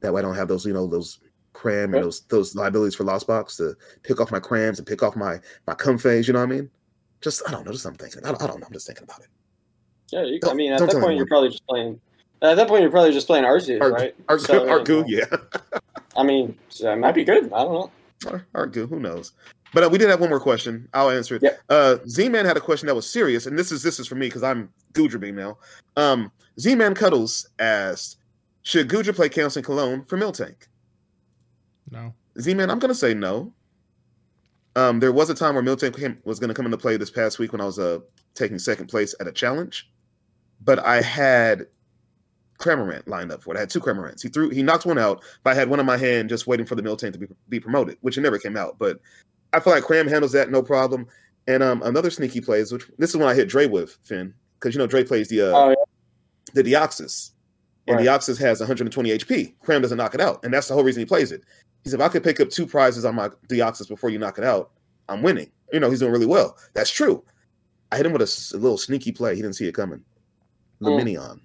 That way I don't have those you know those cram Okay. and those those liabilities for lost box to pick off my crams and pick off my my Comfeys. You know what I mean? Just I don't know. Just I'm thinking. I don't, I don't know. I'm just thinking about it. Yeah, you, I mean, at that point, anyone. you're probably just playing. At that point, you're probably just playing Arceus, Art, right? art, So, <laughs> art yeah. I mean, it might be good. I don't know. Art who knows? But uh, we did have one more question. I'll answer it. Yep. Uh, Z-Man had a question that was serious, and this is this is for me because I'm Goodra being now. Um, Z-Man Cuddles asked, "Should Goodra play Canceling Cologne for Miltank?" No. Z-Man, I'm gonna say no. Um, there was a time where Miltank came, was gonna come into play this past week when I was uh taking second place at a challenge, but I had Cramorant lined up for it. I had two Cramorants. He threw, he knocked one out, but I had one in my hand just waiting for the Miltank to be, be promoted, which it never came out. But I feel like Cram handles that no problem. And um, another sneaky plays, which this is when I hit Dre with Phinn, because you know Dre plays the uh, Oh, yeah. the Deoxys, and Right. Deoxys has 120 HP. Cram doesn't knock it out, and that's the whole reason he plays it. He said, "If I could pick up two prizes on my Deoxys before you knock it out, I'm winning." You know, he's doing really well. That's true. I hit him with a little sneaky play. He didn't see it coming. Mm. Lumineon.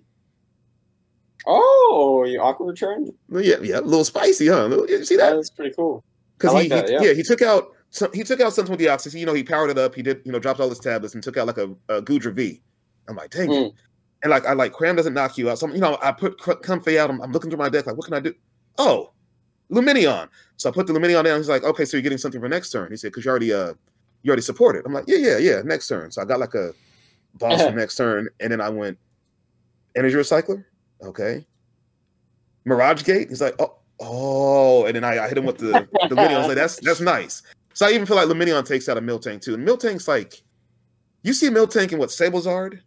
Oh, you Aqua Return? Yeah, yeah, a little spicy, huh? Little- You see that? That's pretty cool. Because I he, like that, he yeah. yeah. he took out some, he took out something with Deoxys. You know, he powered it up. He did you know dropped all his tablets and took out like a, a Goodra V. I'm like, dang it. Mm. And like I like Cram doesn't knock you out. So you know, I put Comfey out. I'm, I'm looking through my deck like, what can I do? Oh, Lumineon. So I put the Lumineon down. He's like, okay, so you're getting something for next turn. He said, because you already uh you already supported. I'm like, yeah, yeah, yeah, next turn. So I got like a boss for <laughs> next turn, and then I went energy recycler. Okay. Mirage Gate. He's like, oh, oh, and then I, I hit him with the the Lumineon. I was like, that's that's nice. So I even feel like Lumineon takes out a Miltank too. And Miltank's like, you see Miltank in what Sablezard?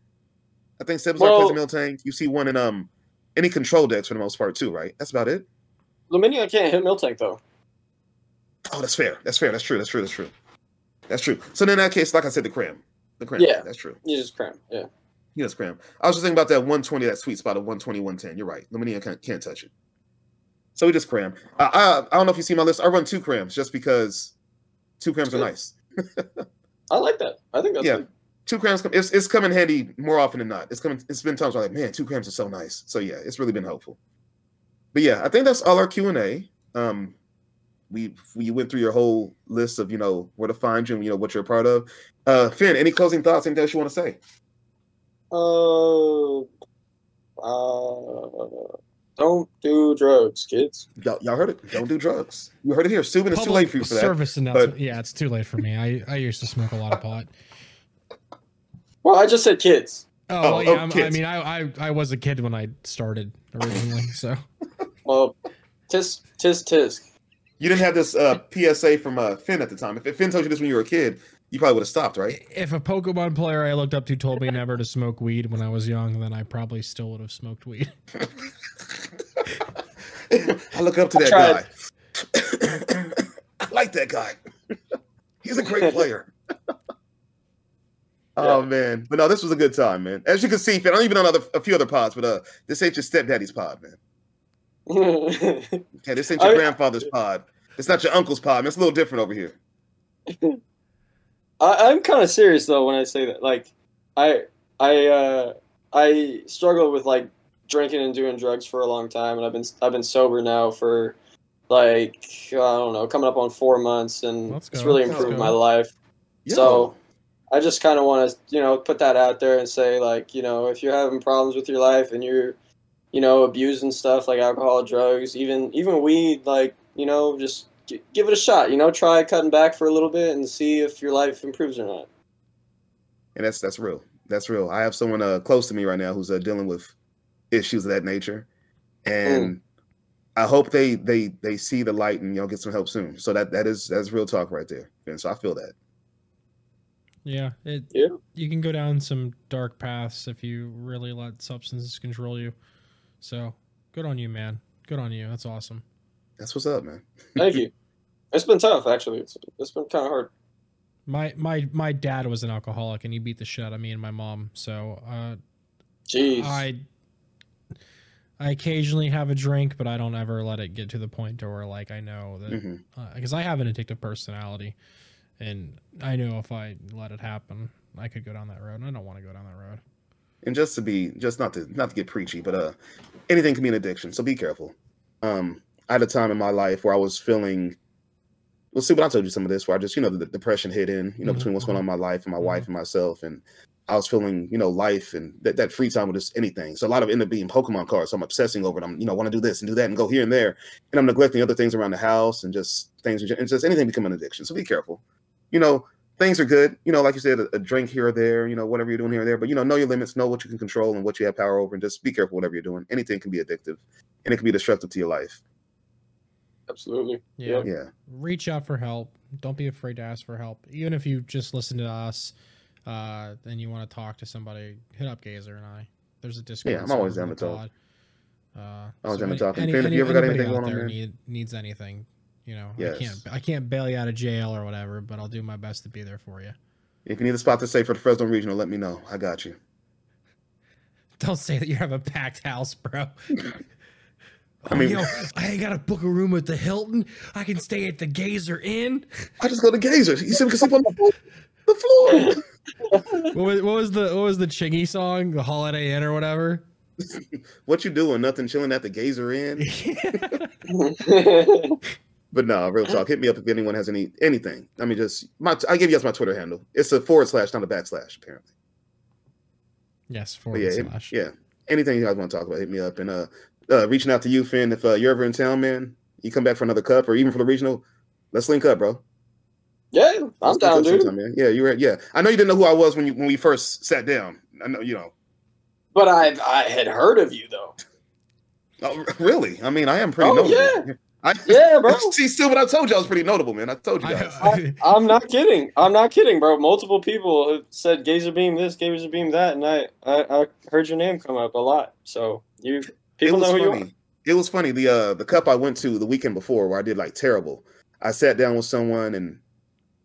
I think Sablezard Well- plays a Miltank. You see one in um any control decks for the most part too, right? That's about it. Lumineon can't hit Miltank though. Oh, that's fair. That's fair. That's true. That's true. That's true. That's true. So then in that case, like I said, the cram. The cram. Yeah. That's true. You just cram. Yeah. Yes, cram. I was just thinking about that 120, that sweet spot of 120, 110. You're right. Lumineon can't, can't touch it. So we just cram. I, I I don't know if you see my list. I run two crams just because two crams are nice. I like that. I think that's Yeah. good. Two crams come it's it's come in handy more often than not. It's coming it's been times where I'm like, man, two crams are so nice. So yeah, it's really been helpful. But yeah, I think that's all our Q and A. Um we we went through your whole list of you know where to find you and you know what you're a part of. Uh Phinn, any closing thoughts, anything else you want to say? Uh, uh, don't do drugs, kids. Y'all, y'all heard it. Don't do drugs. You heard it here. Subin, it's too late for you for that. Service announcement. Yeah, it's too late for me. I, I used to smoke a lot of pot. Well, I just said kids. Oh, Oh, well, yeah. oh, I'm- I mean, I, I I was a kid when I started originally, so <laughs> Well, tisk tisk tisk. You didn't have this uh, PSA from uh, Phinn at the time. If Phinn told you this when you were a kid, you probably would have stopped, right? if a Pokemon player I looked up to told me never to smoke weed when I was young, then I probably still would have smoked weed. <laughs> <laughs> I look up to I that guy. <coughs> I like that guy. He's a great player. <laughs> Oh man, but no, this was a good time, man. As you can see, I don't even know another, a few other pods, but uh, this ain't your stepdaddy's pod, man. Okay, this ain't your I- grandfather's pod. It's not your uncle's pod. Man. It's a little different over here. I, I'm kind of serious though when I say that. Like, I I uh, I struggled with like drinking and doing drugs for a long time, and I've been I've been sober now for like I don't know, coming up on four months, and Let's it's go. really Let's improved go. my life. Yo. So I just kind of want to, you know, put that out there and say, like, you know, if you're having problems with your life and you're, you know, abusing stuff like alcohol, drugs, even even weed, like, you know, just give it a shot. You know, try cutting back for a little bit and see if your life improves or not. and that's that's real. That's real. I have someone uh, close to me right now who's uh, dealing with issues of that nature, and I hope they they they see the light and you know get some help soon. So that that is that's real talk right there. And so I feel that. Yeah, it. Yeah. You can go down some dark paths if you really let substances control you. So, good on you, man. Good on you. That's awesome. That's what's up, man. Thank you. <laughs> It's been tough, actually. It's, it's been kind of hard. My my my dad was an alcoholic and he beat the shit out of me and my mom. So, uh, Jeez. I I occasionally have a drink, but I don't ever let it get to the point where like I know that because I have an addictive personality, and I know if I let it happen, I could go down that road, and I don't want to go down that road. And just to be just not to not to get preachy, but uh, anything can be an addiction. So be careful. Um, I had a time in my life where I was feeling. We'll see. But I told you some of this where I just you know the, the depression hit in. You know Mhm, between what's going on in my life and my Mhm. wife and myself and. I was feeling, you know, life and that, that free time with just anything. So a lot of it ended up being Pokemon cards. So I'm obsessing over them. You know, want to do this and do that and go here and there, and I'm neglecting other things around the house and just things. And just anything become an addiction. So be careful. You know, things are good. You know, like you said, a, a drink here or there. You know, whatever you're doing here or there. But you know, know your limits. Know what you can control and what you have power over, and just be careful whatever you're doing. Anything can be addictive, and it can be destructive to your life. Absolutely. Yeah. Yeah, Reach out for help. Don't be afraid to ask for help. Even if you just listen to us, uh, and you want to talk to somebody, hit up Gazer and I. There's a Discord. Yeah, I'm always server down in to the talk. Uh, so Jimmy any- talking. any- Phinn, if you ever got anybody anything out going on, there need, needs anything, you know, Yes. I can't I can't bail you out of jail or whatever, but I'll do my best to be there for you. If you need a spot to stay for the Fresno Regional, let me know. I got you. Don't say that you have a packed house, bro. <laughs> I mean- yo, I ain't got to book a room at the Hilton. I can stay at the Gazer Inn. I just go to Gazer. You said we can sleep on the, the floor. <laughs> What was, what was the what was the Chingy song? The Holiday Inn or whatever. <laughs> what you doing? Nothing chilling at the Gazer Inn. <laughs> But no, real talk. Hit me up if anyone has any anything. I mean, just my I give you guys my Twitter handle. It's a forward slash, not a backslash, apparently. yes, But forward yeah, hit- slash. yeah. Anything you guys want to talk about, hit me up. And uh, uh reaching out to you, Phinn. If uh, you're ever in town, man, you come back for another cup or even for the regional, let's link up, bro. yeah, I'm Let's down, dude. sometime, man. Yeah, you were. Yeah, I know you didn't know who I was when you when we first sat down. I know you know. But I I had heard of you though. Oh, really? I mean, I am pretty Oh, notable. yeah. <laughs> I, Yeah, bro. <laughs> See, still, but I told you I was pretty notable, man. I told you guys. I, I'm not kidding. I'm not kidding, bro. Multiple people have said Gazer Beam this, Gazer Beam that, and I, I, I heard your name come up a lot. So you it was know who funny. It was funny. The uh the cup I went to the weekend before where I did like terrible. I sat down with someone and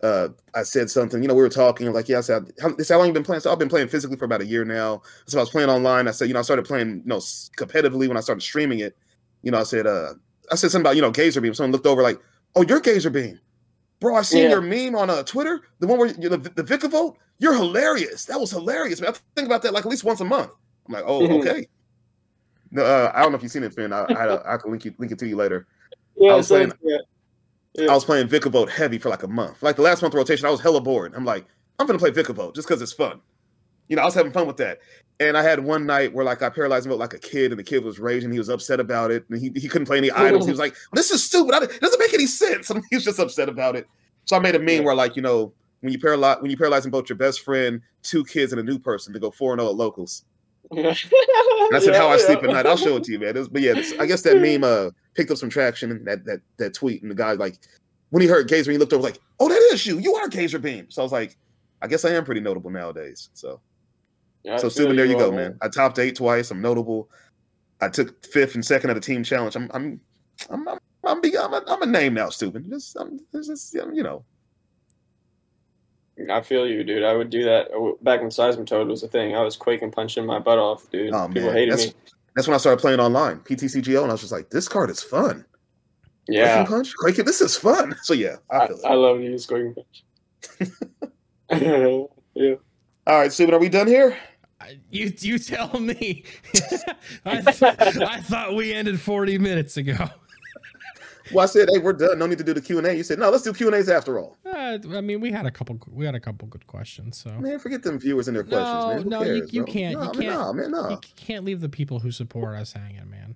uh I said something. You know, we were talking. like, yeah, I said, how, this how long you been playing? So I've been playing physically for about a year now. So I was playing online. I said, you know, I started playing, you know, competitively when I started streaming it. You know, I said, uh, I said something about you know Gazer Beam. Someone looked over like, oh, you're Gazer Beam, bro. I seen Yeah. your meme on uh, Twitter, the one where you know, the, the vote. You're hilarious. That was hilarious. Man, I think about that like at least once a month. I'm like, oh, Mhm. okay. No, uh, I don't know if you've seen it, Phinn. I, I, I can link you link it to you later. Yeah, I was so- saying- yeah. Yeah. I was playing Vikavolt heavy for like a month. Like the last month rotation, I was hella bored. I'm like, I'm gonna play Vikavolt just because it's fun. You know, I was having fun with that. And I had one night where like I paralyzed him like a kid, and the kid was raging. He was upset about it, and he, he couldn't play any items. He was like, "This is stupid. I, it doesn't make any sense." <laughs> And he was just upset about it. So I made a meme where like you know when you paralyze when you paralyzing both your best friend, two kids, and a new person to go four and zero at locals. <laughs> Yeah. And I said how I Yeah, sleep at night. I'll show it to you, man. It was- but yeah, this- I guess that meme uh picked up some traction. That that that tweet and the guy like when he heard Gazer, he looked over like, "Oh, that is you. You are Gazer Beam." So I was like, I guess I am pretty notable nowadays. So Yeah, so feel Stephen, there you go, are, man. I topped eight twice. I'm notable. I took fifth and second at a team challenge. I'm I'm I'm I'm I'm, I'm, a, I'm a name now, Stephen. Just I'm just you know. I feel you, dude. I would do that Uh, back when Seismitoad was a thing. I was quaking punching my butt off, dude. Oh People man, hated that's me. that's when I started playing online PTCGO, and I was just like, this card is fun. Yeah, Quaking punch, Quaking, this is fun. <laughs> So yeah, I I, it. I love you, quaking punch. <laughs> yeah. All right, Stephen, are we done here? You you tell me. <laughs> I, th- I thought we ended 40 minutes ago. Well, I said, hey, we're done. No need to do the Q and A. You said, no, let's do Q and A's after all. Uh, I mean, we had a couple. We had a couple good questions. So Man, forget them viewers and their No, questions, man. No, you- cares, you bro? can't- No, you can't- No, man, no. you can't leave the people who support us hanging, man.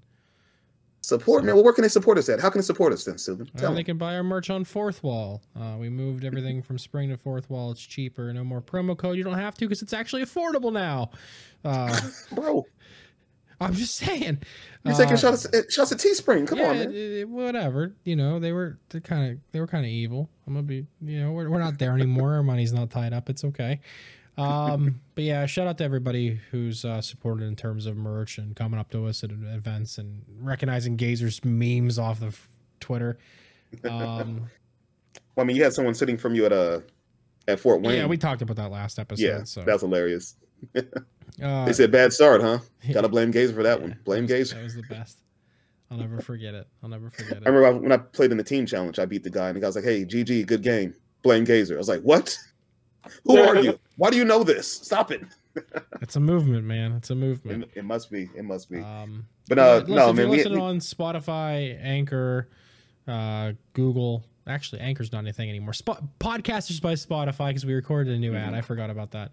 Support, man. Well, where can they support us at? How can they support us then, Stephen? Uh, Tell they can buy our merch on Fourth Wall. Uh, we moved everything from Spring to Fourth Wall. It's cheaper. No more promo code. You don't have to because it's actually affordable now. Uh, <laughs> Bro, I'm just saying. you're taking Uh, shots at, shots at Teespring. Come yeah, on, man. it- it- whatever. You know, they were they kind of they were kind of evil. I'm gonna be. You know, we're, we're not there anymore. Our money's not tied up. It's okay. Um, <laughs> but yeah, shout out to everybody who's uh, supported in terms of merch and coming up to us at events and recognizing Gazer's memes off of Twitter. Um, <laughs> Well, I mean, you had someone sitting from you at uh at Fort Wayne. yeah, we talked about that last episode. yeah, so that was hilarious. <laughs> uh, They said bad start, huh? yeah, <laughs> Gotta blame Gazer for that yeah, one. Blame that was, Gazer. That was the best. I'll never forget it. I'll never forget it. I remember when I played in the team challenge, I beat the guy, and the guy was like, "Hey, GG, good game. Blame Gazer." I was like, "What? Who are you? <laughs> Why do you know this? Stop it." It's a movement, man. It's a movement. It, it must be. It must be. Um, But uh, listen, no, man. you're We, on Spotify, Anchor, uh, Google. Actually, Anchor's not anything anymore. Spo- Podcasters by Spotify because we recorded a new ad. Mhm. I forgot about that.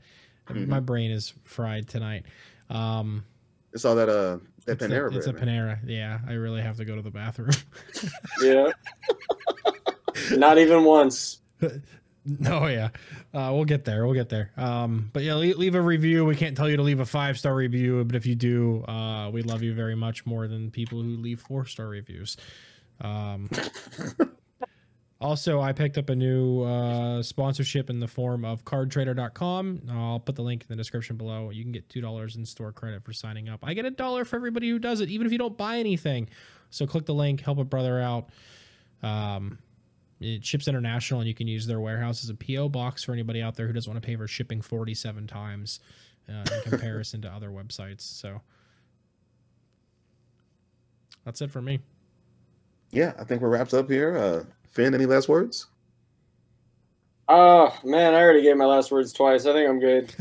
Mhm. My brain is fried tonight. Um, it's all that uh that it's a, Panera it's a bread. man. Panera. Yeah, I really have to go to the bathroom. <laughs> Yeah. Not even once. <laughs> oh yeah, uh, we'll get there. We'll get there. Um, but yeah, leave, leave a review. We can't tell you to leave a five star review, but if you do, uh, we love you very much more than people who leave four star reviews. Um, <laughs> Also, I picked up a new uh, sponsorship in the form of cardtrader.com. I'll put the link in the description below. You can get $2 in store credit for signing up. I get a dollar for everybody who does it, even if you don't buy anything. So click the link, help a brother out. Um, it ships international, and you can use their warehouse as a PO box for anybody out there who doesn't want to pay for shipping 47 times uh, in <laughs> comparison to other websites. So that's it for me. Yeah, I think we're wrapped up here. Uh, Phinn, any last words? Oh man, I already gave my last words twice. I think I'm good.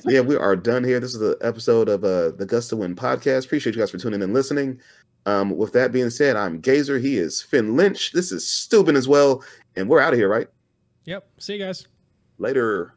<laughs> <laughs> yeah, we are done here. This is the episode of uh, the Gust of Wind podcast. Appreciate you guys for tuning in and listening. Um, with that being said, I'm Gazer. He is Phinn Lynch. This is Steuben as well, and we're out of here, right? Yep. See you guys later.